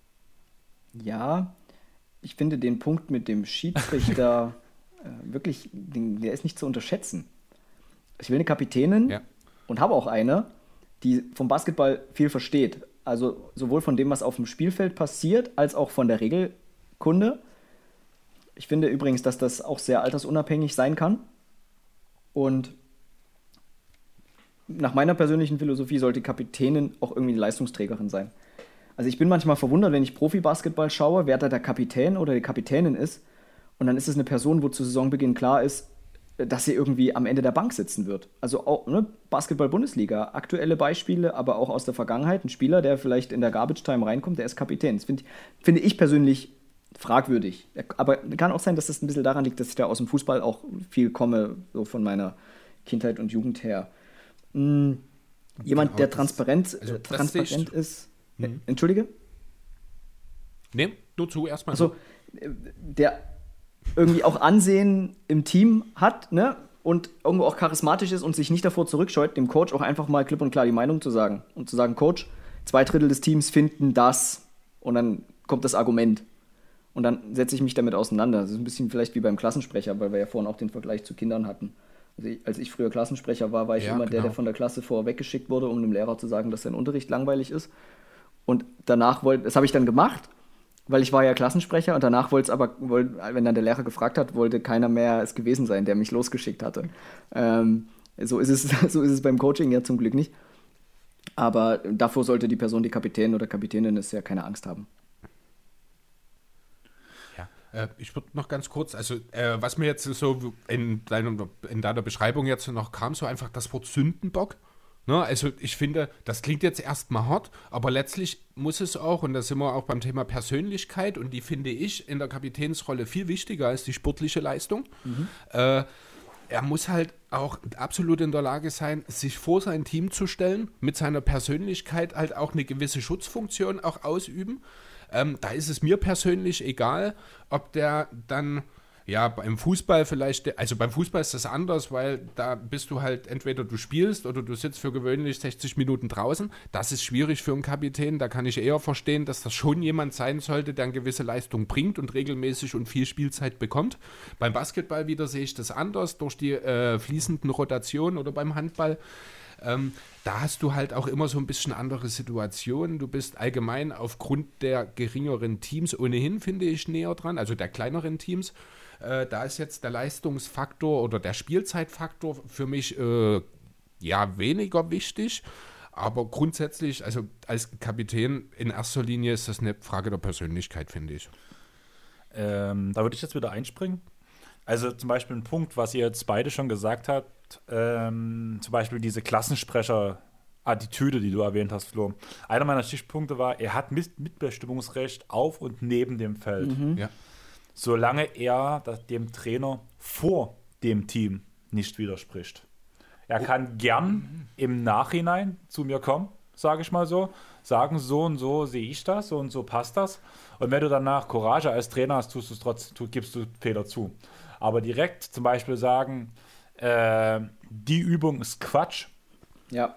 Ja, ich finde den Punkt mit dem Schiedsrichter äh, wirklich, den, der ist nicht zu unterschätzen. Ich will eine Kapitänin Ja. und habe auch eine, die vom Basketball viel versteht. Also sowohl von dem, was auf dem Spielfeld passiert, als auch von der Regelkunde. Ich finde übrigens, dass das auch sehr altersunabhängig sein kann. Und nach meiner persönlichen Philosophie sollte die Kapitänin auch irgendwie die Leistungsträgerin sein. Also ich bin manchmal verwundert, wenn ich Profi-Basketball schaue, wer da der Kapitän oder die Kapitänin ist. Und dann ist es eine Person, wo zu Saisonbeginn klar ist, dass sie irgendwie am Ende der Bank sitzen wird. Also auch ne, Basketball-Bundesliga, aktuelle Beispiele, aber auch aus der Vergangenheit. Ein Spieler, der vielleicht in der Garbage-Time reinkommt, der ist Kapitän. Das finde finde ich persönlich fragwürdig. Aber kann auch sein, dass das ein bisschen daran liegt, dass ich da aus dem Fußball auch viel komme, so von meiner Kindheit und Jugend her. Hm, jemand, Genau, der transparent, also äh, transparent ist. Mhm. Entschuldige? Nee, nur zu erstmal. Also, äh, der irgendwie auch Ansehen im Team hat, ne? Und irgendwo auch charismatisch ist und sich nicht davor zurückscheut, dem Coach auch einfach mal klipp und klar die Meinung zu sagen. Und zu sagen, Coach, zwei Drittel des Teams finden das. Und dann kommt das Argument. Und dann setze ich mich damit auseinander. Das ist ein bisschen vielleicht wie beim Klassensprecher, weil wir ja vorhin auch den Vergleich zu Kindern hatten. Also ich, als ich früher Klassensprecher war, war ich Ja, immer der, genau. der von der Klasse vorher weggeschickt wurde, um dem Lehrer zu sagen, dass sein Unterricht langweilig ist. Und danach wollte, das habe ich dann gemacht, weil ich war ja Klassensprecher und danach wollte es aber, wollt, wenn dann der Lehrer gefragt hat, wollte keiner mehr es gewesen sein, der mich losgeschickt hatte. Ähm, so, ist es, so ist es beim Coaching ja zum Glück nicht. Aber davor sollte die Person, die Kapitän oder Kapitänin ist, ja keine Angst haben. Ja, äh, ich würde noch ganz kurz, also äh, was mir jetzt so in, deinem, in deiner Beschreibung jetzt noch kam, so einfach das Wort Sündenbock. Ne? Also ich finde, das klingt jetzt erstmal hart, aber letztlich muss es auch, und da sind wir auch beim Thema Persönlichkeit, und die finde ich in der Kapitänsrolle viel wichtiger als die sportliche Leistung. Äh, er muss halt auch absolut in der Lage sein, sich vor sein Team zu stellen, mit seiner Persönlichkeit halt auch eine gewisse Schutzfunktion auch ausüben. Ähm, da ist es mir persönlich egal, ob der dann, ja, beim Fußball vielleicht, also beim Fußball ist das anders, weil da bist du halt, entweder du spielst oder du sitzt für gewöhnlich 60 Minuten draußen. Das ist schwierig für einen Kapitän. Da kann ich eher verstehen, dass das schon jemand sein sollte, der eine gewisse Leistung bringt und regelmäßig und viel Spielzeit bekommt. Beim Basketball wieder sehe ich das anders durch die äh, fließenden Rotationen oder beim Handball. Ähm, da hast du halt auch immer so ein bisschen andere Situationen. Du bist allgemein aufgrund der geringeren Teams ohnehin, finde ich, näher dran, also der kleineren Teams. Äh, da ist jetzt der Leistungsfaktor oder der Spielzeitfaktor für mich äh, ja weniger wichtig. Aber grundsätzlich, also als Kapitän in erster Linie ist das eine Frage der Persönlichkeit, finde ich. Ähm, da würde ich jetzt wieder einspringen. Also zum Beispiel ein Punkt, was ihr jetzt beide schon gesagt habt, ähm, zum Beispiel diese Klassensprecher-Attitüde, die du erwähnt hast, Flo. Einer meiner Stichpunkte war, er hat Mit Mitbestimmungsrecht auf und neben dem Feld, Ja. Solange er dem Trainer vor dem Team nicht widerspricht. Er kann gern im Nachhinein zu mir kommen, sage ich mal so, sagen, so und so sehe ich das, so und so passt das. Und wenn du danach Courage als Trainer hast, tust du es trotzdem, tu, gibst du Fehler zu. Aber direkt zum Beispiel sagen, äh, die Übung ist Quatsch. Ja.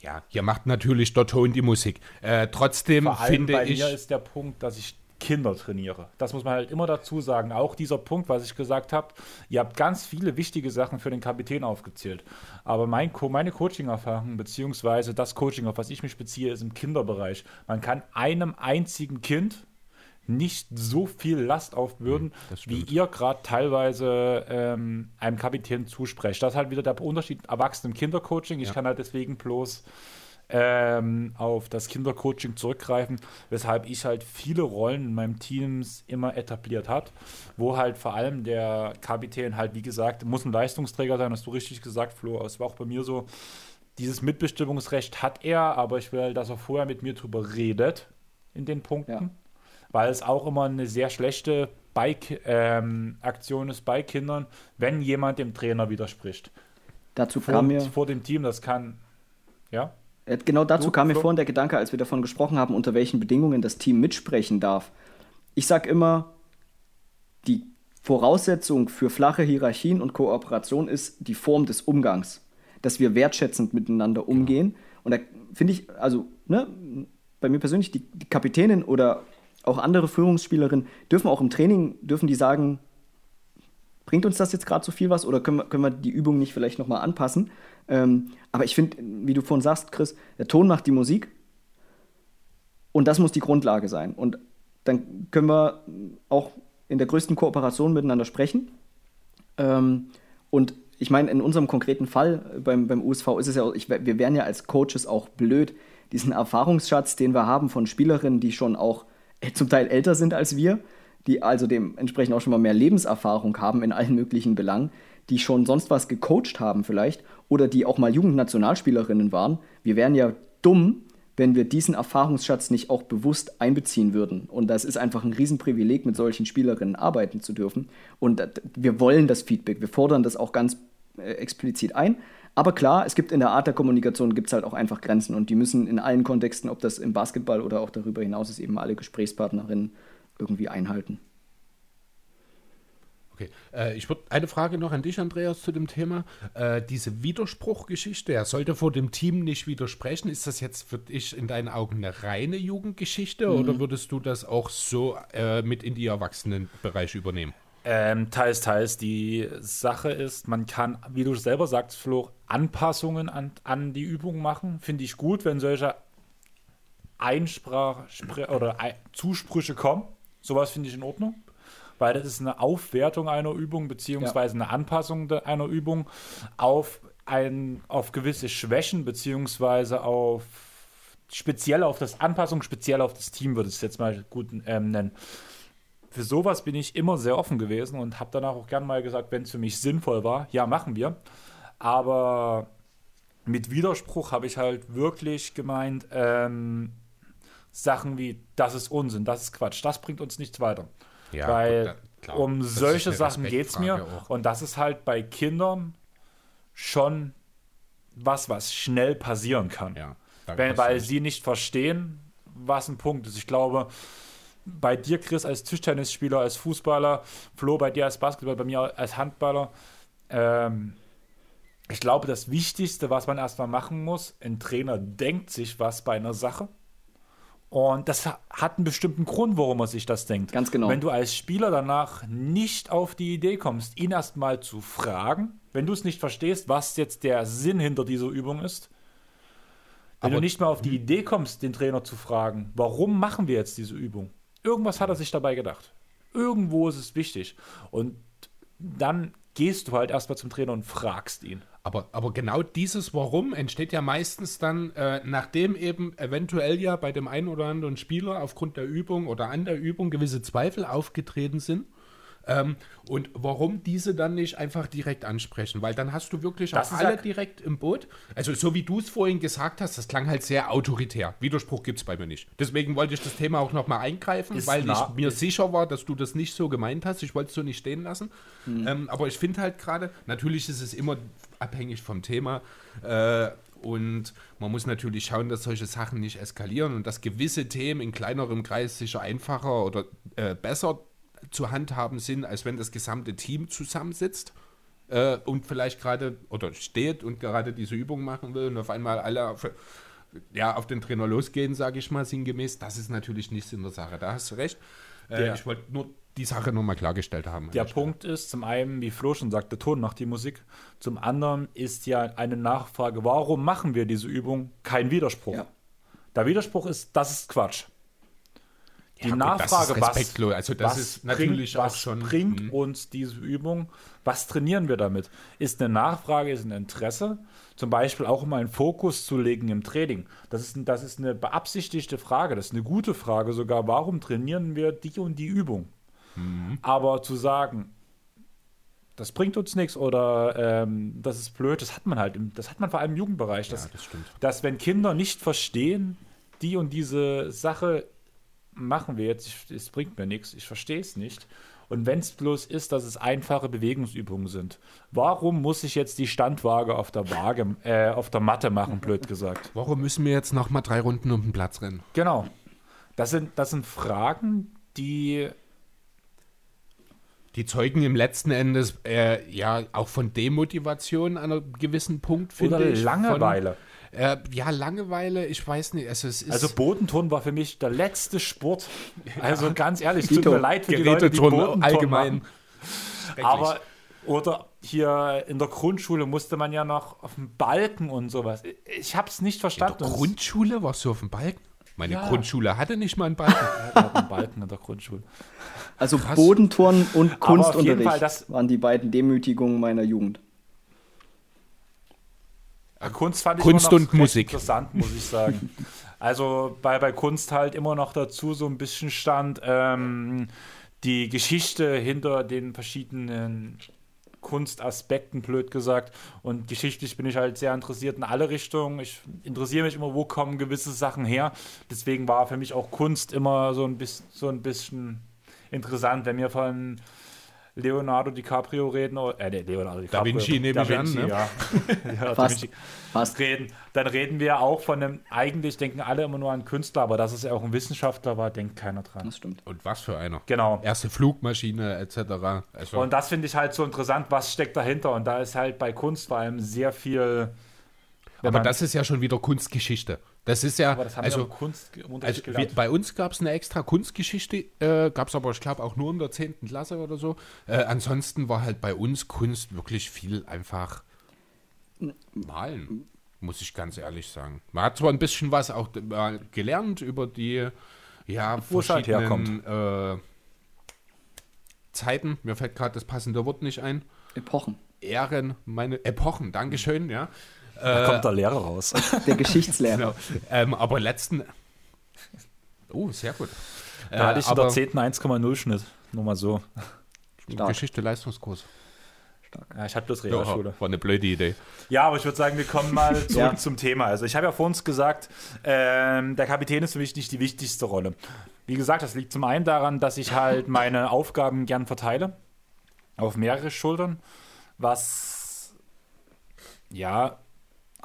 Ja, hier macht natürlich der Ton die Musik. Äh, trotzdem Vor allem finde bei ich. mir ist der Punkt, dass ich Kinder trainiere. Das muss man halt immer dazu sagen. Auch dieser Punkt, was ich gesagt habe, ihr habt ganz viele wichtige Sachen für den Kapitän aufgezählt. Aber mein Co meine Coaching-Erfahrung, beziehungsweise das Coaching, auf was ich mich beziehe, ist im Kinderbereich. Man kann einem einzigen Kind nicht so viel Last aufbürden, das wie ihr gerade teilweise ähm, einem Kapitän zusprecht. Das ist halt wieder der Unterschied Erwachsenen- Kindercoaching. Ich Ja. kann halt deswegen bloß ähm, auf das Kindercoaching zurückgreifen, weshalb ich halt viele Rollen in meinem Teams immer etabliert hat, wo halt vor allem der Kapitän halt, wie gesagt, muss ein Leistungsträger sein, hast du richtig gesagt, Flo, es war auch bei mir so, dieses Mitbestimmungsrecht hat er, aber ich will, dass er vorher mit mir drüber redet in den Punkten, Ja. weil es auch immer eine sehr schlechte Bike-Aktion ist bei Kindern, wenn jemand dem Trainer widerspricht. Dazu Vor, kam mir. vor dem Team, das kann, ja, Genau dazu kam mir vorhin der Gedanke, als wir davon gesprochen haben, unter welchen Bedingungen das Team mitsprechen darf. Ich sage immer, die Voraussetzung für flache Hierarchien und Kooperation ist die Form des Umgangs. Dass wir wertschätzend miteinander umgehen. Und da finde ich, also, ne, bei mir persönlich, die, die Kapitänin oder auch andere Führungsspielerinnen dürfen auch im Training, dürfen die sagen, bringt uns das jetzt gerade so viel was oder können wir, können wir die Übung nicht vielleicht nochmal anpassen? Ähm, aber ich finde, wie du vorhin sagst, Chris, der Ton macht die Musik und das muss die Grundlage sein. Und dann können wir auch in der größten Kooperation miteinander sprechen. Ähm, und ich meine, in unserem konkreten Fall beim, beim USV ist es ja, ich, wir wären ja als Coaches auch blöd, diesen Erfahrungsschatz, den wir haben von Spielerinnen, die schon auch äh, zum Teil älter sind als wir, die also dementsprechend auch schon mal mehr Lebenserfahrung haben in allen möglichen Belangen, die schon sonst was gecoacht haben vielleicht oder die auch mal Jugendnationalspielerinnen waren. Wir wären ja dumm, wenn wir diesen Erfahrungsschatz nicht auch bewusst einbeziehen würden. Und das ist einfach ein Riesenprivileg, mit solchen Spielerinnen arbeiten zu dürfen. Und wir wollen das Feedback, wir fordern das auch ganz äh, explizit ein. Aber klar, es gibt in der Art der Kommunikation gibt es halt auch einfach Grenzen und die müssen in allen Kontexten, ob das im Basketball oder auch darüber hinaus ist, eben alle Gesprächspartnerinnen irgendwie einhalten. Okay, äh, ich würde eine Frage noch an dich, Andreas, zu dem Thema. Äh, diese Widerspruchgeschichte, er sollte vor dem Team nicht widersprechen. Ist das jetzt für dich in deinen Augen eine reine Jugendgeschichte mhm. oder würdest du das auch so äh, mit in die Erwachsenenbereich übernehmen? Ähm, teils, teils. Die Sache ist, man kann, wie du selber sagst, Flo, Anpassungen an, an die Übung machen. Finde ich gut, wenn solche Einsprach oder Zusprüche kommen. Sowas finde ich in Ordnung weil das ist eine Aufwertung einer Übung beziehungsweise eine Anpassung einer Übung auf, ein, auf gewisse Schwächen beziehungsweise auf speziell auf das Anpassung, speziell auf das Team würde ich es jetzt mal gut ähm, nennen. Für sowas bin ich immer sehr offen gewesen und habe danach auch gern mal gesagt, wenn es für mich sinnvoll war, ja, machen wir. Aber mit Widerspruch habe ich halt wirklich gemeint, ähm, Sachen wie, das ist Unsinn, das ist Quatsch, das bringt uns nichts weiter. Ja, Weil gut, klar, um solche Sachen geht es mir. Auch. Und das ist halt bei Kindern schon was, was schnell passieren kann. Ja, Wenn, weil sie nicht verstehen, was ein Punkt ist. Ich glaube, bei dir, Chris, als Tischtennisspieler, als Fußballer, Flo, bei dir als Basketballer, bei mir als Handballer, ähm, ich glaube, das Wichtigste, was man erstmal machen muss, ein Trainer denkt sich was bei einer Sache und das hat einen bestimmten Grund, warum er sich das denkt. Ganz genau. Wenn du als Spieler danach nicht auf die Idee kommst, ihn erstmal zu fragen, wenn du es nicht verstehst, was jetzt der Sinn hinter dieser Übung ist, wenn Aber du nicht mal auf die Idee kommst, den Trainer zu fragen, warum machen wir jetzt diese Übung? Irgendwas hat er sich dabei gedacht. Irgendwo ist es wichtig. Und dann gehst du halt erstmal zum Trainer und fragst ihn. Aber, aber genau dieses Warum entsteht ja meistens dann, äh, nachdem eben eventuell ja bei dem einen oder anderen Spieler aufgrund der Übung oder an der Übung gewisse Zweifel aufgetreten sind. Ähm, und warum diese dann nicht einfach direkt ansprechen? Weil dann hast du wirklich das auch alle direkt im Boot. Also so wie du es vorhin gesagt hast, das klang halt sehr autoritär. Widerspruch gibt es bei mir nicht. Deswegen wollte ich das Thema auch nochmal eingreifen, ist weil ich mir sicher war, dass du das nicht so gemeint hast. Ich wollte es so nicht stehen lassen. Mhm. Ähm, aber ich finde halt gerade, natürlich ist es immer abhängig vom Thema. Äh, und man muss natürlich schauen, dass solche Sachen nicht eskalieren und dass gewisse Themen in kleinerem Kreis sicher einfacher oder äh, besser zu handhaben sind, als wenn das gesamte Team zusammensitzt äh, und vielleicht gerade oder steht und gerade diese Übung machen will und auf einmal alle auf, ja, auf den Trainer losgehen, sage ich mal, sinngemäß. Das ist natürlich nichts in der Sache. Da hast du recht. Äh, ich wollte nur die Sache nochmal klargestellt haben. Der Punkt Stelle. ist zum einen, wie Flo schon sagt, der Ton macht die Musik. Zum anderen ist ja eine Nachfrage, warum machen wir diese Übung? Kein Widerspruch. Ja. Der Widerspruch ist, das ist Quatsch die ja, Nachfrage, was, also das was ist natürlich bringt, was schon, bringt mh. uns diese Übung, was trainieren wir damit? Ist eine Nachfrage, ist ein Interesse, zum Beispiel auch immer einen Fokus zu legen im Training. Das ist, das ist eine beabsichtigte Frage, das ist eine gute Frage sogar, warum trainieren wir die und die Übung? Mhm. Aber zu sagen, das bringt uns nichts oder ähm, das ist blöd, das hat man halt, im, das hat man vor allem im Jugendbereich. Dass, ja, das stimmt. Dass wenn Kinder nicht verstehen, die und diese Sache machen wir jetzt? Es bringt mir nichts, ich verstehe es nicht. Und wenn es bloß ist, dass es einfache Bewegungsübungen sind, warum muss ich jetzt die Standwaage auf der Waage, äh, auf der Matte machen, blöd gesagt? Warum müssen wir jetzt noch mal drei Runden um den Platz rennen? Genau. Das sind, das sind Fragen, die die zeugen im letzten Endes äh, ja auch von Demotivation an einem gewissen Punkt, finde ich. Langeweile. Äh, ja, Langeweile, ich weiß nicht. Also, es ist Also Bodenturnen war für mich der letzte Sport. Also ganz ehrlich, tut mir leid für die Leute, die Geräteturnen Bodenturnen allgemein. Aber oder hier in der Grundschule musste man ja noch auf dem Balken und sowas. Ich habe es nicht In verstanden. der Grundschule warst du auf dem Balken? Meine Ja. Grundschule hatte nicht mal einen Balken. Wir hatten einen Balken in der Grundschule. Also Bodenturnen und Kunstunterricht Fall, das- waren die beiden Demütigungen meiner Jugend. Ja, Kunst fand ich Kunst immer noch und Musik. interessant, muss ich sagen. also bei, bei Kunst halt immer noch dazu so ein bisschen stand ähm, die Geschichte hinter den verschiedenen Kunstaspekten, blöd gesagt. Und geschichtlich bin ich halt sehr interessiert in alle Richtungen. Ich interessiere mich immer, wo kommen gewisse Sachen her. Deswegen war für mich auch Kunst immer so ein bisschen, so ein bisschen interessant, wenn wir von Leonardo DiCaprio reden, oder- äh, nee, Leonardo DiCaprio. Vinci nehme ich an, ne? ja. ja Da Fast. Vinci Fast. reden, dann reden wir auch von einem, eigentlich denken alle immer nur an Künstler, aber dass es ja auch ein Wissenschaftler war, denkt keiner dran. Das stimmt. Und was für einer. Genau. Erste Flugmaschine etc. Also, Und das finde ich halt so interessant, was steckt dahinter. Und da ist halt bei Kunst vor allem sehr viel. aber das ist ja schon wieder Kunstgeschichte. Das ist ja, aber das haben also, wir im Kunst im Unterricht also wir, gelernt. bei uns gab es eine extra Kunstgeschichte, äh, gab es aber, ich glaube, auch nur in der 10. Klasse oder so. Äh, ansonsten war halt bei uns Kunst wirklich viel einfach malen, muss ich ganz ehrlich sagen. Man hat zwar ein bisschen was auch äh, gelernt über die ja, Wo halt verschiedenen äh, Zeiten, mir fällt gerade das passende Wort nicht ein. Epochen. Ehren, meine Epochen, Dankeschön, ja. Da kommt der Lehrer raus. Der Geschichtslehrer. Genau. Ähm, aber letzten. Oh, sehr gut. Äh, Da hatte ich in aber der 10. 1,0 Schnitt. Nur mal so. Stark. Geschichte Leistungskurs. Ja, ich hatte bloß Ja, Realschule. war eine blöde Idee. Ja, aber ich würde sagen, wir kommen mal zurück Ja. zum Thema. Also ich habe ja vor uns gesagt, ähm, der Kapitän ist für mich nicht die wichtigste Rolle. Wie gesagt, das liegt zum einen daran, dass ich halt meine Aufgaben gern verteile auf mehrere Schultern, was ja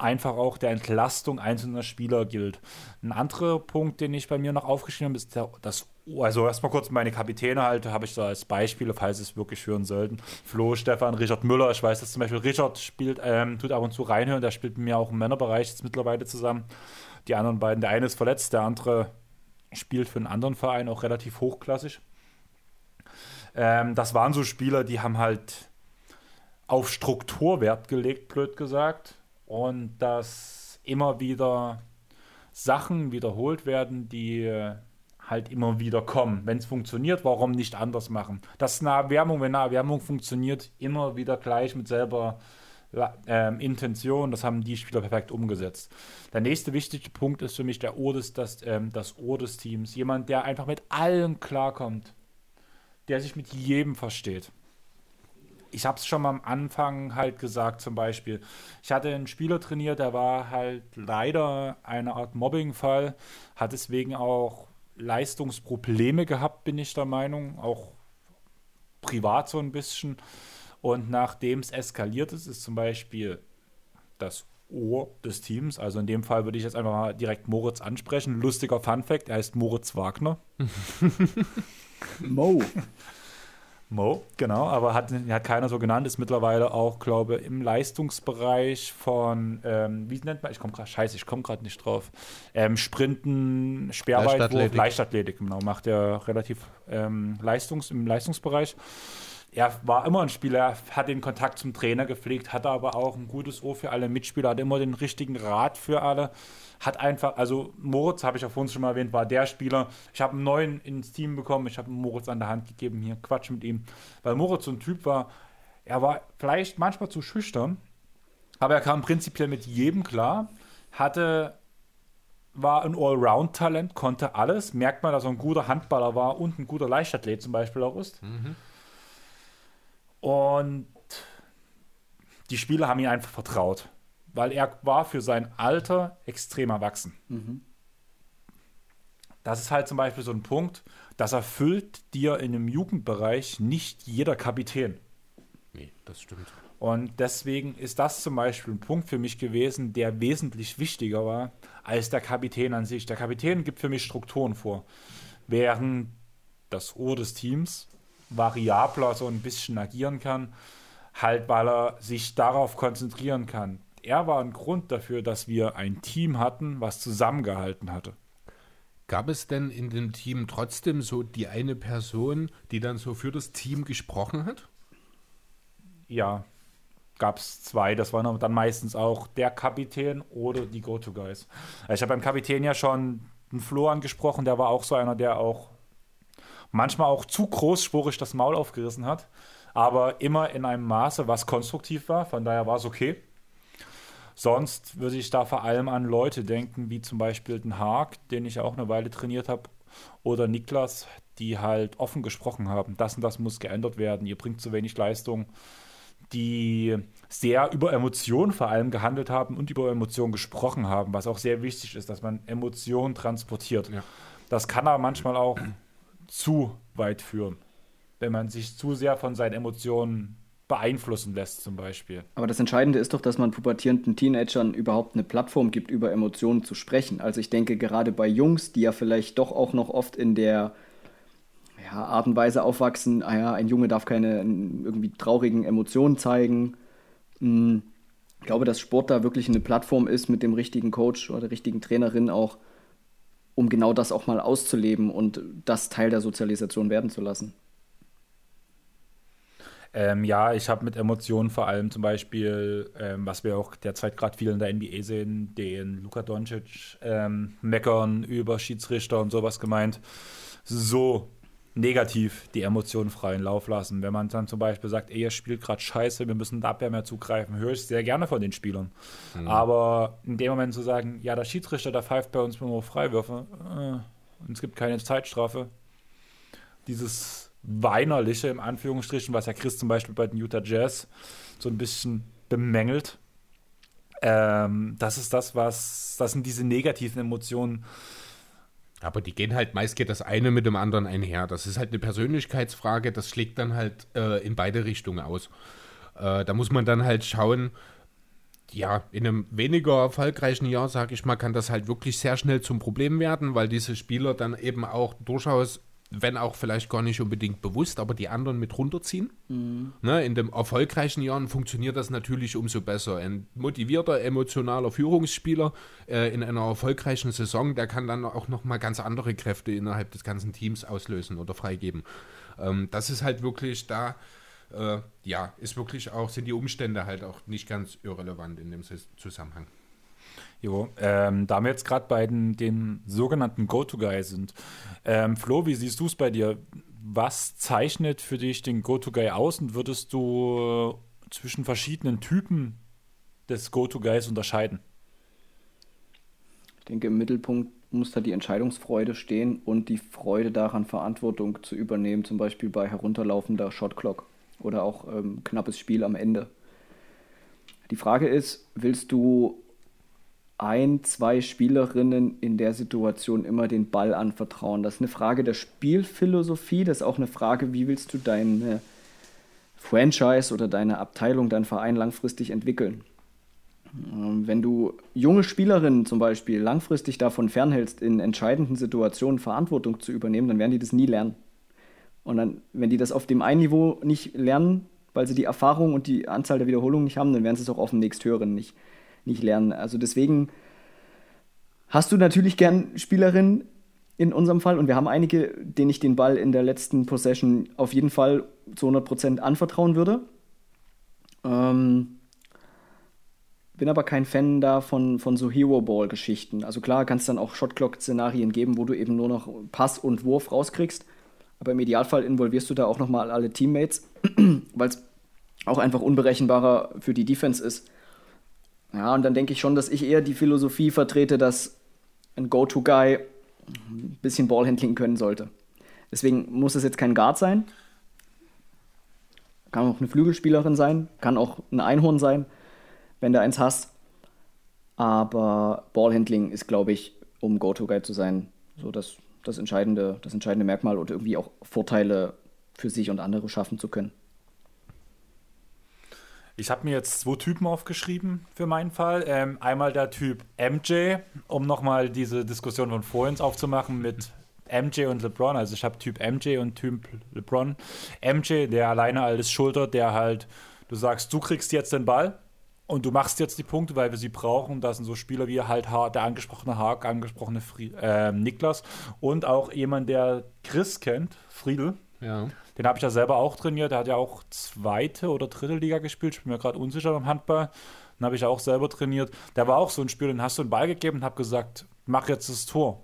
einfach auch der Entlastung einzelner Spieler gilt. Ein anderer Punkt, den ich bei mir noch aufgeschrieben habe, ist der, das also erstmal kurz meine Kapitäne halt, habe ich da als Beispiele, falls es wirklich hören sollten. Flo, Stefan, Richard Müller. Ich weiß, dass zum Beispiel Richard spielt, ähm, tut ab und zu reinhören, der spielt mit mir auch im Männerbereich jetzt mittlerweile zusammen. Die anderen beiden, der eine ist verletzt, der andere spielt für einen anderen Verein, auch relativ hochklassig. Ähm, das waren so Spieler, die haben halt auf Struktur Wert gelegt, blöd gesagt. Und dass immer wieder Sachen wiederholt werden, die äh, halt immer wieder kommen. Wenn es funktioniert, warum nicht anders machen? Das ist eine Erwärmung, wenn eine Erwärmung funktioniert, immer wieder gleich mit selber ähm, Intention. Das haben die Spieler perfekt umgesetzt. Der nächste wichtige Punkt ist für mich der Ohr des, das, ähm, das Ohr des Teams. Jemand, der einfach mit allen klarkommt, der sich mit jedem versteht ich habe es schon mal am Anfang halt gesagt, zum Beispiel. Ich hatte einen Spieler trainiert, der war halt leider eine Art Mobbing-Fall, hat deswegen auch Leistungsprobleme gehabt, bin ich der Meinung, auch privat so ein bisschen. Und nachdem es eskaliert ist, ist zum Beispiel das Ohr des Teams, also in dem Fall würde ich jetzt einfach mal direkt Moritz ansprechen. Lustiger Fun-Fact, er heißt Moritz Wagner. Mo. Mo, genau, aber hat, hat keiner so genannt, ist mittlerweile auch, glaube ich, im Leistungsbereich von, ähm, wie nennt man, ich komme gerade, scheiße, ich komme gerade nicht drauf, ähm, Sprinten, Leichtathletik. Leichtathletik, genau, macht er relativ ähm, Leistungs, im Leistungsbereich. Er war immer ein Spieler, hat den Kontakt zum Trainer gepflegt, hatte aber auch ein gutes Ohr für alle Mitspieler, hat immer den richtigen Rat für alle. Hat einfach, also Moritz, habe ich ja vorhin schon mal erwähnt, war der Spieler. Ich habe einen neuen ins Team bekommen, ich habe Moritz an der Hand gegeben, hier Quatsch mit ihm. Weil Moritz so ein Typ war, er war vielleicht manchmal zu schüchtern, aber er kam prinzipiell mit jedem klar, hatte war ein Allround-Talent, konnte alles. Merkt man, dass er ein guter Handballer war und ein guter Leichtathlet zum Beispiel auch ist. Und die Spieler haben ihn einfach vertraut, weil er war für sein Alter extrem erwachsen. Das ist halt zum Beispiel so ein Punkt, das erfüllt dir in dem Jugendbereich nicht jeder Kapitän. Nee, das stimmt. Und deswegen ist das zum Beispiel ein Punkt für mich gewesen, der wesentlich wichtiger war als der Kapitän an sich. Der Kapitän gibt für mich Strukturen vor, während das Ohr des Teams variabler so ein bisschen agieren kann, halt weil er sich darauf konzentrieren kann. Er war ein Grund dafür, dass wir ein Team hatten, was zusammengehalten hatte. Gab es denn in dem Team trotzdem so die eine Person, die dann so für das Team gesprochen hat? Ja, gab es zwei. Das waren dann meistens auch der Kapitän oder die Go-To-Guys. Ich habe beim Kapitän ja schon einen Flo angesprochen, der war auch so einer, der auch manchmal auch zu großspurig das Maul aufgerissen hat, aber immer in einem Maße, was konstruktiv war. Von daher war es okay. Sonst würde ich da vor allem an Leute denken, wie zum Beispiel den Haag, den ich auch eine Weile trainiert habe, oder Niklas, die halt offen gesprochen haben. Das und das muss geändert werden. Ihr bringt zu wenig Leistung. Die sehr über Emotionen vor allem gehandelt haben und über Emotionen gesprochen haben, was auch sehr wichtig ist, dass man Emotionen transportiert. Ja. Das kann aber manchmal auch zu weit führen, wenn man sich zu sehr von seinen Emotionen beeinflussen lässt, zum Beispiel. Aber das Entscheidende ist doch, dass man pubertierenden Teenagern überhaupt eine Plattform gibt, über Emotionen zu sprechen. Also ich denke, gerade bei Jungs, die ja vielleicht doch auch noch oft in der ja, Art und Weise aufwachsen, ah ja, ein Junge darf keine irgendwie traurigen Emotionen zeigen. Hm, ich glaube, dass Sport da wirklich eine Plattform ist mit dem richtigen Coach oder der richtigen Trainerin auch, um genau das auch mal auszuleben und das Teil der Sozialisation werden zu lassen. Ähm, ja, ich habe mit Emotionen vor allem zum Beispiel, ähm, was wir auch derzeit gerade viel in der NBA sehen, den Luka Doncic ähm, meckern über Schiedsrichter und sowas gemeint. So negativ die Emotionen freien Lauf lassen. Wenn man dann zum Beispiel sagt, ey, ihr spielt gerade scheiße, wir müssen der Abwehr mehr zugreifen, höre ich sehr gerne von den Spielern. Mhm. Aber in dem Moment zu sagen, ja, der Schiedsrichter, der pfeift bei uns nur Freiwürfe äh, und es gibt keine Zeitstrafe, dieses Weinerliche im Anführungsstrichen, was ja Chris zum Beispiel bei den Utah Jazz so ein bisschen bemängelt, ähm, das ist das, was, das sind diese negativen Emotionen, aber die gehen halt, meist geht das eine mit dem anderen einher. Das ist halt eine Persönlichkeitsfrage, das schlägt dann halt äh, in beide Richtungen aus. Äh, da muss man dann halt schauen, ja, in einem weniger erfolgreichen Jahr, sage ich mal, kann das halt wirklich sehr schnell zum Problem werden, weil diese Spieler dann eben auch durchaus wenn auch vielleicht gar nicht unbedingt bewusst, aber die anderen mit runterziehen. Mhm. Ne, in den erfolgreichen Jahren funktioniert das natürlich umso besser. Ein motivierter, emotionaler Führungsspieler äh, in einer erfolgreichen Saison, der kann dann auch nochmal ganz andere Kräfte innerhalb des ganzen Teams auslösen oder freigeben. Ähm, das ist halt wirklich da, äh, ja, ist wirklich auch, sind die Umstände halt auch nicht ganz irrelevant in dem Zusammenhang. Jo, ähm, da wir jetzt gerade bei den, den sogenannten Go-To-Guy sind. Ähm, Flo, wie siehst du es bei dir? Was zeichnet für dich den Go-To-Guy aus und würdest du äh, zwischen verschiedenen Typen des Go-To-Guys unterscheiden? Ich denke, im Mittelpunkt muss da die Entscheidungsfreude stehen und die Freude daran, Verantwortung zu übernehmen, zum Beispiel bei herunterlaufender Shotclock oder auch ähm, knappes Spiel am Ende. Die Frage ist, willst du ein, zwei Spielerinnen in der Situation immer den Ball anvertrauen. Das ist eine Frage der Spielphilosophie, das ist auch eine Frage, wie willst du deine Franchise oder deine Abteilung, deinen Verein langfristig entwickeln. Ähm, wenn du junge Spielerinnen zum Beispiel langfristig davon fernhältst, in entscheidenden Situationen Verantwortung zu übernehmen, dann werden die das nie lernen. Und dann, wenn die das auf dem einen Niveau nicht lernen, weil sie die Erfahrung und die Anzahl der Wiederholungen nicht haben, dann werden sie es auch auf dem nächsthöheren nicht nicht lernen. Also deswegen hast du natürlich gern Spielerinnen in unserem Fall und wir haben einige, denen ich den Ball in der letzten Possession auf jeden Fall zu 100% anvertrauen würde. Ähm, bin aber kein Fan da von, von so Hero-Ball-Geschichten. Also klar, kann es dann auch Shotclock-Szenarien geben, wo du eben nur noch Pass und Wurf rauskriegst. Aber im Idealfall involvierst du da auch nochmal alle Teammates, weil es auch einfach unberechenbarer für die Defense ist. Ja, und dann denke ich schon, dass ich eher die Philosophie vertrete, dass ein Go-To-Guy ein bisschen Ballhandling können sollte. Deswegen muss es jetzt kein Guard sein. Kann auch eine Flügelspielerin sein, kann auch ein Einhorn sein, wenn du eins hast. Aber Ballhandling ist, glaube ich, um Go-To-Guy zu sein, so das, das, entscheidende, das entscheidende Merkmal und irgendwie auch Vorteile für sich und andere schaffen zu können. Ich habe mir jetzt zwei Typen aufgeschrieben für meinen Fall. Ähm, einmal der Typ MJ, um nochmal diese Diskussion von vorhin aufzumachen mit MJ und LeBron. Also ich habe Typ MJ und Typ LeBron. MJ, der alleine alles schultert, der halt, du sagst, du kriegst jetzt den Ball und du machst jetzt die Punkte, weil wir sie brauchen. Das sind so Spieler wie halt der angesprochene Haag, angesprochene Fried, äh, Niklas und auch jemand, der Chris kennt, Friedel. Ja. Den habe ich ja selber auch trainiert. Der hat ja auch zweite oder dritte Liga gespielt. Ich bin mir gerade unsicher beim Handball. Den habe ich auch selber trainiert. Der war auch so ein Spieler, den hast du einen Ball gegeben und habe gesagt, mach jetzt das Tor.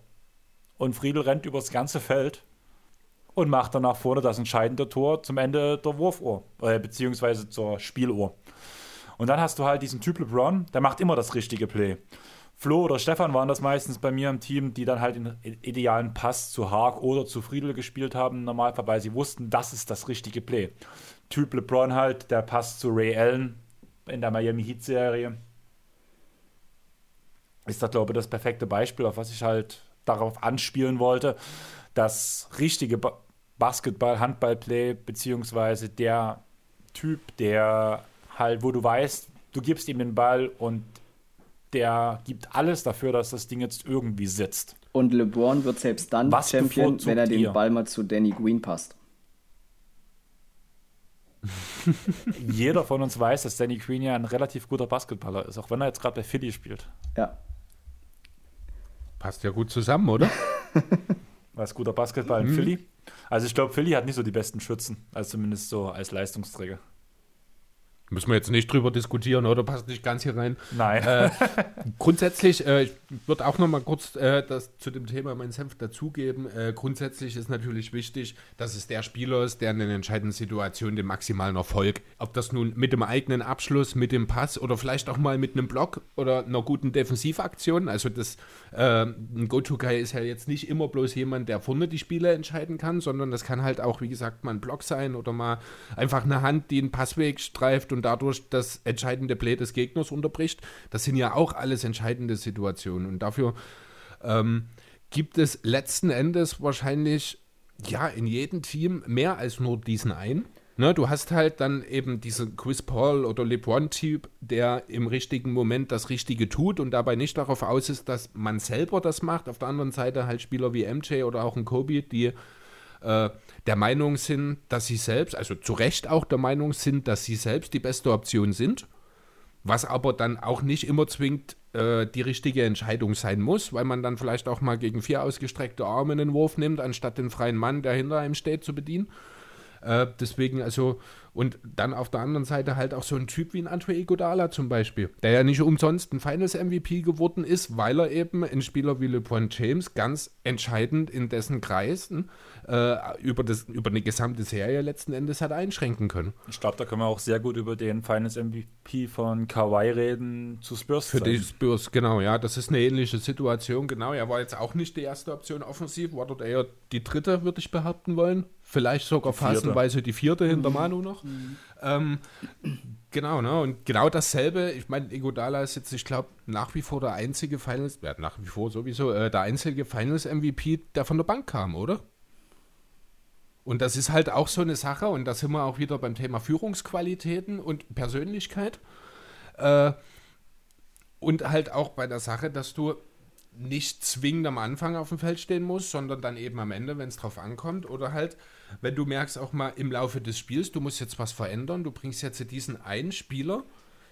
Und Friedel rennt übers ganze Feld und macht dann nach vorne das entscheidende Tor zum Ende der Wurfuhr, äh, beziehungsweise zur Spieluhr. Und dann hast du halt diesen Typ LeBron, der macht immer das richtige Play. Flo oder Stefan waren das meistens bei mir im Team, die dann halt den idealen Pass zu Haag oder zu Friedel gespielt haben, Normalfall, weil sie wussten, das ist das richtige Play. Typ LeBron halt, der Pass zu Ray Allen in der Miami Heat Serie. Ist das, glaube ich, das perfekte Beispiel, auf was ich halt darauf anspielen wollte. Das richtige ba Basketball, Handball-Play, beziehungsweise der Typ, der halt, wo du weißt, du gibst ihm den Ball und der gibt alles dafür, dass das Ding jetzt irgendwie sitzt. Und LeBron wird selbst dann Was Champion, wenn er den ihr? Ball mal zu Danny Green passt. Jeder von uns weiß, dass Danny Green ja ein relativ guter Basketballer ist, auch wenn er jetzt gerade bei Philly spielt. Ja. Passt ja gut zusammen, oder? Was guter Basketball in mhm. Philly. Also ich glaube, Philly hat nicht so die besten Schützen, also zumindest so als Leistungsträger. Müssen wir jetzt nicht drüber diskutieren, oder? Passt nicht ganz hier rein. Nein. Äh, grundsätzlich, äh, ich würde auch noch mal kurz äh, das zu dem Thema meinen Senf dazugeben. Äh, grundsätzlich ist natürlich wichtig, dass es der Spieler ist, der in den entscheidenden Situationen den maximalen Erfolg, ob das nun mit dem eigenen Abschluss, mit dem Pass oder vielleicht auch mal mit einem Block oder einer guten Defensivaktion. Also das äh, ein Go-To-Guy ist ja jetzt nicht immer bloß jemand, der vorne die Spiele entscheiden kann, sondern das kann halt auch, wie gesagt, mal ein Block sein oder mal einfach eine Hand, die einen Passweg streift und dadurch das entscheidende Play des Gegners unterbricht. Das sind ja auch alles entscheidende Situationen. Und dafür ähm, gibt es letzten Endes wahrscheinlich ja in jedem Team mehr als nur diesen einen. Ne, du hast halt dann eben diesen Chris Paul oder LeBron-Typ, der im richtigen Moment das Richtige tut und dabei nicht darauf aus ist, dass man selber das macht. Auf der anderen Seite halt Spieler wie MJ oder auch ein Kobe, die äh, der Meinung sind, dass sie selbst, also zu Recht auch der Meinung sind, dass sie selbst die beste Option sind, was aber dann auch nicht immer zwingend äh, die richtige Entscheidung sein muss, weil man dann vielleicht auch mal gegen vier ausgestreckte Arme einen Wurf nimmt, anstatt den freien Mann, der hinter einem steht, zu bedienen. Äh, deswegen, also, und dann auf der anderen Seite halt auch so ein Typ wie ein Andre Iguodala zum Beispiel, der ja nicht umsonst ein Finals MVP geworden ist, weil er eben ein Spieler wie LeBron James ganz entscheidend in dessen Kreisen äh, über, das, über eine gesamte Serie letzten Endes hat einschränken können. Ich glaube, da können wir auch sehr gut über den Finals MVP von Kawhi reden zu Spurs. Für die Spurs, genau, ja, das ist eine ähnliche Situation, genau. Er war jetzt auch nicht die erste Option offensiv, war dort eher die dritte, würde ich behaupten wollen. Vielleicht sogar phasenweise die vierte hinter mhm. Manu noch. Mhm. Ähm, genau, ne? Und genau dasselbe, ich meine, Egodala ist jetzt, ich glaube, nach wie vor der einzige Finals, ja, nach wie vor sowieso, äh, der einzige Finals-MVP, der von der Bank kam, oder? Und das ist halt auch so eine Sache, und da sind wir auch wieder beim Thema Führungsqualitäten und Persönlichkeit. Äh, und halt auch bei der Sache, dass du nicht zwingend am Anfang auf dem Feld stehen musst, sondern dann eben am Ende, wenn es drauf ankommt. Oder halt, wenn du merkst auch mal im Laufe des Spiels, du musst jetzt was verändern, du bringst jetzt diesen einen Spieler,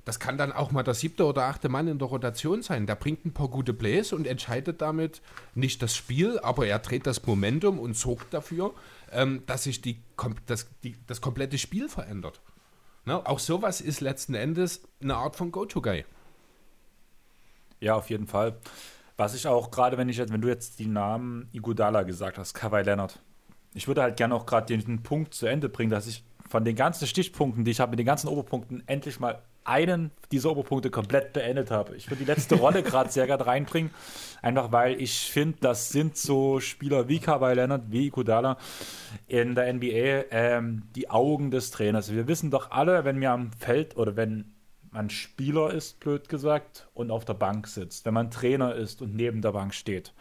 das kann dann auch mal der siebte oder achte Mann in der Rotation sein. Der bringt ein paar gute Plays und entscheidet damit nicht das Spiel, aber er dreht das Momentum und sorgt dafür, ähm, dass sich die, das, die, das komplette Spiel verändert. Ne? Auch sowas ist letzten Endes eine Art von Go-To-Guy. Ja, auf jeden Fall. Was ich auch gerade, wenn ich wenn du jetzt die Namen Igudala gesagt hast, Kawhi Leonard, ich würde halt gerne auch gerade den Punkt zu Ende bringen, dass ich von den ganzen Stichpunkten, die ich habe, mit den ganzen Oberpunkten endlich mal einen dieser Oberpunkte komplett beendet habe. Ich würde die letzte Rolle gerade sehr gerne reinbringen, einfach weil ich finde, das sind so Spieler wie Kawhi Leonard, wie Kudala in der NBA ähm, die Augen des Trainers. Wir wissen doch alle, wenn wir am Feld oder wenn man Spieler ist, blöd gesagt, und auf der Bank sitzt, wenn man Trainer ist und neben der Bank steht.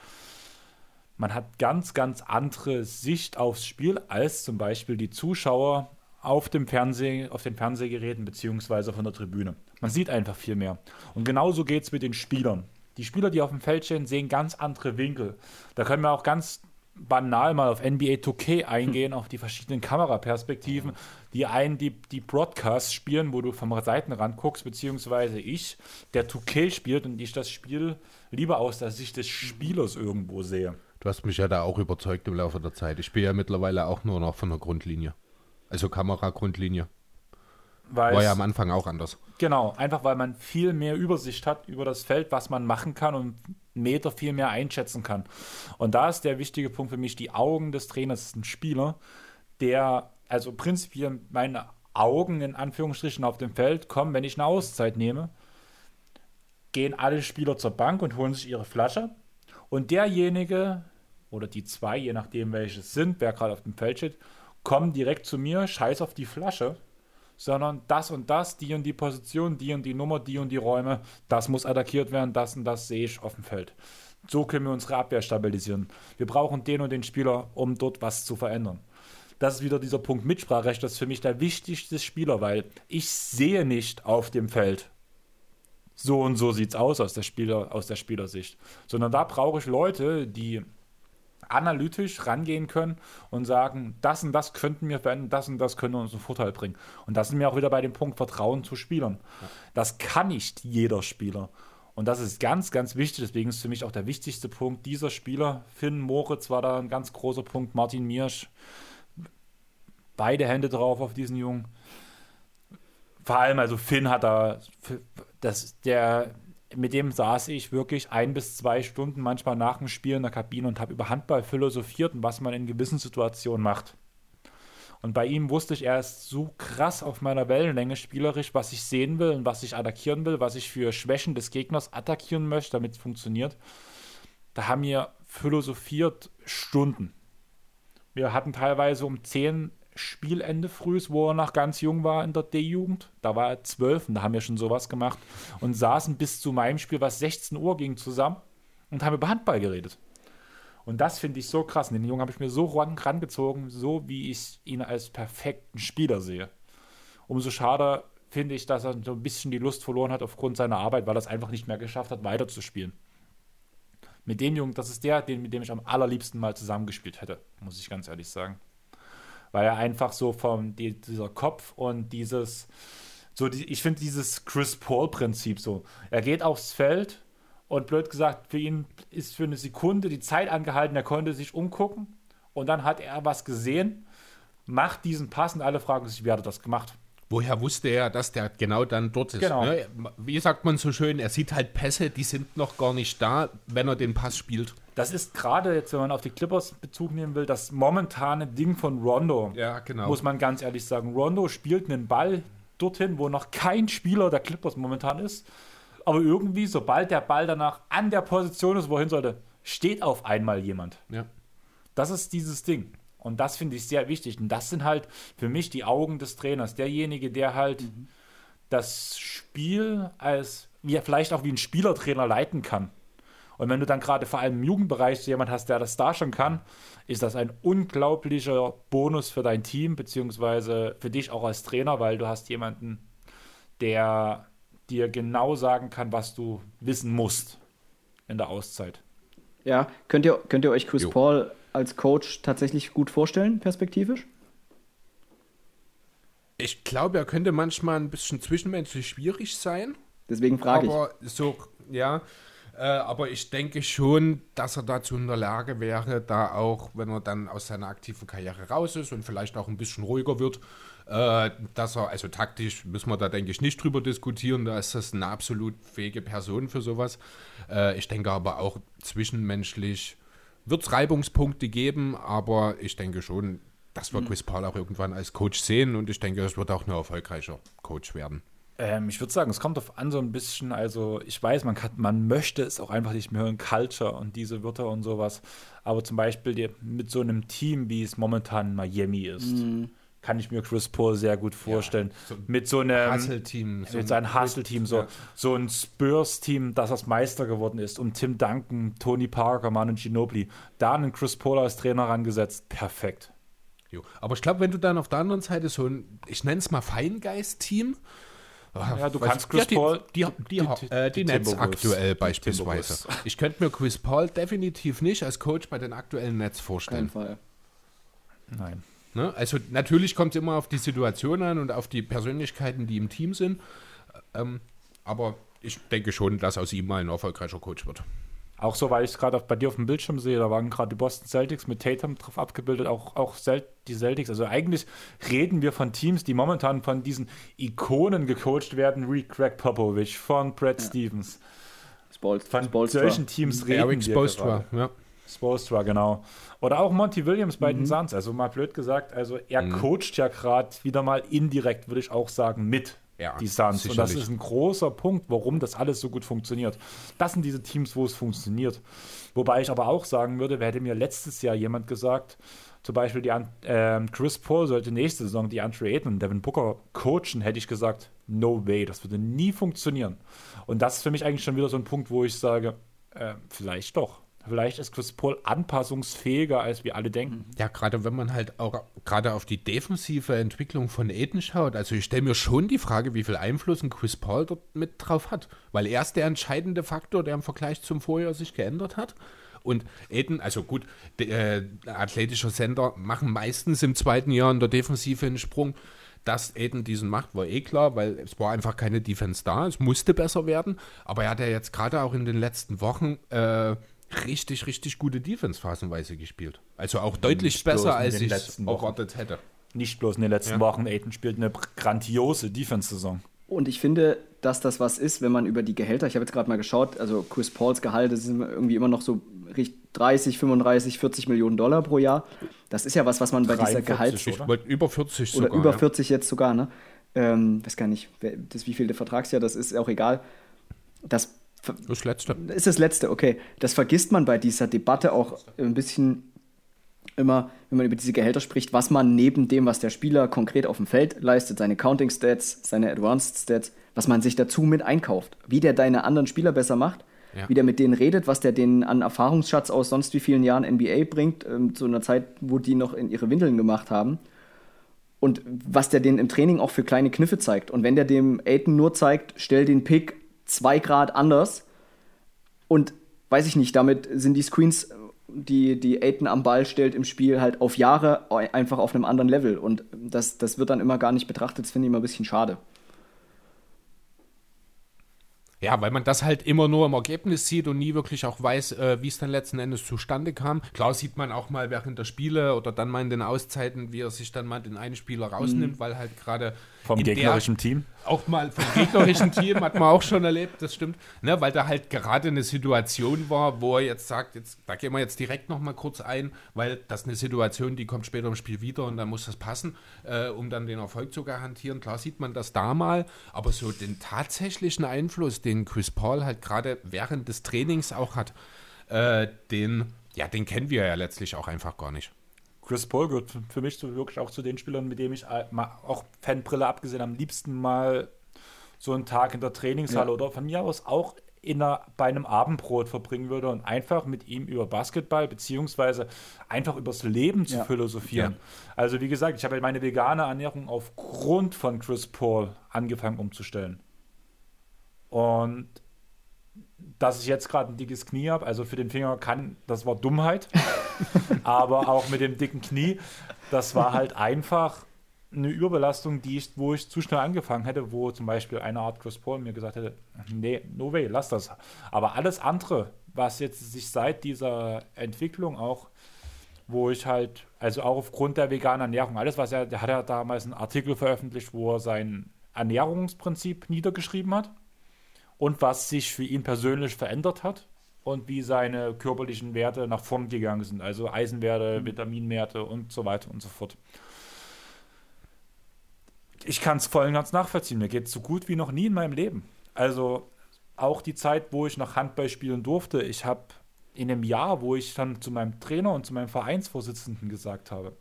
Man hat ganz, ganz andere Sicht aufs Spiel als zum Beispiel die Zuschauer auf dem Fernseh, auf den Fernsehgeräten beziehungsweise von der Tribüne. Man sieht einfach viel mehr. Und genauso geht es mit den Spielern. Die Spieler, die auf dem Feld stehen, sehen ganz andere Winkel. Da können wir auch ganz banal mal auf NBA 2K eingehen, auf die verschiedenen Kameraperspektiven, die einen, die, die Broadcasts spielen, wo du vom Seitenrand guckst, beziehungsweise ich, der 2K spielt und ich das Spiel lieber aus der Sicht des Spielers irgendwo sehe. Du hast mich ja da auch überzeugt im Laufe der Zeit. Ich spiele ja mittlerweile auch nur noch von der Grundlinie. Also Kameragrundlinie. Weil War ja am Anfang auch anders. Genau, einfach weil man viel mehr Übersicht hat über das Feld, was man machen kann und einen Meter viel mehr einschätzen kann. Und da ist der wichtige Punkt für mich, die Augen des Trainers ist ein Spieler, der, also prinzipiell meine Augen in Anführungsstrichen auf dem Feld kommen, wenn ich eine Auszeit nehme, gehen alle Spieler zur Bank und holen sich ihre Flasche. Und derjenige oder die zwei, je nachdem welches sind, wer gerade auf dem Feld steht, kommen direkt zu mir, scheiß auf die Flasche, sondern das und das, die und die Position, die und die Nummer, die und die Räume, das muss attackiert werden, das und das sehe ich auf dem Feld. So können wir unsere Abwehr stabilisieren. Wir brauchen den und den Spieler, um dort was zu verändern. Das ist wieder dieser Punkt Mitspracherecht, das ist für mich der wichtigste Spieler, weil ich sehe nicht auf dem Feld, so und so sieht's aus aus der, Spieler, aus der Spielersicht. Sondern da brauche ich Leute, die analytisch rangehen können und sagen, das und das könnten wir verändern, das und das könnte uns einen Vorteil bringen. Und das sind wir auch wieder bei dem Punkt Vertrauen zu Spielern. Das kann nicht jeder Spieler. Und das ist ganz, ganz wichtig. Deswegen ist für mich auch der wichtigste Punkt dieser Spieler. Finn Moritz war da ein ganz großer Punkt. Martin Miersch. Beide Hände drauf auf diesen Jungen. Vor allem, also Finn hat da, das, der, mit dem saß ich wirklich ein bis zwei Stunden manchmal nach dem Spiel in der Kabine und habe über Handball philosophiert und was man in gewissen Situationen macht. Und bei ihm wusste ich, er ist so krass auf meiner Wellenlänge spielerisch, was ich sehen will und was ich attackieren will, was ich für Schwächen des Gegners attackieren möchte, damit es funktioniert. Da haben wir philosophiert Stunden. Wir hatten teilweise um 10 Spielende frühs, wo er noch ganz jung war in der D-Jugend. Da war er 12 und da haben wir schon sowas gemacht und saßen bis zu meinem Spiel, was 16 Uhr ging, zusammen und haben über Handball geredet. Und das finde ich so krass. Den Jungen habe ich mir so ran, rangezogen, so wie ich ihn als perfekten Spieler sehe. Umso schade finde ich, dass er so ein bisschen die Lust verloren hat aufgrund seiner Arbeit, weil er es einfach nicht mehr geschafft hat, weiterzuspielen. Mit dem Jungen, das ist der, den, mit dem ich am allerliebsten mal zusammengespielt hätte, muss ich ganz ehrlich sagen. Weil er einfach so vom die, dieser Kopf und dieses, so die, ich finde dieses Chris Paul-Prinzip so. Er geht aufs Feld und blöd gesagt, für ihn ist für eine Sekunde die Zeit angehalten, er konnte sich umgucken und dann hat er was gesehen, macht diesen Pass und alle fragen sich, wie hat er das gemacht? Woher wusste er, dass der genau dann dort ist? Genau. Ne? Wie sagt man so schön, er sieht halt Pässe, die sind noch gar nicht da, wenn er den Pass spielt. Das ist gerade jetzt, wenn man auf die Clippers Bezug nehmen will, das momentane Ding von Rondo. Ja, genau. Muss man ganz ehrlich sagen. Rondo spielt einen Ball dorthin, wo noch kein Spieler der Clippers momentan ist. Aber irgendwie, sobald der Ball danach an der Position ist, wohin sollte, steht auf einmal jemand. Ja. Das ist dieses Ding. Und das finde ich sehr wichtig. Und das sind halt für mich die Augen des Trainers. Derjenige, der halt das Spiel als, wie er vielleicht auch wie ein Spielertrainer leiten kann. Und wenn du dann gerade vor allem im Jugendbereich so jemand hast, der das da schon kann, ist das ein unglaublicher Bonus für dein Team, beziehungsweise für dich auch als Trainer, weil du hast jemanden, der dir genau sagen kann, was du wissen musst in der Auszeit. Ja, könnt ihr, könnt ihr euch Chris Jo. Paul als Coach tatsächlich gut vorstellen, perspektivisch? Ich glaube, er könnte manchmal ein bisschen zwischenmenschlich schwierig sein. Deswegen frage ich. aber so, ja. Äh, aber ich denke schon, dass er dazu in der Lage wäre, da auch, wenn er dann aus seiner aktiven Karriere raus ist und vielleicht auch ein bisschen ruhiger wird, äh, dass er, also taktisch müssen wir da, denke ich, nicht drüber diskutieren, da ist das eine absolut fähige Person für sowas. Äh, ich denke aber auch zwischenmenschlich wird es Reibungspunkte geben, aber ich denke schon, dass wir Chris Paul auch irgendwann als Coach sehen und ich denke, es wird auch ein erfolgreicher Coach werden. Ähm, ich würde sagen, es kommt auf an so ein bisschen, also ich weiß, man, kann, man möchte es auch einfach nicht mehr hören, Culture und diese Wörter und sowas. Aber zum Beispiel die, mit so einem Team, wie es momentan in Miami ist, kann ich mir Chris Paul sehr gut vorstellen. so ein mit so einem Hustle-Team, so mit ein- seinem Hustle-Team, so, Ja. so ein Spurs-Team, das als Meister geworden ist, um Tim Duncan, Tony Parker, Manu Ginobili, da einen Chris Paul als Trainer rangesetzt, perfekt. Jo. Aber ich glaube, wenn du dann auf der anderen Seite so ein, ich nenne es mal Feingeist-Team, Ja, du kannst Chris ja, die, Paul- Die, die, die, die- äh, die, die Nets aktuell beispielsweise. Ich könnte mir Chris Paul definitiv nicht als Coach bei den aktuellen Nets Kein vorstellen. Fall. Nein. Ne? Also natürlich kommt es immer auf die Situation an und auf die Persönlichkeiten, die im Team sind. Ähm, aber ich denke schon, dass aus ihm mal ein erfolgreicher Coach wird. Auch so, weil ich es gerade bei dir auf dem Bildschirm sehe, da waren gerade die Boston Celtics mit Tatum drauf abgebildet, auch, auch die Celtics. Also eigentlich reden wir von Teams, die momentan von diesen Ikonen gecoacht werden, wie Greg Popovich, von Brad Stevens. Spol Von Spolstra. solchen Teams reden Eric wir Spoelstra, gerade. ja. Spoelstra, genau. Oder auch Monty Williams bei Mhm. den Suns. Also mal blöd gesagt, also er coacht ja gerade wieder mal indirekt, würde ich auch sagen, mit Ja, die Suns. Und das sicherlich. ist ein großer Punkt, warum das alles so gut funktioniert. Das sind diese Teams, wo es funktioniert. Wobei ich aber auch sagen würde, wer hätte mir letztes Jahr jemand gesagt, zum Beispiel die, ähm, Chris Paul sollte nächste Saison die Andre Ayton und Devin Booker coachen, hätte ich gesagt, no way, das würde nie funktionieren. Und das ist für mich eigentlich schon wieder so ein Punkt, wo ich sage, äh, vielleicht doch. Vielleicht ist Chris Paul anpassungsfähiger, als wir alle denken. Ja, gerade wenn man halt auch gerade auf die defensive Entwicklung von Aiden schaut. Also ich stelle mir schon die Frage, wie viel Einfluss ein Chris Paul dort mit drauf hat. Weil er ist der entscheidende Faktor, der im Vergleich zum Vorjahr sich geändert hat. Und Aiden, also gut, de, äh, athletische Sender machen meistens im zweiten Jahr in der Defensive einen Sprung. Dass Aiden diesen macht, war eh klar, weil es war einfach keine Defense da. Es musste besser werden. Aber er hat ja jetzt gerade auch in den letzten Wochen äh, richtig, richtig gute Defense phasenweise gespielt. Also auch deutlich Nicht bloß besser, in als den ich letzten Wochen. erwartet hätte. Nicht bloß in den letzten Ja. Wochen. Ayton spielt eine grandiose Defense-Saison. Und ich finde, dass das was ist, wenn man über die Gehälter, ich habe jetzt gerade mal geschaut, also Chris Pauls Gehalt sind irgendwie immer noch so richt- 30, 35, 40 Millionen Dollar pro Jahr. Das ist ja was, was man bei dieser 43, Gehalts... oder? Ich wollte über 40 Oder sogar. über ja. 40 jetzt sogar, ne? Ähm, weiß gar nicht, wer, das wievielte Vertragsjahr das ist, auch egal. Das Das letzte. ist das letzte, okay. Das vergisst man bei dieser Debatte auch ein bisschen immer, wenn man über diese Gehälter spricht, was man neben dem, was der Spieler konkret auf dem Feld leistet, seine Counting Stats, seine Advanced Stats, was man sich dazu mit einkauft. Wie der deine anderen Spieler besser macht, Ja. wie der mit denen redet, was der denen an Erfahrungsschatz aus sonst wie vielen Jahren NBA bringt, ähm, zu einer Zeit, wo die noch in ihre Windeln gemacht haben. Und was der denen im Training auch für kleine Kniffe zeigt. Und wenn der dem Aiden nur zeigt, stell den Pick zwei Grad anders, und weiß ich nicht, damit sind die Screens, die, die Aiden am Ball stellt im Spiel, halt auf Jahre einfach auf einem anderen Level. Und das, das wird dann immer gar nicht betrachtet. Das finde ich immer ein bisschen schade. Ja, weil man das halt immer nur im Ergebnis sieht und nie wirklich auch weiß, äh, wie es dann letzten Endes zustande kam. Klar sieht man auch mal während der Spiele oder dann mal in den Auszeiten, wie er sich dann mal den einen Spieler rausnimmt, weil halt gerade Vom in der- gegnerischen Team. Auch mal vom gegnerischen Team hat man auch schon erlebt, das stimmt. Ne, weil da halt gerade eine Situation war, wo er jetzt sagt, jetzt, da gehen wir jetzt direkt noch mal kurz ein, weil das eine Situation, die kommt später im Spiel wieder und dann muss das passen, äh, um dann den Erfolg zu garantieren. Klar sieht man das da mal, aber so den tatsächlichen Einfluss, den Chris Paul halt gerade während des Trainings auch hat, äh, den, ja, den kennen wir ja letztlich auch einfach gar nicht. Chris Paul gehört für- mich so wirklich auch zu den Spielern, mit dem ich auch Fanbrille abgesehen am liebsten mal so einen Tag in der Trainingshalle Ja. oder von mir aus auch in einer, bei einem Abendbrot verbringen würde und einfach mit ihm über Basketball beziehungsweise einfach übers Leben zu Ja. philosophieren. Also wie gesagt, ich habe ja meine vegane Ernährung aufgrund von Chris Paul angefangen umzustellen. Und dass ich jetzt gerade ein dickes Knie habe, also für den Finger kann, das war Dummheit. aber auch mit dem dicken Knie, das war halt einfach eine Überbelastung, die ich, wo ich zu schnell angefangen hätte, wo zum Beispiel eine Art Chris Paul mir gesagt hätte, nee, no way, lass das. Aber alles andere, was jetzt sich seit dieser Entwicklung auch, wo ich halt, also auch aufgrund der veganen Ernährung, alles, was er, der hat ja damals einen Artikel veröffentlicht, wo er sein Ernährungsprinzip niedergeschrieben hat und was sich für ihn persönlich verändert hat und wie seine körperlichen Werte nach vorn gegangen sind, also Eisenwerte, Vitaminwerte und so weiter und so fort. Ich kann es voll und ganz nachvollziehen. Mir geht es so gut wie noch nie in meinem Leben. Also auch die Zeit, wo ich noch Handball spielen durfte, ich habe in einem Jahr, wo ich dann zu meinem Trainer und zu meinem Vereinsvorsitzenden gesagt habe,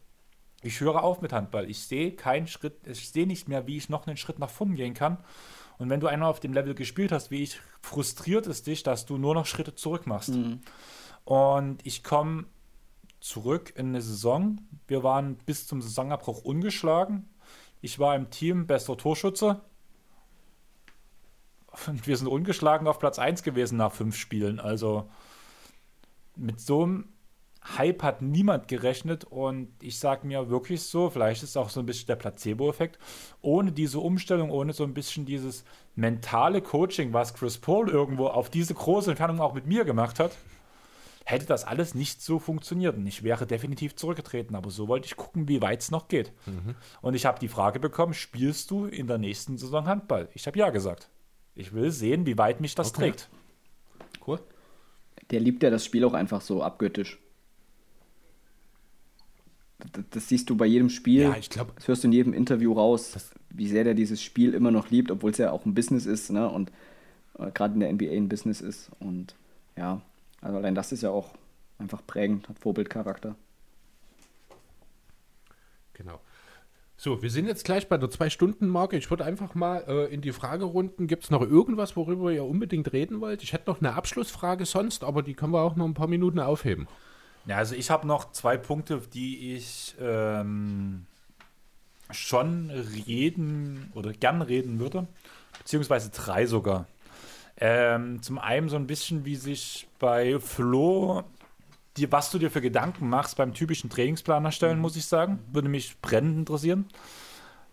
ich höre auf mit Handball. Ich sehe keinen Schritt, ich sehe nicht mehr, wie ich noch einen Schritt nach vorn gehen kann. Und wenn du einmal auf dem Level gespielt hast, wie ich, frustriert es dich, dass du nur noch Schritte zurück machst. Und ich komme zurück in eine Saison. Wir waren bis zum Saisonabbruch ungeschlagen. Ich war im Team bester Torschütze. und wir sind ungeschlagen auf Platz 1 gewesen nach fünf Spielen. Also mit so einem Hype hat niemand gerechnet und ich sage mir wirklich so, vielleicht ist es auch so ein bisschen der Placebo-Effekt, ohne diese Umstellung, ohne so ein bisschen dieses mentale Coaching, was Chris Paul irgendwo auf diese große Entfernung auch mit mir gemacht hat, hätte das alles nicht so funktioniert und ich wäre definitiv zurückgetreten. Aber so wollte ich gucken, wie weit es noch geht. Mhm. Und ich habe die Frage bekommen, spielst du in der nächsten Saison Handball? Ich habe ja gesagt. Ich will sehen, wie weit mich das okay. trägt. Cool. Der liebt ja das Spiel auch einfach so abgöttisch. Das, das siehst du bei jedem Spiel. Ja, ich glaube. Das hörst du in jedem Interview raus, wie sehr der dieses Spiel immer noch liebt, obwohl es ja auch ein Business ist, ne? Und äh, gerade in der NBA ein Business ist. Und ja, also allein das ist ja auch einfach prägend, hat Vorbildcharakter. Genau. So, wir sind jetzt gleich bei der Zwei-Stunden-Marke. Ich würde einfach mal äh, in die Fragerunden. Gibt es noch irgendwas, worüber ihr unbedingt reden wollt? Ich hätte noch eine Abschlussfrage sonst, aber die können wir auch noch ein paar Minuten aufheben. Ja, also ich habe noch zwei Punkte, die ich ähm, schon reden oder gern reden würde, beziehungsweise drei sogar. Ähm, zum einen so ein bisschen, wie sich bei Flo, die, was du dir für Gedanken machst beim typischen Trainingsplan erstellen, mhm. muss ich sagen. Würde mich brennend interessieren,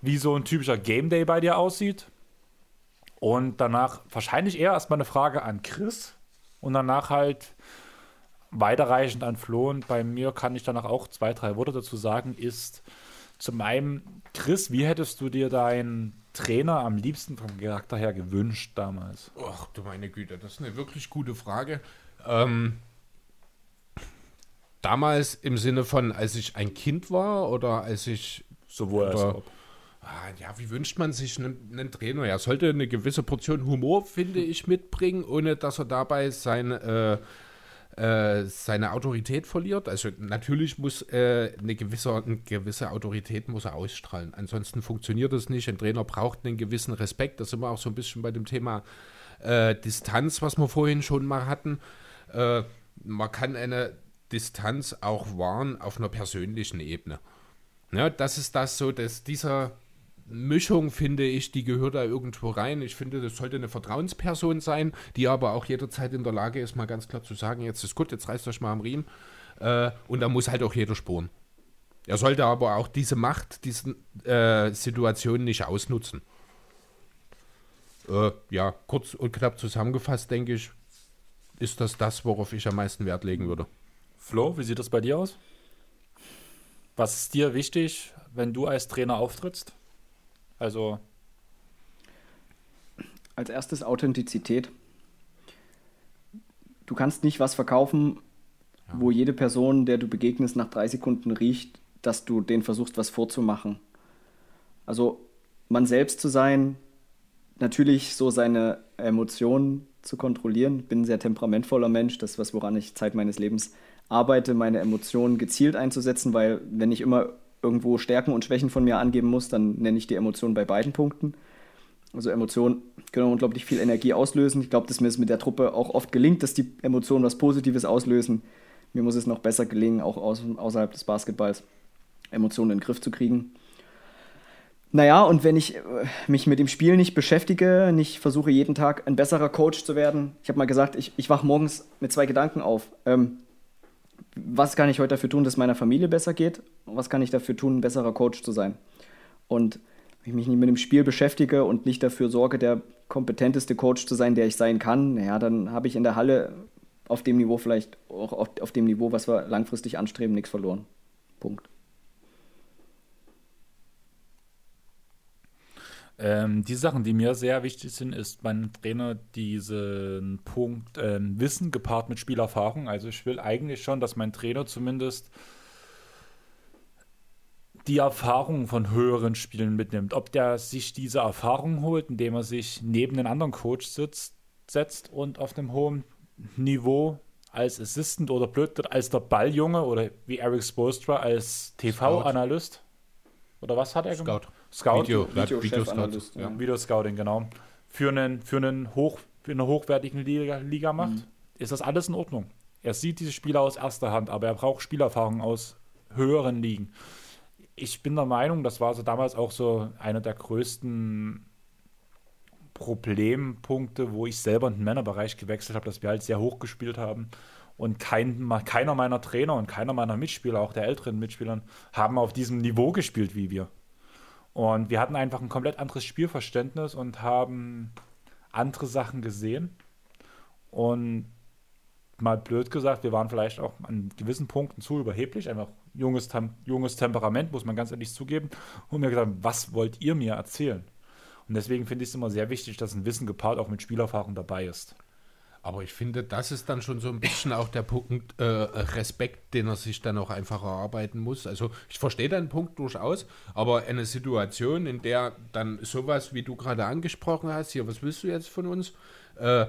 wie so ein typischer Game Day bei dir aussieht. Und danach wahrscheinlich eher erstmal eine Frage an Chris und danach halt weiterreichend an Flo und bei mir kann ich danach auch zwei, drei Worte dazu sagen, ist zum einen, Chris, wie hättest du dir deinen Trainer am liebsten vom Charakter her gewünscht damals? Ach du meine Güte, das ist eine wirklich gute Frage. Ähm, damals im Sinne von, als ich ein Kind war oder als ich sowohl als auch. Ah, ja, wie wünscht man sich einen, einen, Trainer? Er sollte eine gewisse Portion Humor, finde ich, mitbringen, ohne dass er dabei sein äh, äh, seine Autorität verliert. Also natürlich muss äh, eine, gewisse, eine gewisse Autorität muss er ausstrahlen. Ansonsten funktioniert das nicht. Ein Trainer braucht einen gewissen Respekt. Da sind wir auch so ein bisschen bei dem Thema äh, Distanz, was wir vorhin schon mal hatten. Äh, man kann eine Distanz auch wahren auf einer persönlichen Ebene. Ja, das ist das so, dass dieser Mischung, finde ich, die gehört da irgendwo rein. Ich finde, das sollte eine Vertrauensperson sein, die aber auch jederzeit in der Lage ist, mal ganz klar zu sagen, jetzt ist gut, jetzt reißt euch mal am Riemen. Äh, und da muss halt auch jeder spuren. Er sollte aber auch diese Macht, diese äh, Situation nicht ausnutzen. Äh, ja, kurz und knapp zusammengefasst, denke ich, ist das das, worauf ich am meisten Wert legen würde. Flo, wie sieht das bei dir aus? Was ist dir wichtig, wenn du als Trainer auftrittst? Also. Als erstes Authentizität. Du kannst nicht was verkaufen, ja. wo jede Person, der du begegnest, nach drei Sekunden riecht, dass du den versuchst, was vorzumachen. Also man selbst zu sein, natürlich so seine Emotionen zu kontrollieren. Ich bin ein sehr temperamentvoller Mensch, das ist was, woran ich Zeit meines Lebens arbeite, meine Emotionen gezielt einzusetzen, weil wenn ich immer irgendwo Stärken und Schwächen von mir angeben muss, dann nenne ich die Emotionen bei beiden Punkten. Also Emotionen können unglaublich viel Energie auslösen. Ich glaube, dass mir es mit der Truppe auch oft gelingt, dass die Emotionen was Positives auslösen. Mir muss es noch besser gelingen, auch außerhalb des Basketballs Emotionen in den Griff zu kriegen. Naja, und wenn ich äh, mich mit dem Spiel nicht beschäftige, nicht versuche jeden Tag ein besserer Coach zu werden, ich habe mal gesagt, ich, ich wache morgens mit zwei Gedanken auf. Ähm, was kann ich heute dafür tun, dass meiner Familie besser geht? Was kann ich dafür tun, ein besserer Coach zu sein? Und wenn ich mich nicht mit dem Spiel beschäftige und nicht dafür sorge, der kompetenteste Coach zu sein, der ich sein kann, naja, dann habe ich in der Halle auf dem Niveau vielleicht auch auf, auf dem Niveau, was wir langfristig anstreben, nichts verloren. Punkt. Ähm, die Sachen, die mir sehr wichtig sind, ist beim Trainer diesen Punkt äh, Wissen gepaart mit Spielerfahrung. Also ich will eigentlich schon, dass mein Trainer zumindest die Erfahrung von höheren Spielen mitnimmt. Ob der sich diese Erfahrung holt, indem er sich neben den anderen Coach sitzt, setzt und auf einem hohen Niveau als Assistant oder blöd als der Balljunge oder wie Eric Spolstra als TV-Analyst. Oder was hat er Scout. gemacht? Scout. Video, Video, Video, Video, ja. Video Scouting, genau. Für einen, für einen hoch, für eine hochwertigen Liga, Liga macht, mhm. ist das alles in Ordnung. Er sieht diese Spieler aus erster Hand, aber er braucht Spielerfahrung aus höheren Ligen. Ich bin der Meinung, das war so damals auch so einer der größten Problempunkte, wo ich selber in den Männerbereich gewechselt habe, dass wir halt sehr hoch gespielt haben. Und kein, keiner meiner Trainer und keiner meiner Mitspieler, auch der älteren Mitspieler, haben auf diesem Niveau gespielt wie wir. Und wir hatten einfach ein komplett anderes Spielverständnis und haben andere Sachen gesehen. Und mal blöd gesagt, wir waren vielleicht auch an gewissen Punkten zu überheblich, einfach junges, junges Temperament, muss man ganz ehrlich zugeben. Und mir gesagt, was wollt ihr mir erzählen? Und deswegen finde ich es immer sehr wichtig, dass ein Wissen gepaart auch mit Spielerfahrung dabei ist. Aber ich finde, das ist dann schon so ein bisschen auch der Punkt äh, Respekt, den er sich dann auch einfach erarbeiten muss. Also ich verstehe deinen Punkt durchaus, aber eine Situation, in der dann sowas, wie du gerade angesprochen hast, hier, was willst du jetzt von uns? Äh,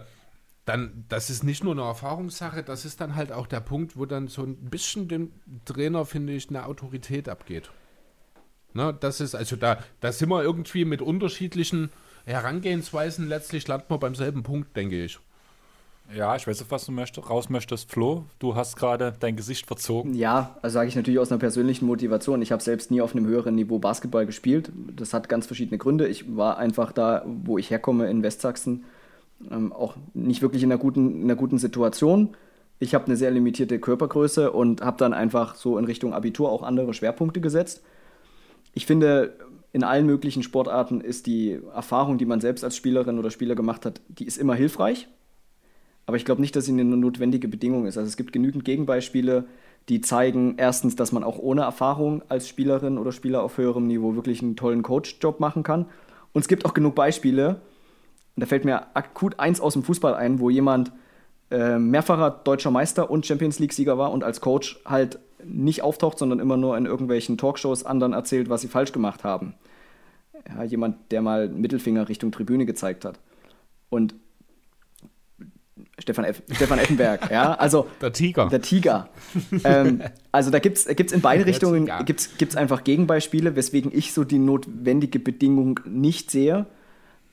dann, das ist nicht nur eine Erfahrungssache, das ist dann halt auch der Punkt, wo dann so ein bisschen dem Trainer, finde ich, eine Autorität abgeht. Ne, das ist, also da, da sind wir irgendwie mit unterschiedlichen Herangehensweisen, letztlich landen wir beim selben Punkt, denke ich. Ja, ich weiß, auf was du möchtest, raus möchtest. Flo, du hast gerade dein Gesicht verzogen. Ja, also sage ich natürlich aus einer persönlichen Motivation. Ich habe selbst nie auf einem höheren Niveau Basketball gespielt. Das hat ganz verschiedene Gründe. Ich war einfach da, wo ich herkomme, in Westsachsen, ähm, auch nicht wirklich in einer guten, in einer guten Situation. Ich habe eine sehr limitierte Körpergröße und habe dann einfach so in Richtung Abitur auch andere Schwerpunkte gesetzt. Ich finde, in allen möglichen Sportarten ist die Erfahrung, die man selbst als Spielerin oder Spieler gemacht hat, die ist immer hilfreich aber ich glaube nicht, dass sie eine notwendige Bedingung ist. Also es gibt genügend Gegenbeispiele, die zeigen erstens, dass man auch ohne Erfahrung als Spielerin oder Spieler auf höherem Niveau wirklich einen tollen Coach-Job machen kann. Und es gibt auch genug Beispiele, und da fällt mir akut eins aus dem Fußball ein, wo jemand äh, mehrfacher deutscher Meister und Champions League-Sieger war und als Coach halt nicht auftaucht, sondern immer nur in irgendwelchen Talkshows anderen erzählt, was sie falsch gemacht haben. Ja, jemand, der mal Mittelfinger Richtung Tribüne gezeigt hat. Und Stefan, Eff, Stefan Effenberg, ja, also der Tiger. Der Tiger. ähm, also da gibt es gibt's in beide Richtungen gibt's, gibt's einfach Gegenbeispiele, weswegen ich so die notwendige Bedingung nicht sehe.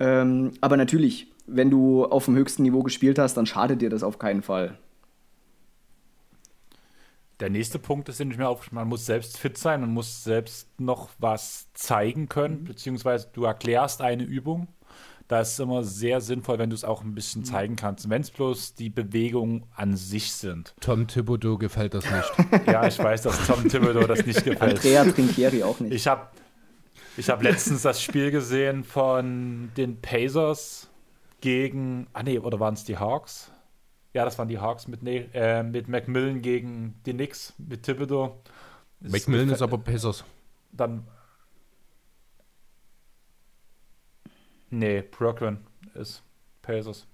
Ähm, aber natürlich, wenn du auf dem höchsten Niveau gespielt hast, dann schadet dir das auf keinen Fall. Der nächste Punkt ist nämlich mehr auf, man muss selbst fit sein, man muss selbst noch was zeigen können, mhm. beziehungsweise du erklärst eine Übung da ist es immer sehr sinnvoll, wenn du es auch ein bisschen mhm. zeigen kannst. Wenn es bloß die Bewegungen an sich sind. Tom Thibodeau gefällt das nicht. ja, ich weiß, dass Tom Thibodeau das nicht gefällt. Andrea Trinchieri auch nicht. Ich habe ich hab letztens das Spiel gesehen von den Pacers gegen, ah nee, oder waren es die Hawks? Ja, das waren die Hawks mit, ne, äh, mit Macmillan gegen die Knicks, mit Thibodeau. Macmillan ist aber Pacers. Dann Nee, Procron ist Pacers.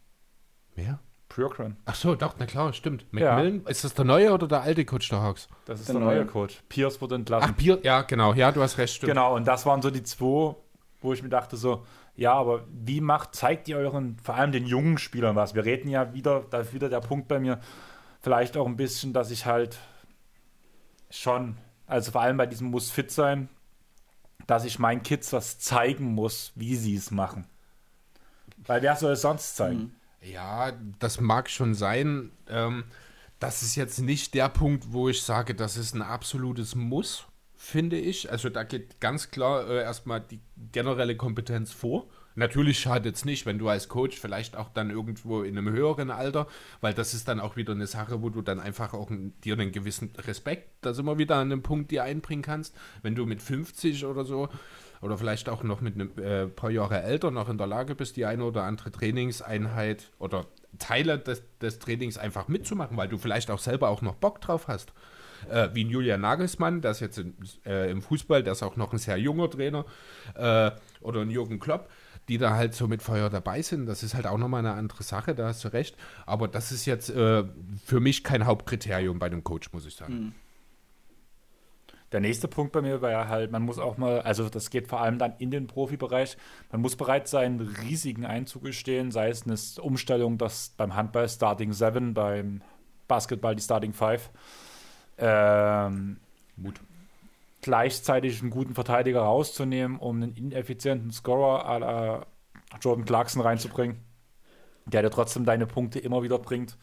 Wer? Procron. Ach so, doch, na klar, stimmt. McMillan, ja. ist das der neue oder der alte Coach der Hawks? Das ist der, der neue Coach. Pierce wurde entlassen. Ach, Pierce, ja, genau, ja, du hast recht, stimmt. Genau, und das waren so die zwei, wo ich mir dachte so, ja, aber wie macht, zeigt ihr euren, vor allem den jungen Spielern was? Wir reden ja wieder, da ist wieder der Punkt bei mir, vielleicht auch ein bisschen, dass ich halt schon, also vor allem bei diesem muss fit sein, dass ich meinen Kids was zeigen muss, wie sie es machen. Weil wer soll es sonst zeigen? Mhm. Ja, das mag schon sein. Ähm, das ist jetzt nicht der Punkt, wo ich sage, das ist ein absolutes Muss, finde ich. Also da geht ganz klar äh, erstmal die generelle Kompetenz vor. Natürlich schadet es nicht, wenn du als Coach vielleicht auch dann irgendwo in einem höheren Alter, weil das ist dann auch wieder eine Sache, wo du dann einfach auch dir einen gewissen Respekt, da wir wieder an einem Punkt, dir einbringen kannst. Wenn du mit 50 oder so oder vielleicht auch noch mit einem äh, paar Jahre älter noch in der Lage bist, die eine oder andere Trainingseinheit oder Teile des, des Trainings einfach mitzumachen, weil du vielleicht auch selber auch noch Bock drauf hast. Äh, wie ein Julian Nagelsmann, der ist jetzt in, äh, im Fußball, der ist auch noch ein sehr junger Trainer, äh, oder ein Jürgen Klopp, die da halt so mit Feuer dabei sind. Das ist halt auch nochmal eine andere Sache, da hast du recht. Aber das ist jetzt äh, für mich kein Hauptkriterium bei einem Coach, muss ich sagen. Mhm. Der nächste Punkt bei mir war ja halt, man muss auch mal, also das geht vor allem dann in den Profibereich, man muss bereit sein, Risiken einzugestehen, sei es eine Umstellung, dass beim Handball Starting 7, beim Basketball die Starting 5. Ähm, Mut. Gleichzeitig einen guten Verteidiger rauszunehmen, um einen ineffizienten Scorer à la Jordan Clarkson reinzubringen, der dir trotzdem deine Punkte immer wieder bringt.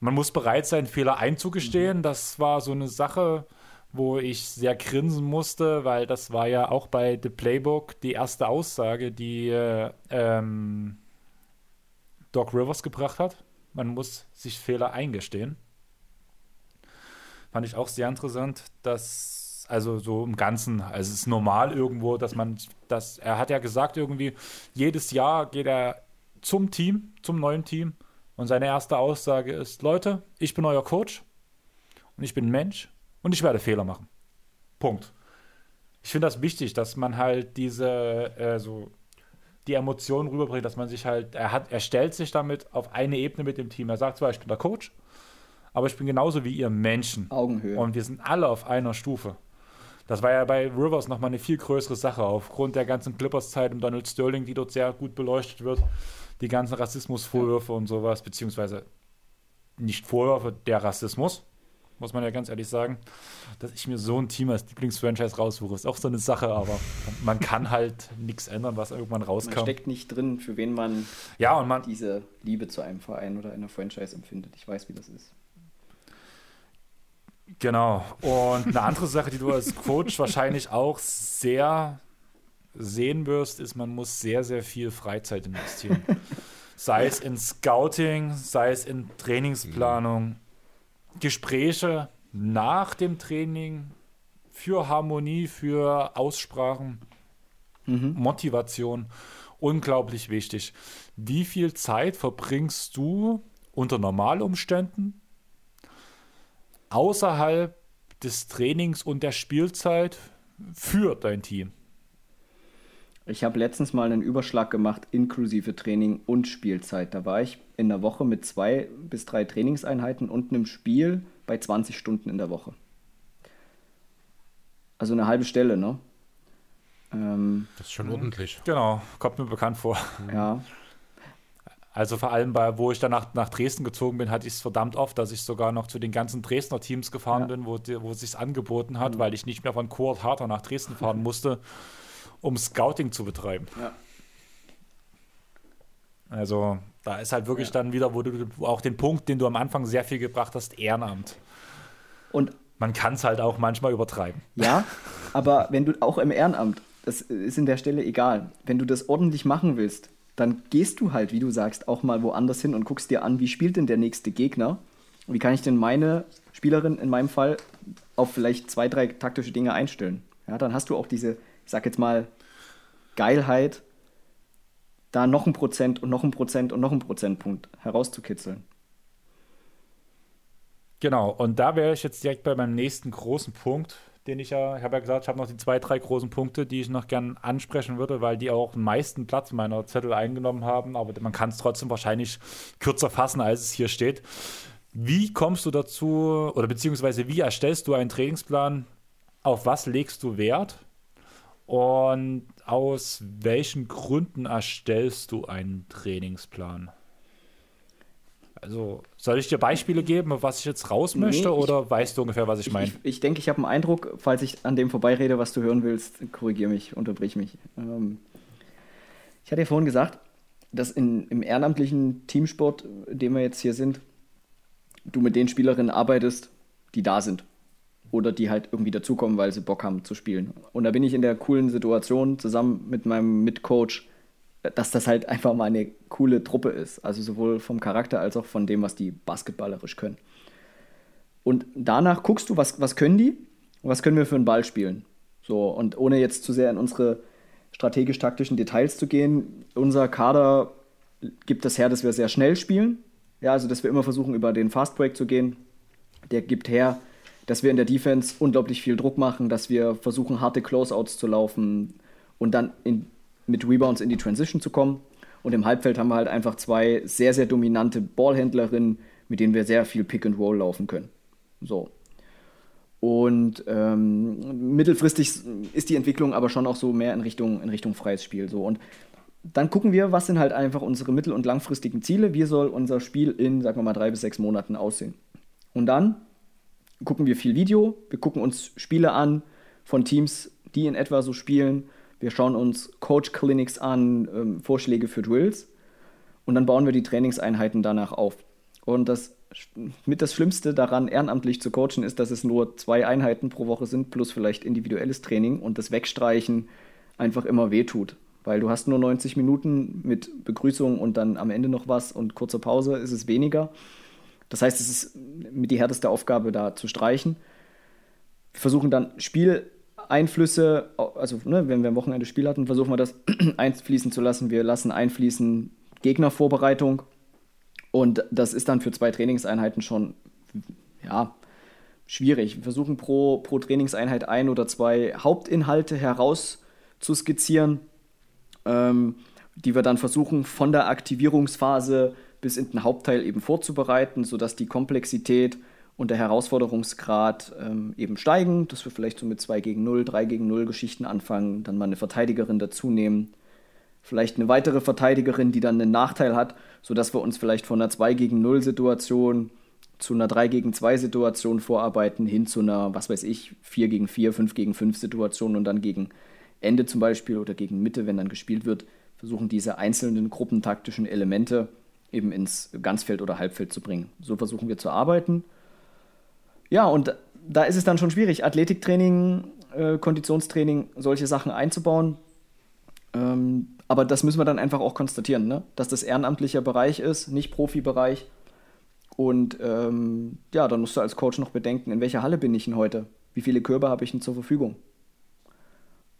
Man muss bereit sein, Fehler einzugestehen. Das war so eine Sache, wo ich sehr grinsen musste, weil das war ja auch bei The Playbook die erste Aussage, die äh, ähm, Doc Rivers gebracht hat. Man muss sich Fehler eingestehen. Fand ich auch sehr interessant, dass, also so im Ganzen, also es ist normal irgendwo, dass man, dass er hat ja gesagt irgendwie, jedes Jahr geht er zum Team, zum neuen Team und seine erste Aussage ist, Leute, ich bin euer Coach und ich bin Mensch und ich werde Fehler machen. Punkt. Ich finde das wichtig, dass man halt diese, äh, so, die Emotionen rüberbringt, dass man sich halt, er hat, er stellt sich damit auf eine Ebene mit dem Team. Er sagt zwar, ich bin der Coach, aber ich bin genauso wie ihr Menschen. Augenhöhe. Und wir sind alle auf einer Stufe. Das war ja bei Rivers nochmal eine viel größere Sache, aufgrund der ganzen Clippers-Zeit um Donald Sterling, die dort sehr gut beleuchtet wird. Die ganzen Rassismusvorwürfe ja. und sowas, beziehungsweise nicht Vorwürfe, der Rassismus muss man ja ganz ehrlich sagen. Dass ich mir so ein Team als Lieblingsfranchise raussuche, ist auch so eine Sache, aber man kann halt nichts ändern, was irgendwann rauskam. Man steckt nicht drin, für wen man, ja, und man diese Liebe zu einem Verein oder einer Franchise empfindet. Ich weiß, wie das ist. Genau. Und eine andere Sache, die du als Coach wahrscheinlich auch sehr sehen wirst, ist, man muss sehr, sehr viel Freizeit investieren. sei es in Scouting, sei es in Trainingsplanung, Gespräche nach dem Training für Harmonie, für Aussprachen, mhm. Motivation. Unglaublich wichtig. Wie viel Zeit verbringst du unter Normalumständen außerhalb des Trainings und der Spielzeit für dein Team? Ich habe letztens mal einen Überschlag gemacht, inklusive Training und Spielzeit. Da war ich in der Woche mit zwei bis drei Trainingseinheiten und einem Spiel bei 20 Stunden in der Woche. Also eine halbe Stelle, ne? Ähm, das ist schon ordentlich. Genau, kommt mir bekannt vor. Ja. Also vor allem bei, wo ich dann nach, nach Dresden gezogen bin, hatte ich es verdammt oft, dass ich sogar noch zu den ganzen Dresdner Teams gefahren ja. bin, wo, wo es sich angeboten hat, mhm. weil ich nicht mehr von Kurt Harter nach Dresden fahren musste um Scouting zu betreiben. Ja. Also da ist halt wirklich ja. dann wieder, wo du auch den Punkt, den du am Anfang sehr viel gebracht hast, Ehrenamt. Und man kann es halt auch manchmal übertreiben. Ja, aber wenn du auch im Ehrenamt, das ist in der Stelle egal, wenn du das ordentlich machen willst, dann gehst du halt, wie du sagst, auch mal woanders hin und guckst dir an, wie spielt denn der nächste Gegner? Wie kann ich denn meine Spielerin in meinem Fall auf vielleicht zwei, drei taktische Dinge einstellen? Ja, dann hast du auch diese ich sag jetzt mal, Geilheit, da noch ein Prozent und noch ein Prozent und noch ein Prozentpunkt herauszukitzeln. Genau, und da wäre ich jetzt direkt bei meinem nächsten großen Punkt, den ich ja, ich habe ja gesagt, ich habe noch die zwei, drei großen Punkte, die ich noch gern ansprechen würde, weil die auch den meisten Platz meiner Zettel eingenommen haben, aber man kann es trotzdem wahrscheinlich kürzer fassen, als es hier steht. Wie kommst du dazu, oder beziehungsweise wie erstellst du einen Trainingsplan? Auf was legst du Wert? Und aus welchen Gründen erstellst du einen Trainingsplan? Also, soll ich dir Beispiele geben, was ich jetzt raus möchte, nee, oder weißt du ungefähr, was ich meine? Ich, ich, denke, ich habe einen Eindruck, falls ich an dem vorbeirede, was du hören willst, korrigiere mich, unterbrich mich. Ähm, ich hatte ja vorhin gesagt, dass in, im ehrenamtlichen Teamsport, in dem wir jetzt hier sind, du mit den Spielerinnen arbeitest, die da sind oder die halt irgendwie dazukommen, weil sie Bock haben zu spielen. Und da bin ich in der coolen Situation zusammen mit meinem Mitcoach, dass das halt einfach mal eine coole Truppe ist. Also sowohl vom Charakter als auch von dem, was die basketballerisch können. Und danach guckst du, was, was können die und was können wir für einen Ball spielen. So, und ohne jetzt zu sehr in unsere strategisch-taktischen Details zu gehen, unser Kader gibt das her, dass wir sehr schnell spielen. Ja, also dass wir immer versuchen, über den Fastbreak zu gehen. Der gibt her, dass wir in der Defense unglaublich viel Druck machen, dass wir versuchen, harte Closeouts zu laufen und dann in, mit Rebounds in die Transition zu kommen. Und im Halbfeld haben wir halt einfach zwei sehr, sehr dominante Ballhändlerinnen, mit denen wir sehr viel Pick and Roll laufen können. So. Und ähm, mittelfristig ist die Entwicklung aber schon auch so mehr in Richtung, in Richtung freies Spiel. So. Und dann gucken wir, was sind halt einfach unsere mittel- und langfristigen Ziele. Wie soll unser Spiel in, sagen wir mal, drei bis sechs Monaten aussehen? Und dann gucken wir viel Video, wir gucken uns Spiele an von Teams, die in etwa so spielen. Wir schauen uns Coach Clinics an, ähm, Vorschläge für Drills und dann bauen wir die Trainingseinheiten danach auf. Und das mit das Schlimmste daran, ehrenamtlich zu coachen, ist, dass es nur zwei Einheiten pro Woche sind, plus vielleicht individuelles Training und das Wegstreichen einfach immer wehtut. Weil du hast nur 90 Minuten mit Begrüßung und dann am Ende noch was und kurzer Pause ist es weniger. Das heißt, es ist mit die härteste Aufgabe, da zu streichen. Wir versuchen dann Spieleinflüsse, also ne, wenn wir am Wochenende Spiel hatten, versuchen wir das einfließen zu lassen. Wir lassen einfließen Gegnervorbereitung, und das ist dann für zwei Trainingseinheiten schon, ja, schwierig. Wir versuchen pro, pro Trainingseinheit ein oder zwei Hauptinhalte herauszuskizzieren, ähm, die wir dann versuchen von der Aktivierungsphase bis in den Hauptteil eben vorzubereiten, sodass die Komplexität und der Herausforderungsgrad ähm, eben steigen, dass wir vielleicht so mit 2 gegen 0, 3 gegen 0 Geschichten anfangen, dann mal eine Verteidigerin dazu nehmen, vielleicht eine weitere Verteidigerin, die dann einen Nachteil hat, sodass wir uns vielleicht von einer 2 gegen 0 Situation zu einer 3 gegen 2 Situation vorarbeiten, hin zu einer, was weiß ich, 4 gegen 4, 5 gegen 5 Situation und dann gegen Ende zum Beispiel oder gegen Mitte, wenn dann gespielt wird, versuchen diese einzelnen gruppentaktischen Elemente eben ins Ganzfeld oder Halbfeld zu bringen. So versuchen wir zu arbeiten. Ja, und da ist es dann schon schwierig, Athletiktraining, äh, Konditionstraining, solche Sachen einzubauen. Ähm, aber das müssen wir dann einfach auch konstatieren, ne? dass das ehrenamtlicher Bereich ist, nicht Profibereich. Und ähm, ja, dann musst du als Coach noch bedenken, in welcher Halle bin ich denn heute? Wie viele Körbe habe ich denn zur Verfügung?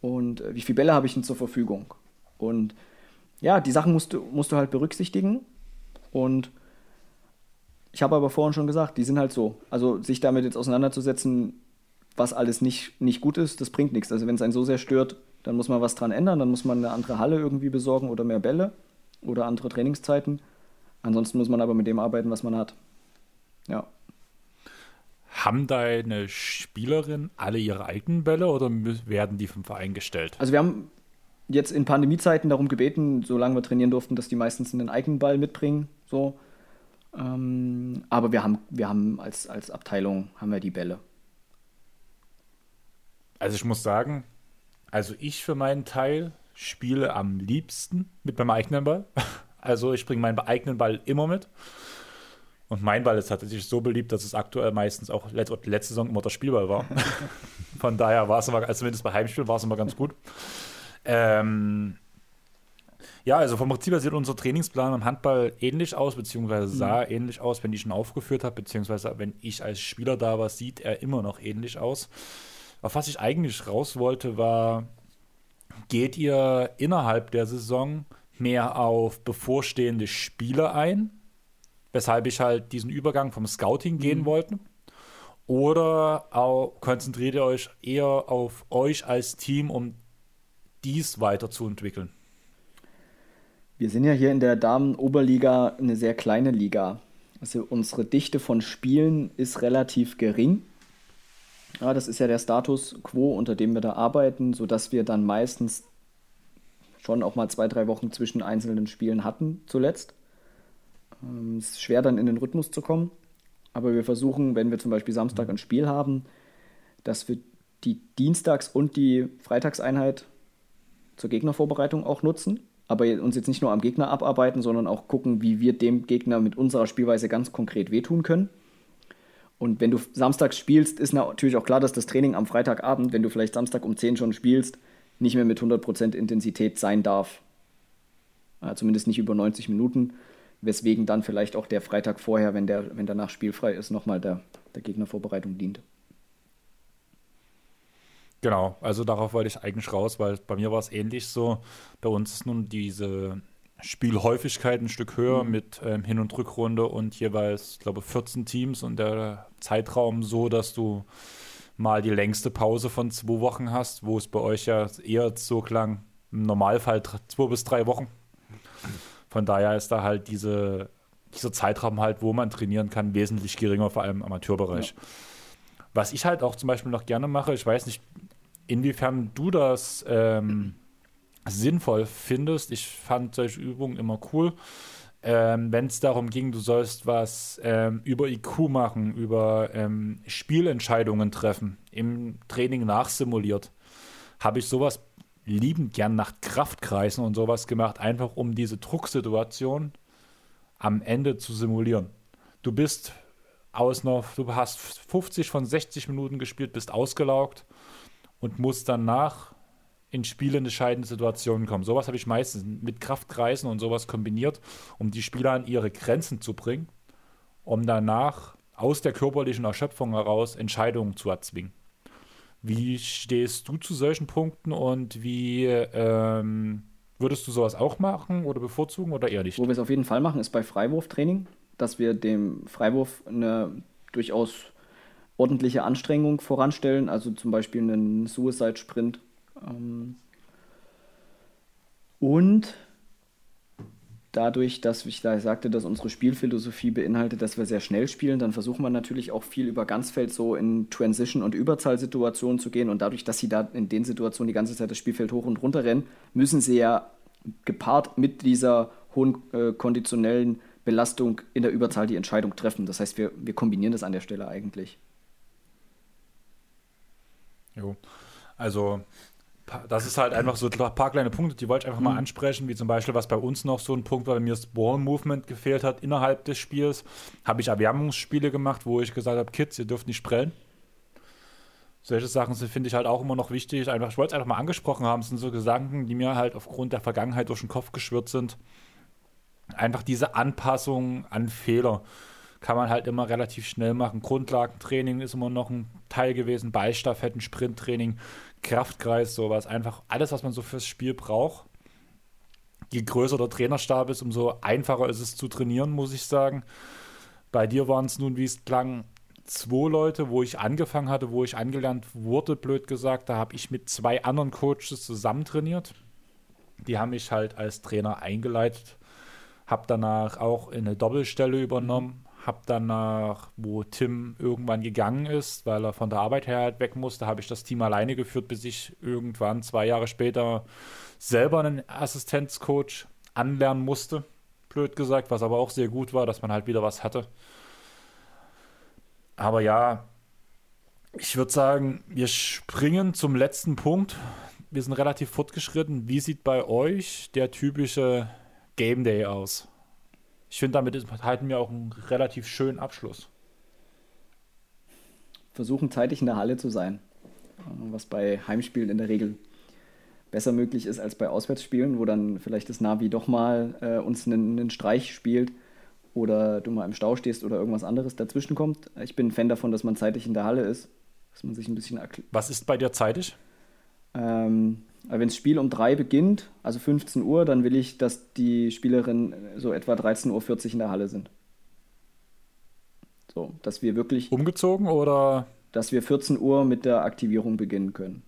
Und äh, wie viele Bälle habe ich denn zur Verfügung? Und ja, die Sachen musst du, musst du halt berücksichtigen. Und ich habe aber vorhin schon gesagt, die sind halt so. Also sich damit jetzt auseinanderzusetzen, was alles nicht, nicht gut ist, das bringt nichts. Also wenn es einen so sehr stört, dann muss man was dran ändern, dann muss man eine andere Halle irgendwie besorgen oder mehr Bälle oder andere Trainingszeiten. Ansonsten muss man aber mit dem arbeiten, was man hat. Ja. Haben deine Spielerinnen alle ihre eigenen Bälle oder werden die vom Verein gestellt? Also wir haben jetzt in Pandemiezeiten darum gebeten, solange wir trainieren durften, dass die meistens einen eigenen Ball mitbringen. So. Ähm, aber wir haben, wir haben als, als Abteilung haben wir die Bälle. Also ich muss sagen, also ich für meinen Teil spiele am liebsten mit meinem eigenen Ball. Also ich bringe meinen eigenen Ball immer mit. Und mein Ball ist tatsächlich so beliebt, dass es aktuell meistens auch letzte, letzte Saison immer der Spielball war. Von daher war es immer, also zumindest bei Heimspielen war es immer ganz gut. Ähm, ja, also vom Prinzip her sieht unser Trainingsplan am Handball ähnlich aus, beziehungsweise sah mhm. ähnlich aus, wenn ich ihn aufgeführt habe, beziehungsweise wenn ich als Spieler da war, sieht er immer noch ähnlich aus. Auf was ich eigentlich raus wollte, war, geht ihr innerhalb der Saison mehr auf bevorstehende Spiele ein, weshalb ich halt diesen Übergang vom Scouting gehen mhm. wollte? Oder auch konzentriert ihr euch eher auf euch als Team, um dies weiterzuentwickeln? Wir sind ja hier in der Damen-Oberliga eine sehr kleine Liga. Also unsere Dichte von Spielen ist relativ gering. Ja, das ist ja der Status quo, unter dem wir da arbeiten, sodass wir dann meistens schon auch mal zwei, drei Wochen zwischen einzelnen Spielen hatten zuletzt. Ähm, es ist schwer dann in den Rhythmus zu kommen, aber wir versuchen, wenn wir zum Beispiel Samstag ein Spiel haben, dass wir die Dienstags- und die Freitagseinheit zur Gegnervorbereitung auch nutzen, aber uns jetzt nicht nur am Gegner abarbeiten, sondern auch gucken, wie wir dem Gegner mit unserer Spielweise ganz konkret wehtun können. Und wenn du samstags spielst, ist natürlich auch klar, dass das Training am Freitagabend, wenn du vielleicht Samstag um 10 schon spielst, nicht mehr mit 100% Intensität sein darf. Ja, zumindest nicht über 90 Minuten, weswegen dann vielleicht auch der Freitag vorher, wenn, der, wenn danach spielfrei ist, nochmal der, der Gegnervorbereitung dient. Genau, also darauf wollte ich eigentlich raus, weil bei mir war es ähnlich so. Bei uns ist nun diese Spielhäufigkeit ein Stück höher mhm. mit ähm, Hin- und Rückrunde und jeweils, glaube 14 Teams und der Zeitraum so, dass du mal die längste Pause von zwei Wochen hast, wo es bei euch ja eher so klang, im Normalfall zwei bis drei Wochen. Von daher ist da halt diese, dieser Zeitraum halt, wo man trainieren kann, wesentlich geringer, vor allem im Amateurbereich. Ja. Was ich halt auch zum Beispiel noch gerne mache, ich weiß nicht, inwiefern du das ähm, sinnvoll findest. Ich fand solche Übungen immer cool. Ähm, Wenn es darum ging, du sollst was ähm, über IQ machen, über ähm, Spielentscheidungen treffen, im Training nachsimuliert, habe ich sowas liebend gern nach Kraftkreisen und sowas gemacht, einfach um diese Drucksituation am Ende zu simulieren. du bist aus einer, du hast 50 von 60 Minuten gespielt, bist ausgelaugt und musst danach in spielentscheidende Situationen kommen. Sowas habe ich meistens mit Kraftkreisen und sowas kombiniert, um die Spieler an ihre Grenzen zu bringen, um danach aus der körperlichen Erschöpfung heraus Entscheidungen zu erzwingen. Wie stehst du zu solchen Punkten und wie ähm, würdest du sowas auch machen oder bevorzugen oder eher nicht? Wo wir es auf jeden Fall machen, ist bei Freiwurftraining, dass wir dem Freiwurf eine durchaus ordentliche Anstrengung voranstellen, also zum Beispiel einen Suicide-Sprint. Ähm und dadurch, dass ich da sagte, dass unsere Spielphilosophie beinhaltet, dass wir sehr schnell spielen, dann versuchen wir natürlich auch viel über Ganzfeld so in Transition- und Überzahlsituationen zu gehen. Und dadurch, dass sie da in den Situationen die ganze Zeit das Spielfeld hoch und runter rennen, müssen sie ja gepaart mit dieser hohen äh, konditionellen Belastung in der Überzahl die Entscheidung treffen. Das heißt, wir, wir kombinieren das an der Stelle eigentlich. Jo. Also das ist halt einfach so ein paar kleine Punkte, die wollte ich einfach mhm. mal ansprechen, wie zum Beispiel, was bei uns noch so ein Punkt war, wenn mir das Ball-Movement gefehlt hat innerhalb des Spiels, habe ich Erwärmungsspiele gemacht, wo ich gesagt habe, Kids, ihr dürft nicht prellen. Solche Sachen finde ich halt auch immer noch wichtig. Einfach, ich wollte es einfach mal angesprochen haben, das sind so Gedanken, die mir halt aufgrund der Vergangenheit durch den Kopf geschwirrt sind. Einfach diese Anpassung an Fehler kann man halt immer relativ schnell machen. Grundlagentraining ist immer noch ein Teil gewesen, Ballstaffetten, Sprinttraining, Kraftkreis, sowas. Einfach alles, was man so fürs Spiel braucht. Je größer der Trainerstab ist, umso einfacher ist es zu trainieren, muss ich sagen. Bei dir waren es nun, wie es klang, zwei Leute, wo ich angefangen hatte, wo ich angelernt wurde, blöd gesagt. Da habe ich mit zwei anderen Coaches zusammen trainiert. Die haben mich halt als Trainer eingeleitet. Habe danach auch eine Doppelstelle übernommen habe danach, wo Tim irgendwann gegangen ist, weil er von der Arbeit her halt weg musste, habe ich das Team alleine geführt, bis ich irgendwann zwei Jahre später selber einen Assistenzcoach anlernen musste. Blöd gesagt, was aber auch sehr gut war, dass man halt wieder was hatte. Aber ja, ich würde sagen, wir springen zum letzten Punkt. Wir sind relativ fortgeschritten. Wie sieht bei euch der typische Game Day aus? Ich finde, damit halten wir auch einen relativ schönen Abschluss. Versuchen zeitig in der Halle zu sein, was bei Heimspielen in der Regel besser möglich ist als bei Auswärtsspielen, wo dann vielleicht das Navi doch mal äh, uns einen, einen, Streich spielt oder du mal im Stau stehst oder irgendwas anderes dazwischen kommt. Ich bin ein Fan davon, dass man zeitig in der Halle ist, dass man sich ein bisschen Was ist bei dir zeitig? Ähm, wenn das Spiel um drei beginnt, also 15 Uhr, dann will ich, dass die Spielerinnen so etwa 13.40 Uhr in der Halle sind. So, dass wir wirklich. Umgezogen oder? Dass wir 14 Uhr mit der Aktivierung beginnen können.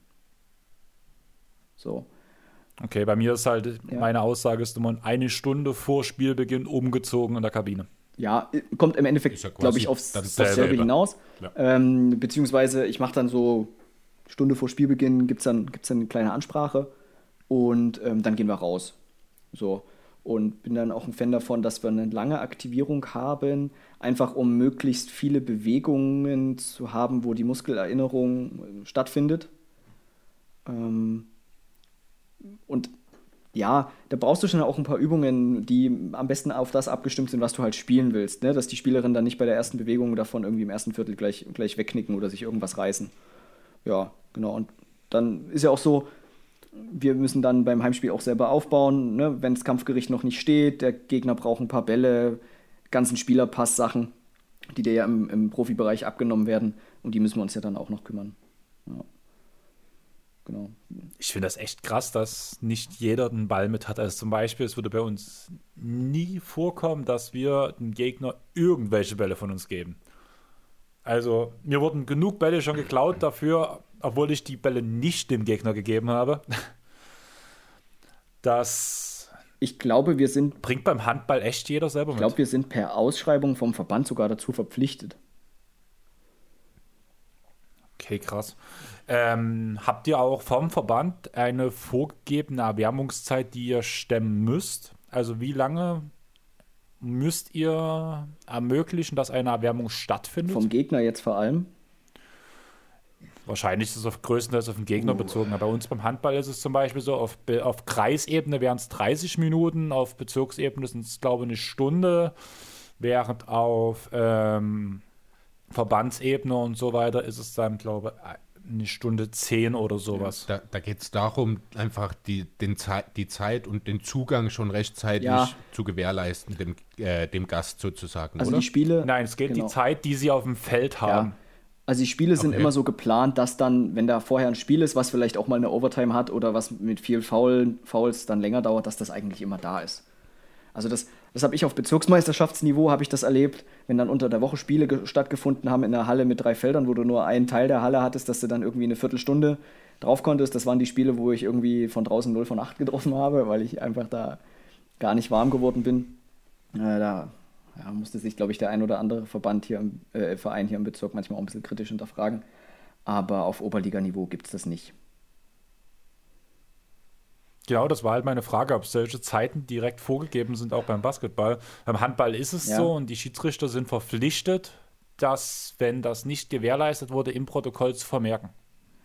So. Okay, bei mir ist halt, ja. meine Aussage ist immer eine Stunde vor Spielbeginn umgezogen in der Kabine. Ja, kommt im Endeffekt, ja glaube ich, aufs, aufs selbe hinaus. Ja. Ähm, beziehungsweise ich mache dann so Stunde vor Spielbeginn gibt es dann, gibt's dann eine kleine Ansprache und ähm, dann gehen wir raus. So. Und bin dann auch ein Fan davon, dass wir eine lange Aktivierung haben, einfach um möglichst viele Bewegungen zu haben, wo die Muskelerinnerung äh, stattfindet. Ähm, und ja, da brauchst du schon auch ein paar Übungen, die am besten auf das abgestimmt sind, was du halt spielen willst. Ne? Dass die Spielerinnen dann nicht bei der ersten Bewegung davon irgendwie im ersten Viertel gleich, gleich wegknicken oder sich irgendwas reißen ja, genau. Und dann ist ja auch so, wir müssen dann beim Heimspiel auch selber aufbauen, ne? wenn das Kampfgericht noch nicht steht, der Gegner braucht ein paar Bälle, ganzen Spielerpass-Sachen, die dir ja im, im, Profibereich abgenommen werden und die müssen wir uns ja dann auch noch kümmern. Ja. Genau. Ich finde das echt krass, dass nicht jeder einen Ball mit hat. Also zum Beispiel, es würde bei uns nie vorkommen, dass wir dem Gegner irgendwelche Bälle von uns geben. Also mir wurden genug Bälle schon geklaut dafür, obwohl ich die Bälle nicht dem Gegner gegeben habe. Das ich glaube, wir sind bringt beim Handball echt jeder selber mit. Ich glaube, wir sind per Ausschreibung vom Verband sogar dazu verpflichtet. Okay, krass. Ähm, habt ihr auch vom Verband eine vorgegebene Erwärmungszeit, die ihr stemmen müsst? Also wie lange müsst ihr ermöglichen, dass eine Erwärmung stattfindet? Vom Gegner jetzt vor allem? Wahrscheinlich ist es auf größtenteils auf den Gegner uh. bezogen. Aber bei uns beim Handball ist es zum Beispiel so, auf, auf Kreisebene wären es 30 Minuten, auf Bezirksebene sind es, glaube ich, eine Stunde. während auf ähm, Verbandsebene und so weiter ist es dann, glaube ich, eine Stunde zehn oder sowas. Da, da geht es darum, einfach die, den Ze die Zeit und den Zugang schon rechtzeitig Ja. zu gewährleisten, dem, äh, dem Gast sozusagen, Also oder? die Spiele. Nein, es geht Genau. die Zeit, die sie auf dem Feld haben. Ja. Also die Spiele sind Okay. immer so geplant, dass dann, wenn da vorher ein Spiel ist, was vielleicht auch mal eine Overtime hat oder was mit viel Foul, Fouls dann länger dauert, dass das eigentlich immer da ist. Also das, das habe ich auf Bezirksmeisterschaftsniveau habe ich das erlebt, wenn dann unter der Woche Spiele ge- stattgefunden haben in einer Halle mit drei Feldern, wo du nur einen Teil der Halle hattest, dass du dann irgendwie eine Viertelstunde drauf konntest. Das waren die Spiele, wo ich irgendwie von draußen 0 von 8 getroffen habe, weil ich einfach da gar nicht warm geworden bin. Äh, da ja, musste sich, glaube ich, der ein oder andere Verband hier im äh, Verein hier im Bezirk manchmal auch ein bisschen kritisch hinterfragen. Aber auf Oberliganiveau gibt es das nicht. Genau, das war halt meine Frage, ob solche Zeiten direkt vorgegeben sind, auch beim Basketball. Beim Handball ist es Ja. so und die Schiedsrichter sind verpflichtet, dass, wenn das nicht gewährleistet wurde, im Protokoll zu vermerken.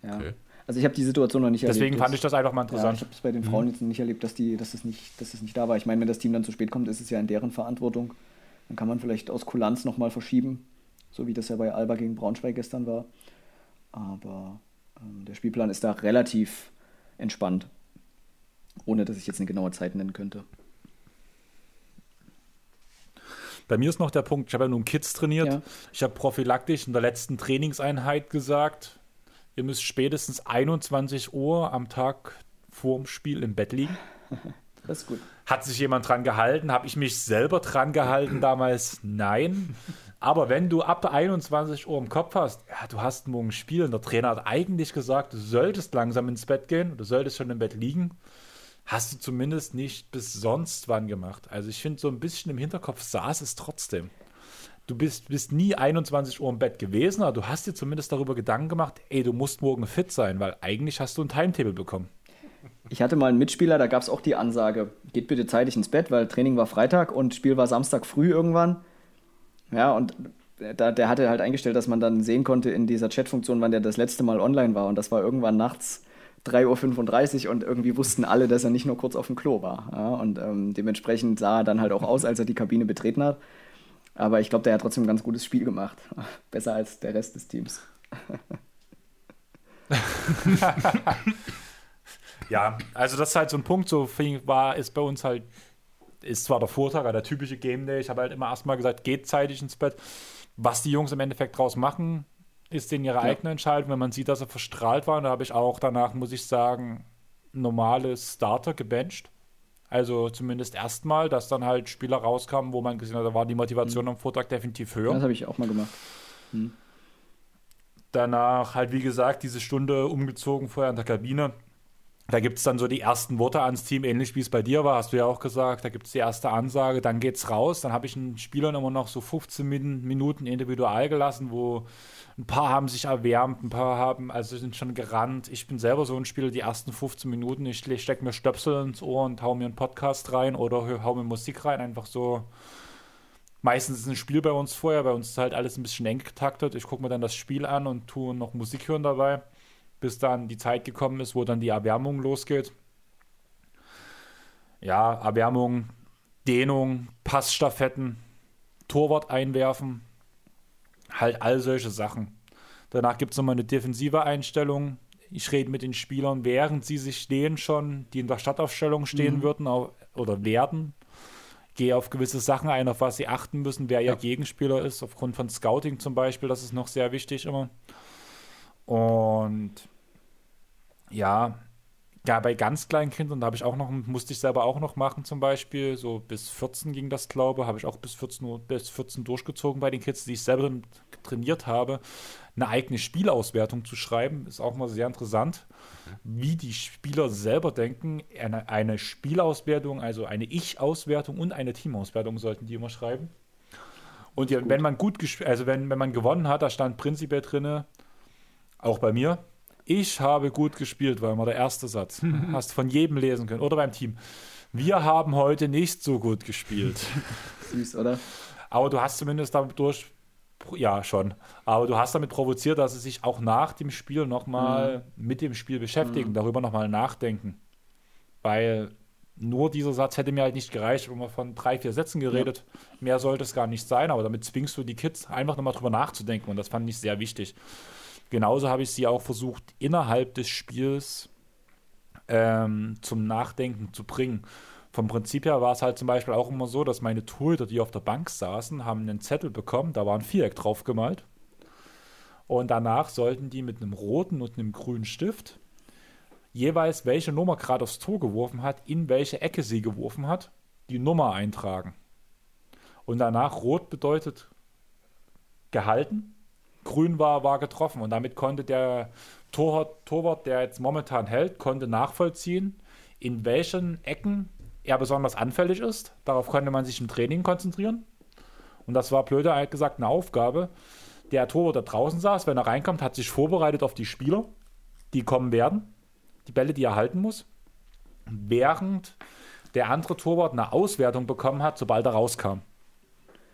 Ja. Okay. Also ich habe die Situation noch nicht Deswegen erlebt. fand ich das einfach mal Ja, ich interessant. habe es bei den Frauen jetzt noch nicht erlebt, dass, die, dass, es nicht, dass es nicht da war. Ich meine, wenn das Team dann zu spät kommt, ist es ja in deren Verantwortung. Dann kann man vielleicht aus Kulanz nochmal verschieben, so wie das ja bei Alba gegen Braunschweig gestern war. Aber ähm, der Spielplan ist da relativ entspannt, ohne dass ich jetzt eine genaue Zeit nennen könnte. Bei mir ist noch der Punkt, ich habe ja nun Kids trainiert. Ja. Ich habe prophylaktisch in der letzten Trainingseinheit gesagt, ihr müsst spätestens 21 Uhr am Tag vorm Spiel im Bett liegen. Das ist gut. Hat sich jemand dran gehalten? Habe ich mich selber dran gehalten damals? Nein. Aber wenn du ab 21 Uhr im Kopf hast, ja, du hast morgen ein Spiel und der Trainer hat eigentlich gesagt, du solltest langsam ins Bett gehen, du solltest schon im Bett liegen, hast du zumindest nicht bis sonst wann gemacht. Also ich finde, so ein bisschen im Hinterkopf saß es trotzdem. Du bist, bist nie 21 Uhr im Bett gewesen, aber du hast dir zumindest darüber Gedanken gemacht, ey, du musst morgen fit sein, weil eigentlich hast du ein Timetable bekommen. Ich hatte mal einen Mitspieler, da gab es auch die Ansage, geht bitte zeitig ins Bett, weil Training war Freitag und Spiel war Samstag früh irgendwann. Ja, und da, der hatte halt eingestellt, dass man dann sehen konnte in dieser Chatfunktion, wann der das letzte Mal online war. Und das war irgendwann nachts 3.35 Uhr und irgendwie wussten alle, dass er nicht nur kurz auf dem Klo war. Ja, und ähm, dementsprechend sah er dann halt auch aus, als er die Kabine betreten hat. Aber ich glaube, der hat trotzdem ein ganz gutes Spiel gemacht. Besser als der Rest des Teams. Ja, also das ist halt so ein Punkt, so war, ist bei uns halt, ist zwar der Vortag, aber der typische Game Day. Ich habe halt immer erstmal gesagt, geht zeitig ins Bett. Was die Jungs im Endeffekt draus machen, ist denen ihre eigene Entscheidung. Wenn man sieht, dass sie verstrahlt waren, da habe ich auch danach, muss ich sagen, normale Starter gebencht. Also zumindest erstmal, dass dann halt Spieler rauskamen, wo man gesehen hat, da war die Motivation am Vortag definitiv höher. Das habe ich auch mal gemacht. Danach halt, wie gesagt, diese Stunde umgezogen vorher in der Kabine. Da gibt es dann so die ersten Worte ans Team, ähnlich wie es bei dir war, hast du ja auch gesagt. Da gibt es die erste Ansage, dann geht's raus. Dann habe ich einen Spielern immer noch so 15 Min Minuten individual gelassen, wo ein paar haben sich erwärmt, ein paar haben, also sind schon gerannt. Ich bin selber so ein Spieler, die ersten 15 Minuten, ich stecke mir Stöpsel ins Ohr und hau mir einen Podcast rein oder hau mir Musik rein, einfach so. Meistens ist ein Spiel bei uns vorher, bei uns ist halt alles ein bisschen eng getaktet. Ich gucke mir dann das Spiel an und tue noch Musik hören dabei, bis dann die Zeit gekommen ist, wo dann die Erwärmung losgeht. Ja, Erwärmung, Dehnung, Passstaffetten, Torwart einwerfen, halt all solche Sachen. Danach gibt es nochmal eine defensive Einstellung. Ich rede mit den Spielern, während sie sich stehen schon, die in der Startaufstellung stehen würden au- oder werden. Gehe auf gewisse Sachen ein, auf was sie achten müssen, wer ihr Gegenspieler ist, aufgrund von Scouting zum Beispiel, das ist noch sehr wichtig immer. Und ja, ja, bei ganz kleinen Kindern, da habe ich auch noch, musste ich selber auch noch machen zum Beispiel, so bis 14 ging das, glaube habe ich auch bis 14 Uhr, bis 14 durchgezogen bei den Kids, die ich selber trainiert habe, eine eigene Spielauswertung zu schreiben, ist auch mal sehr interessant, wie die Spieler selber denken. Eine, eine Spielauswertung, also eine Ich-Auswertung und eine Teamauswertung sollten die immer schreiben. Und ja, wenn man gut gespielt, also wenn, wenn man gewonnen hat, da stand prinzipiell drinne, auch bei mir, ich habe gut gespielt, war immer der erste Satz. Hast von jedem lesen können. Oder beim Team. Wir haben heute nicht so gut gespielt. Süß, oder? Aber du hast zumindest damit durch, ja schon, aber du hast damit provoziert, dass sie sich auch nach dem Spiel nochmal mit dem Spiel beschäftigen, darüber nochmal nachdenken. Weil nur dieser Satz hätte mir halt nicht gereicht, wenn man von drei, vier Sätzen geredet. Ja. Mehr sollte es gar nicht sein, aber damit zwingst du die Kids einfach nochmal drüber nachzudenken und das fand ich sehr wichtig. Genauso habe ich sie auch versucht, innerhalb des Spiels ähm, zum Nachdenken zu bringen. Vom Prinzip her war es halt zum Beispiel auch immer so, dass meine Torhüter, die auf der Bank saßen, haben einen Zettel bekommen, da war ein Viereck drauf gemalt. Und danach sollten die mit einem roten und einem grünen Stift jeweils, welche Nummer gerade aufs Tor geworfen hat, in welche Ecke sie geworfen hat, die Nummer eintragen. Und danach rot bedeutet gehalten, grün war, war getroffen. Und damit konnte der Torwart, Torwart, der jetzt momentan hält, konnte nachvollziehen, in welchen Ecken er besonders anfällig ist. Darauf konnte man sich im Training konzentrieren. Und das war blöde halt gesagt eine Aufgabe. Der Torwart, der draußen saß, wenn er reinkommt, hat sich vorbereitet auf die Spieler, die kommen werden, die Bälle, die er halten muss, während der andere Torwart eine Auswertung bekommen hat, sobald er rauskam.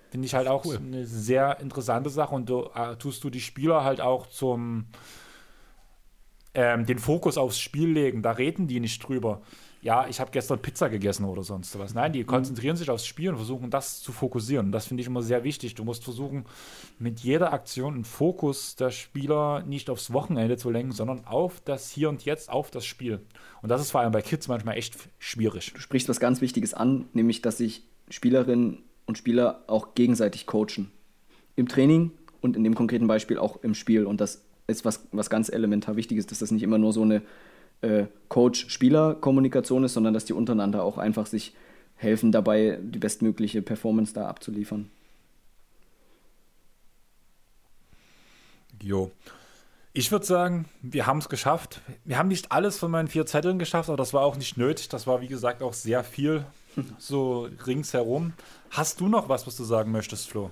Finde ich halt auch cool. eine sehr interessante Sache und du äh, tust du die Spieler halt auch zum ähm, den Fokus aufs Spiel legen. Da reden die nicht drüber ja, ich habe gestern Pizza gegessen oder sonst was. Nein, die mhm. konzentrieren sich aufs Spiel und versuchen das zu fokussieren. Das finde ich immer sehr wichtig. Du musst versuchen, mit jeder Aktion einen Fokus der Spieler nicht aufs Wochenende zu lenken, sondern auf das Hier und Jetzt, auf das Spiel. Und das ist vor allem bei Kids manchmal echt schwierig. Du sprichst was ganz Wichtiges an, nämlich, dass sich Spielerinnen und Spieler auch gegenseitig coachen. Im Training und in dem konkreten Beispiel auch im Spiel. Und das ist was, was ganz elementar Wichtiges, dass das nicht immer nur so eine äh, Coach-Spieler-Kommunikation ist, sondern dass die untereinander auch einfach sich helfen dabei, die bestmögliche Performance da abzuliefern. Jo. Ich würde sagen, wir haben es geschafft. Wir haben nicht alles von meinen vier Zetteln geschafft, aber das war auch nicht nötig. Das war, wie gesagt, auch sehr viel so ringsherum. Hast du noch was, was du sagen möchtest, Flo?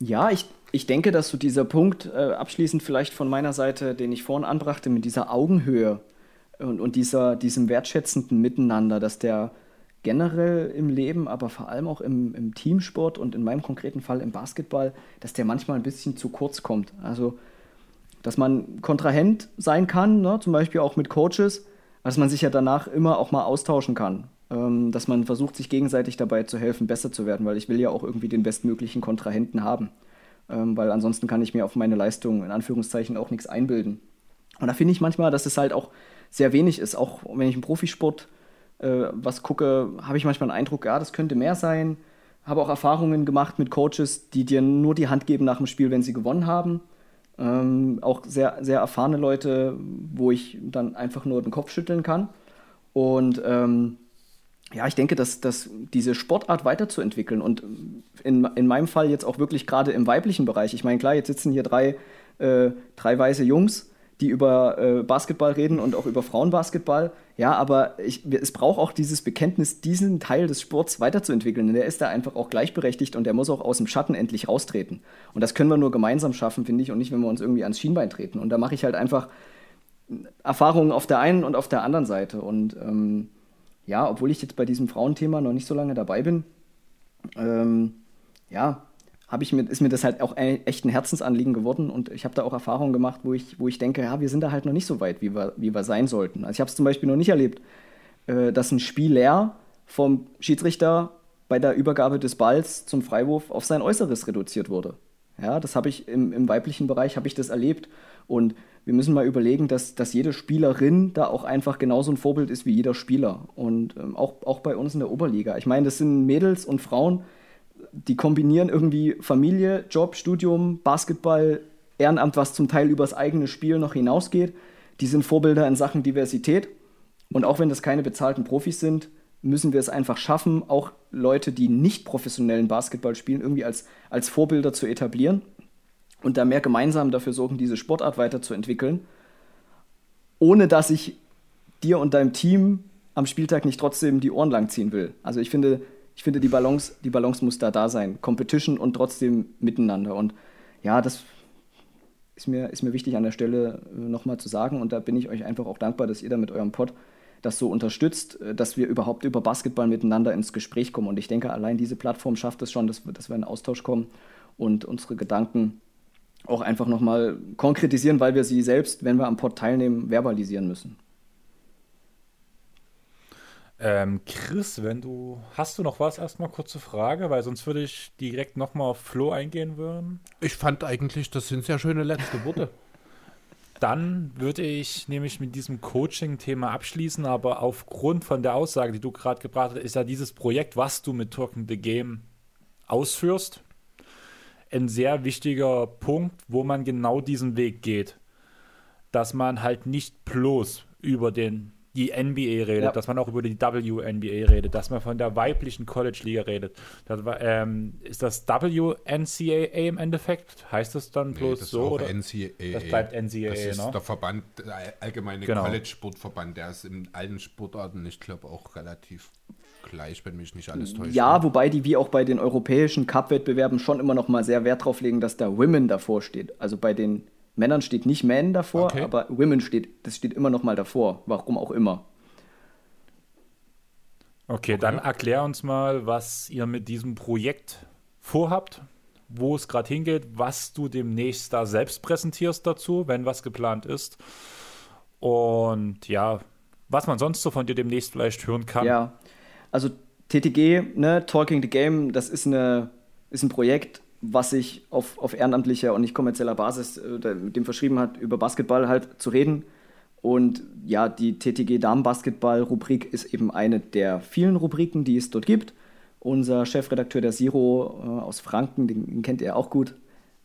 Ja, ich, ich denke, dass so dieser Punkt, äh, abschließend vielleicht von meiner Seite, den ich vorhin anbrachte, mit dieser Augenhöhe und, und dieser, diesem wertschätzenden Miteinander, dass der generell im Leben, aber vor allem auch im, im Teamsport und in meinem konkreten Fall im Basketball, dass der manchmal ein bisschen zu kurz kommt. Also, dass man Kontrahent sein kann, ne? zum Beispiel auch mit Coaches, dass man sich ja danach immer auch mal austauschen kann. Ähm, dass man versucht, sich gegenseitig dabei zu helfen, besser zu werden, weil ich will ja auch irgendwie den bestmöglichen Kontrahenten haben. Ähm, weil ansonsten kann ich mir auf meine Leistung in Anführungszeichen auch nichts einbilden. Und da finde ich manchmal, dass es halt auch sehr wenig ist. Auch wenn ich im Profisport äh, was gucke, habe ich manchmal den Eindruck, ja, das könnte mehr sein. Habe auch Erfahrungen gemacht mit Coaches, die dir nur die Hand geben nach dem Spiel, wenn sie gewonnen haben. Ähm, auch sehr, sehr erfahrene Leute, wo ich dann einfach nur den Kopf schütteln kann. Und ähm, ja, ich denke, dass, dass diese Sportart weiterzuentwickeln und in, in meinem Fall jetzt auch wirklich gerade im weiblichen Bereich. Ich meine, klar, jetzt sitzen hier drei, äh, drei weiße Jungs, die über äh, Basketball reden und auch über Frauenbasketball. Ja, aber ich, es braucht auch dieses Bekenntnis, diesen Teil des Sports weiterzuentwickeln. Denn der ist da einfach auch gleichberechtigt und der muss auch aus dem Schatten endlich raustreten. Und das können wir nur gemeinsam schaffen, finde ich, und nicht, wenn wir uns irgendwie ans Schienbein treten. Und da mache ich halt einfach Erfahrungen auf der einen und auf der anderen Seite. Und ähm, ja, obwohl ich jetzt bei diesem Frauenthema noch nicht so lange dabei bin, ähm, ja, ich mir, ist mir das halt auch echt ein Herzensanliegen geworden und ich habe da auch Erfahrungen gemacht, wo ich, wo ich denke, ja, wir sind da halt noch nicht so weit, wie wir, wie wir sein sollten. Also ich habe es zum Beispiel noch nicht erlebt, äh, dass ein Spieler vom Schiedsrichter bei der Übergabe des Balls zum Freiwurf auf sein Äußeres reduziert wurde. Ja, das habe ich im, im weiblichen Bereich habe ich das erlebt und wir müssen mal überlegen, dass, dass jede Spielerin da auch einfach genauso ein Vorbild ist wie jeder Spieler. Und ähm, auch, auch bei uns in der Oberliga. Ich meine, das sind Mädels und Frauen, die kombinieren irgendwie Familie, Job, Studium, Basketball, Ehrenamt, was zum Teil übers eigene Spiel noch hinausgeht. Die sind Vorbilder in Sachen Diversität. Und auch wenn das keine bezahlten Profis sind, müssen wir es einfach schaffen, auch Leute, die nicht professionellen Basketball spielen, irgendwie als, als Vorbilder zu etablieren und da mehr gemeinsam dafür sorgen, diese Sportart weiterzuentwickeln, ohne dass ich dir und deinem Team am Spieltag nicht trotzdem die Ohren langziehen will. Also ich finde, ich finde die Balance, die Balance muss da da sein. Competition und trotzdem miteinander. Und ja, das ist mir, ist mir wichtig an der Stelle äh, nochmal zu sagen. Und da bin ich euch einfach auch dankbar, dass ihr da mit eurem Pod das so unterstützt, äh, dass wir überhaupt über Basketball miteinander ins Gespräch kommen. Und ich denke, allein diese Plattform schafft es schon, dass dass wir in Austausch kommen und unsere Gedanken auch einfach nochmal konkretisieren, weil wir sie selbst, wenn wir am Pod teilnehmen, verbalisieren müssen. Ähm, Chris, wenn du. Hast du noch was? Erstmal kurze Frage, weil sonst würde ich direkt nochmal auf Flo eingehen würden. Ich fand eigentlich, das sind sehr schöne letzte Worte. Dann würde ich nämlich mit diesem Coaching-Thema abschließen, aber aufgrund von der Aussage, die du gerade gebracht hast, ist ja dieses Projekt, was du mit Talking the Game ausführst, ein sehr wichtiger Punkt, wo man genau diesen Weg geht. Dass man halt nicht bloß über den die NBA redet, ja. dass man auch über die WNBA redet, dass man von der weiblichen College-Liga redet. Das war, ähm, ist das WNCAA im Endeffekt? Heißt das dann bloß nee, das so? Oder? NCAA. Das bleibt NCAA, Das ist ne? der Verband, der allgemeine genau. College-Sportverband, der ist in allen Sportarten, ich glaube, auch relativ gleich, wenn mich nicht alles täuscht. Ja, wobei die wie auch bei den europäischen Cup-Wettbewerben schon immer noch mal sehr Wert drauf legen, dass da Women davor steht. Also bei den Männern steht nicht Men davor, okay. aber Women steht, das steht immer noch mal davor, warum auch immer. Okay, okay, dann erklär uns mal, was ihr mit diesem Projekt vorhabt, wo es gerade hingeht, was du demnächst da selbst präsentierst dazu, wenn was geplant ist. Und ja, was man sonst so von dir demnächst vielleicht hören kann. Ja, also TTG, ne, Talking the Game, das ist, eine, ist ein Projekt, was sich auf, auf ehrenamtlicher und nicht kommerzieller Basis äh, mit dem verschrieben hat, über Basketball halt zu reden. Und ja, die TTG Damen-Basketball-Rubrik ist eben eine der vielen Rubriken, die es dort gibt. Unser Chefredakteur der Siro äh, aus Franken, den, den, kennt ihr auch gut,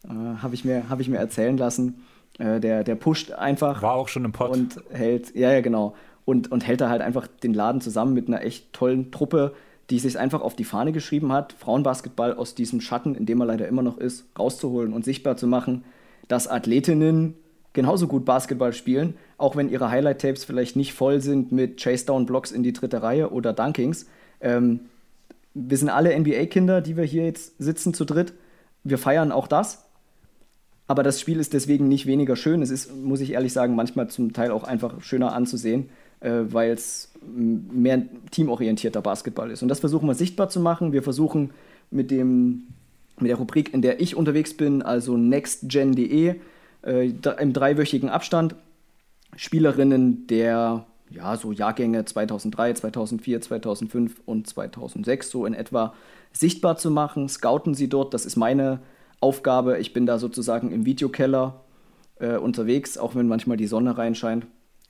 äh, habe ich, mir, hab ich mir erzählen lassen. Äh, der, der pusht einfach. War auch schon im Pod. Und hält, ja, ja, genau. Und, und hält da halt einfach den Laden zusammen mit einer echt tollen Truppe die sich einfach auf die Fahne geschrieben hat, Frauenbasketball aus diesem Schatten, in dem er leider immer noch ist, rauszuholen und sichtbar zu machen, dass Athletinnen genauso gut Basketball spielen, auch wenn ihre Highlight-Tapes vielleicht nicht voll sind mit Chase-Down-Blocks in die dritte Reihe oder Dunkings. Ähm, wir sind alle NBA-Kinder, die wir hier jetzt sitzen zu dritt. Wir feiern auch das. Aber das Spiel ist deswegen nicht weniger schön. Es ist, muss ich ehrlich sagen, manchmal zum Teil auch einfach schöner anzusehen weil es mehr teamorientierter Basketball ist. Und das versuchen wir sichtbar zu machen. Wir versuchen mit, dem, mit der Rubrik, in der ich unterwegs bin, also nextgen.de, äh, im dreiwöchigen Abstand Spielerinnen der ja, so Jahrgänge 2003, 2004, 2005 und 2006 so in etwa sichtbar zu machen. Scouten sie dort, das ist meine Aufgabe. Ich bin da sozusagen im Videokeller äh, unterwegs, auch wenn manchmal die Sonne reinscheint.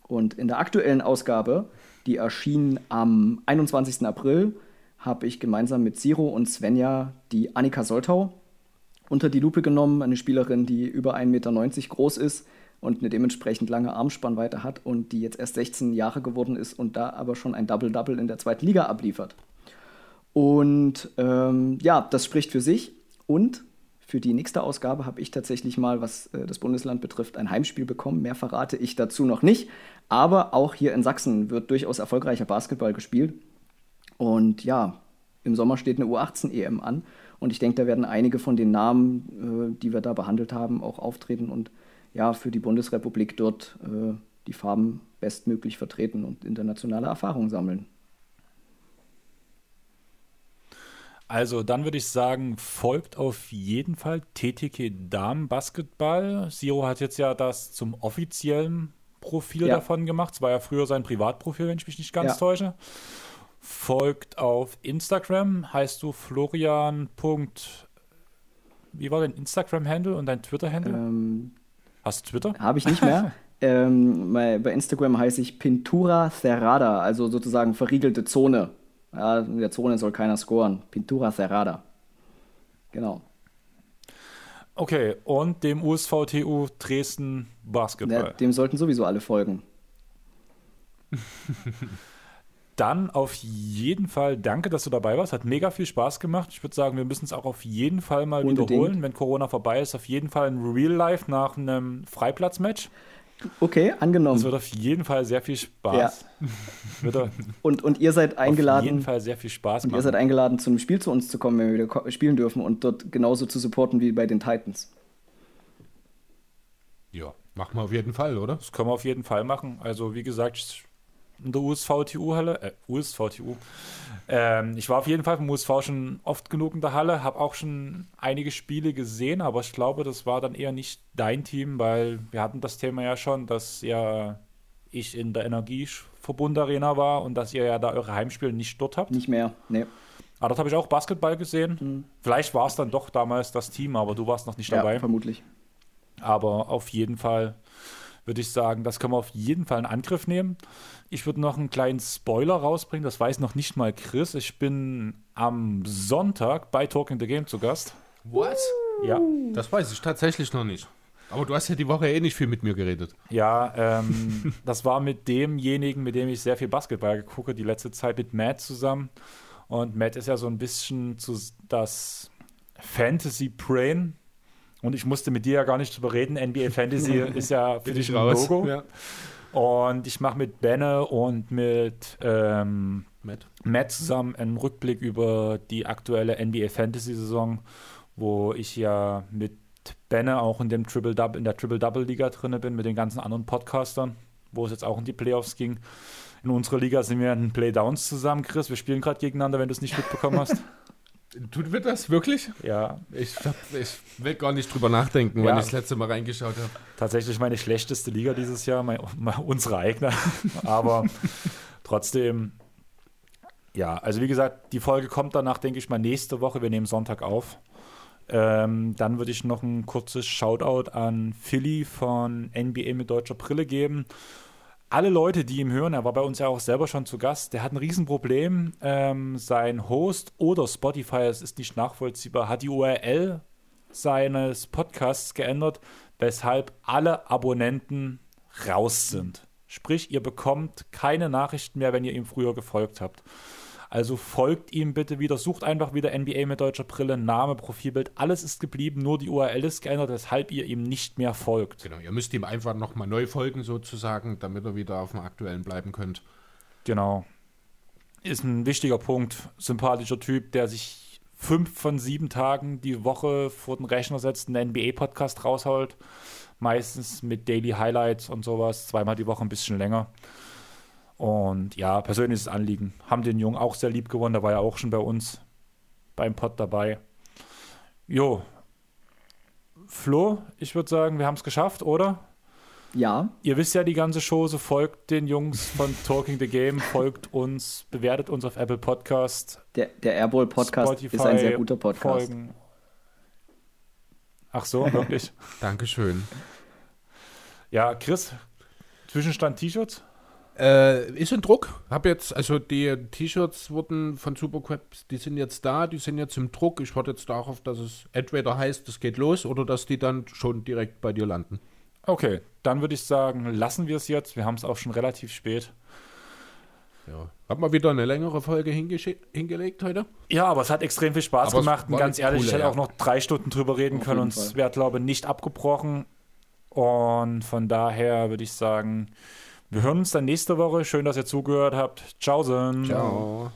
Und in der aktuellen Ausgabe, die erschien am 21. April, habe ich gemeinsam mit Siro und Svenja die Annika Soltau unter die Lupe genommen. Eine Spielerin, die über 1,90 Meter groß ist und eine dementsprechend lange Armspannweite hat und die jetzt erst 16 Jahre geworden ist und da aber schon ein Double-Double in der zweiten Liga abliefert. Und ähm, ja, das spricht für sich. Und für die nächste Ausgabe habe ich tatsächlich mal, was äh, das Bundesland betrifft, ein Heimspiel bekommen. Mehr verrate ich dazu noch nicht. Aber auch hier in Sachsen wird durchaus erfolgreicher Basketball gespielt. Und ja, im Sommer steht eine U18-EM an. Und ich denke, da werden einige von den Namen, äh, die wir da behandelt haben, auch auftreten und ja, für die Bundesrepublik dort äh, die Farben bestmöglich vertreten und internationale Erfahrung sammeln. Also dann würde ich sagen, folgt auf jeden Fall TTK Damen Basketball. Siro hat jetzt ja das zum offiziellen Profil ja. davon gemacht. Es war ja früher sein Privatprofil, wenn ich mich nicht ganz ja. täusche. Folgt auf Instagram, heißt du Florian. Wie war dein Instagram-Handle und dein Twitter-Handle? Ähm, Hast du Twitter? Habe ich nicht mehr. ähm, bei Instagram heiße ich Pintura Cerrada, also sozusagen verriegelte Zone. Ja, in der Zone soll keiner scoren. Pintura Cerrada. Genau. Okay, und dem USVTU Dresden Basketball. Ja, dem sollten sowieso alle folgen. Dann auf jeden Fall danke, dass du dabei warst. Hat mega viel Spaß gemacht. Ich würde sagen, wir müssen es auch auf jeden Fall mal Unbedingt. wiederholen, wenn Corona vorbei ist. Auf jeden Fall ein Real Life nach einem Freiplatzmatch. Okay, angenommen. Es wird auf jeden Fall sehr viel Spaß. Ja. und, und ihr seid eingeladen. Auf jeden Fall sehr viel Spaß. Und machen. ihr seid eingeladen, zu einem Spiel zu uns zu kommen, wenn wir wieder spielen dürfen und dort genauso zu supporten wie bei den Titans. Ja, machen wir auf jeden Fall, oder? Das können wir auf jeden Fall machen. Also, wie gesagt, in der USVTU-Halle, äh, USVTU. Ähm, ich war auf jeden Fall vom USV schon oft genug in der Halle, habe auch schon einige Spiele gesehen, aber ich glaube, das war dann eher nicht dein Team, weil wir hatten das Thema ja schon, dass ja ich in der Energie Verbund Arena war und dass ihr ja da eure Heimspiele nicht dort habt. Nicht mehr, nee. Aber dort habe ich auch Basketball gesehen. Vielleicht war es dann doch damals das Team, aber du warst noch nicht dabei. Ja, vermutlich. Aber auf jeden Fall würde ich sagen, das können wir auf jeden Fall in Angriff nehmen. Ich würde noch einen kleinen Spoiler rausbringen, das weiß noch nicht mal Chris. Ich bin am Sonntag bei Talking the Game zu Gast. Was? Ja, Das weiß ich tatsächlich noch nicht. Aber du hast ja die Woche eh nicht viel mit mir geredet. ja ähm, das war mit demjenigen, mit dem ich sehr viel Basketball gucke, die letzte Zeit mit Matt zusammen. Und Matt ist ja so ein bisschen zu, das Fantasy Brain. Und ich musste mit dir ja gar nicht drüber reden. NBA Fantasy ist ja für dich ein Logo. Ja. Und ich mache mit Benne und mit ähm, Matt. Matt zusammen einen Rückblick über die aktuelle NBA Fantasy Saison, wo ich ja mit Benne auch in dem Triple Double in der Triple Double Liga drinne bin mit den ganzen anderen Podcastern, wo es jetzt auch in die Playoffs ging. In unserer Liga sind wir in Playdowns zusammen, Chris. Wir spielen gerade gegeneinander, wenn du es nicht mitbekommen hast. Tut wir das wirklich? ja, Ich, ich will gar nicht drüber nachdenken, Ja. wann ich das letzte Mal reingeschaut habe. tatsächlich meine schlechteste Liga dieses Jahr, mein, mein, unsere eigene. Aber trotzdem, ja, also wie gesagt, die Folge kommt danach, denke ich mal, nächste Woche. Wir nehmen Sonntag auf. Ähm, dann würde ich noch ein kurzes Shoutout an Philly von NBA mit deutscher Brille geben. Alle Leute, die ihn hören, er war bei uns ja auch selber schon zu Gast, der hat ein Riesenproblem. Ähm, sein Host oder Spotify, es ist nicht nachvollziehbar, hat die URL seines Podcasts geändert, weshalb alle Abonnenten raus sind. Sprich, ihr bekommt keine Nachrichten mehr, wenn ihr ihm früher gefolgt habt. Also folgt ihm bitte wieder, sucht einfach wieder NBA mit deutscher Brille, Name, Profilbild, alles ist geblieben, nur die URL ist geändert, weshalb ihr ihm nicht mehr folgt. Genau, ihr müsst ihm einfach nochmal neu folgen sozusagen, damit ihr wieder auf dem aktuellen bleiben könnt. Genau. Ist ein wichtiger Punkt. Sympathischer Typ, der sich fünf von sieben Tagen die Woche vor den Rechner setzt, einen NBA-Podcast rausholt. Meistens mit Daily Highlights und sowas. Zweimal die Woche ein bisschen länger. Und ja, persönliches Anliegen. Haben den Jungen auch sehr lieb gewonnen. Der war ja auch schon bei uns beim Pod dabei. Jo. Flo, ich würde sagen, wir haben es geschafft, oder? Ja, Ihr wisst ja die ganze Chose, folgt den Jungs von Talking the Game, folgt uns, bewertet uns auf Apple Podcast, der, der Airball Podcast ist ein sehr guter Podcast. Folgen. Ach so, wirklich? Dankeschön. ja, Chris, Zwischenstand T-Shirts? Äh, ist in Druck. Hab jetzt, also die T-Shirts wurden von Superqueps, die sind jetzt da, die sind jetzt im Druck. Ich warte jetzt darauf, dass es entweder heißt, es geht los oder dass die dann schon direkt bei dir landen. Okay, dann würde ich sagen, lassen wir es jetzt. Wir haben es auch schon relativ spät. Ja. Hab mal wieder eine längere Folge hingelegt heute. Ja, aber es hat extrem viel Spaß Aber gemacht. Und ganz ehrlich, ich hätte ja. auch noch drei Stunden drüber reden Auf können und es wäre, glaube ich, nicht abgebrochen. Und von daher würde ich sagen, wir hören uns dann nächste Woche. Schön, dass ihr zugehört habt. Ciao. Ciao. Ciao.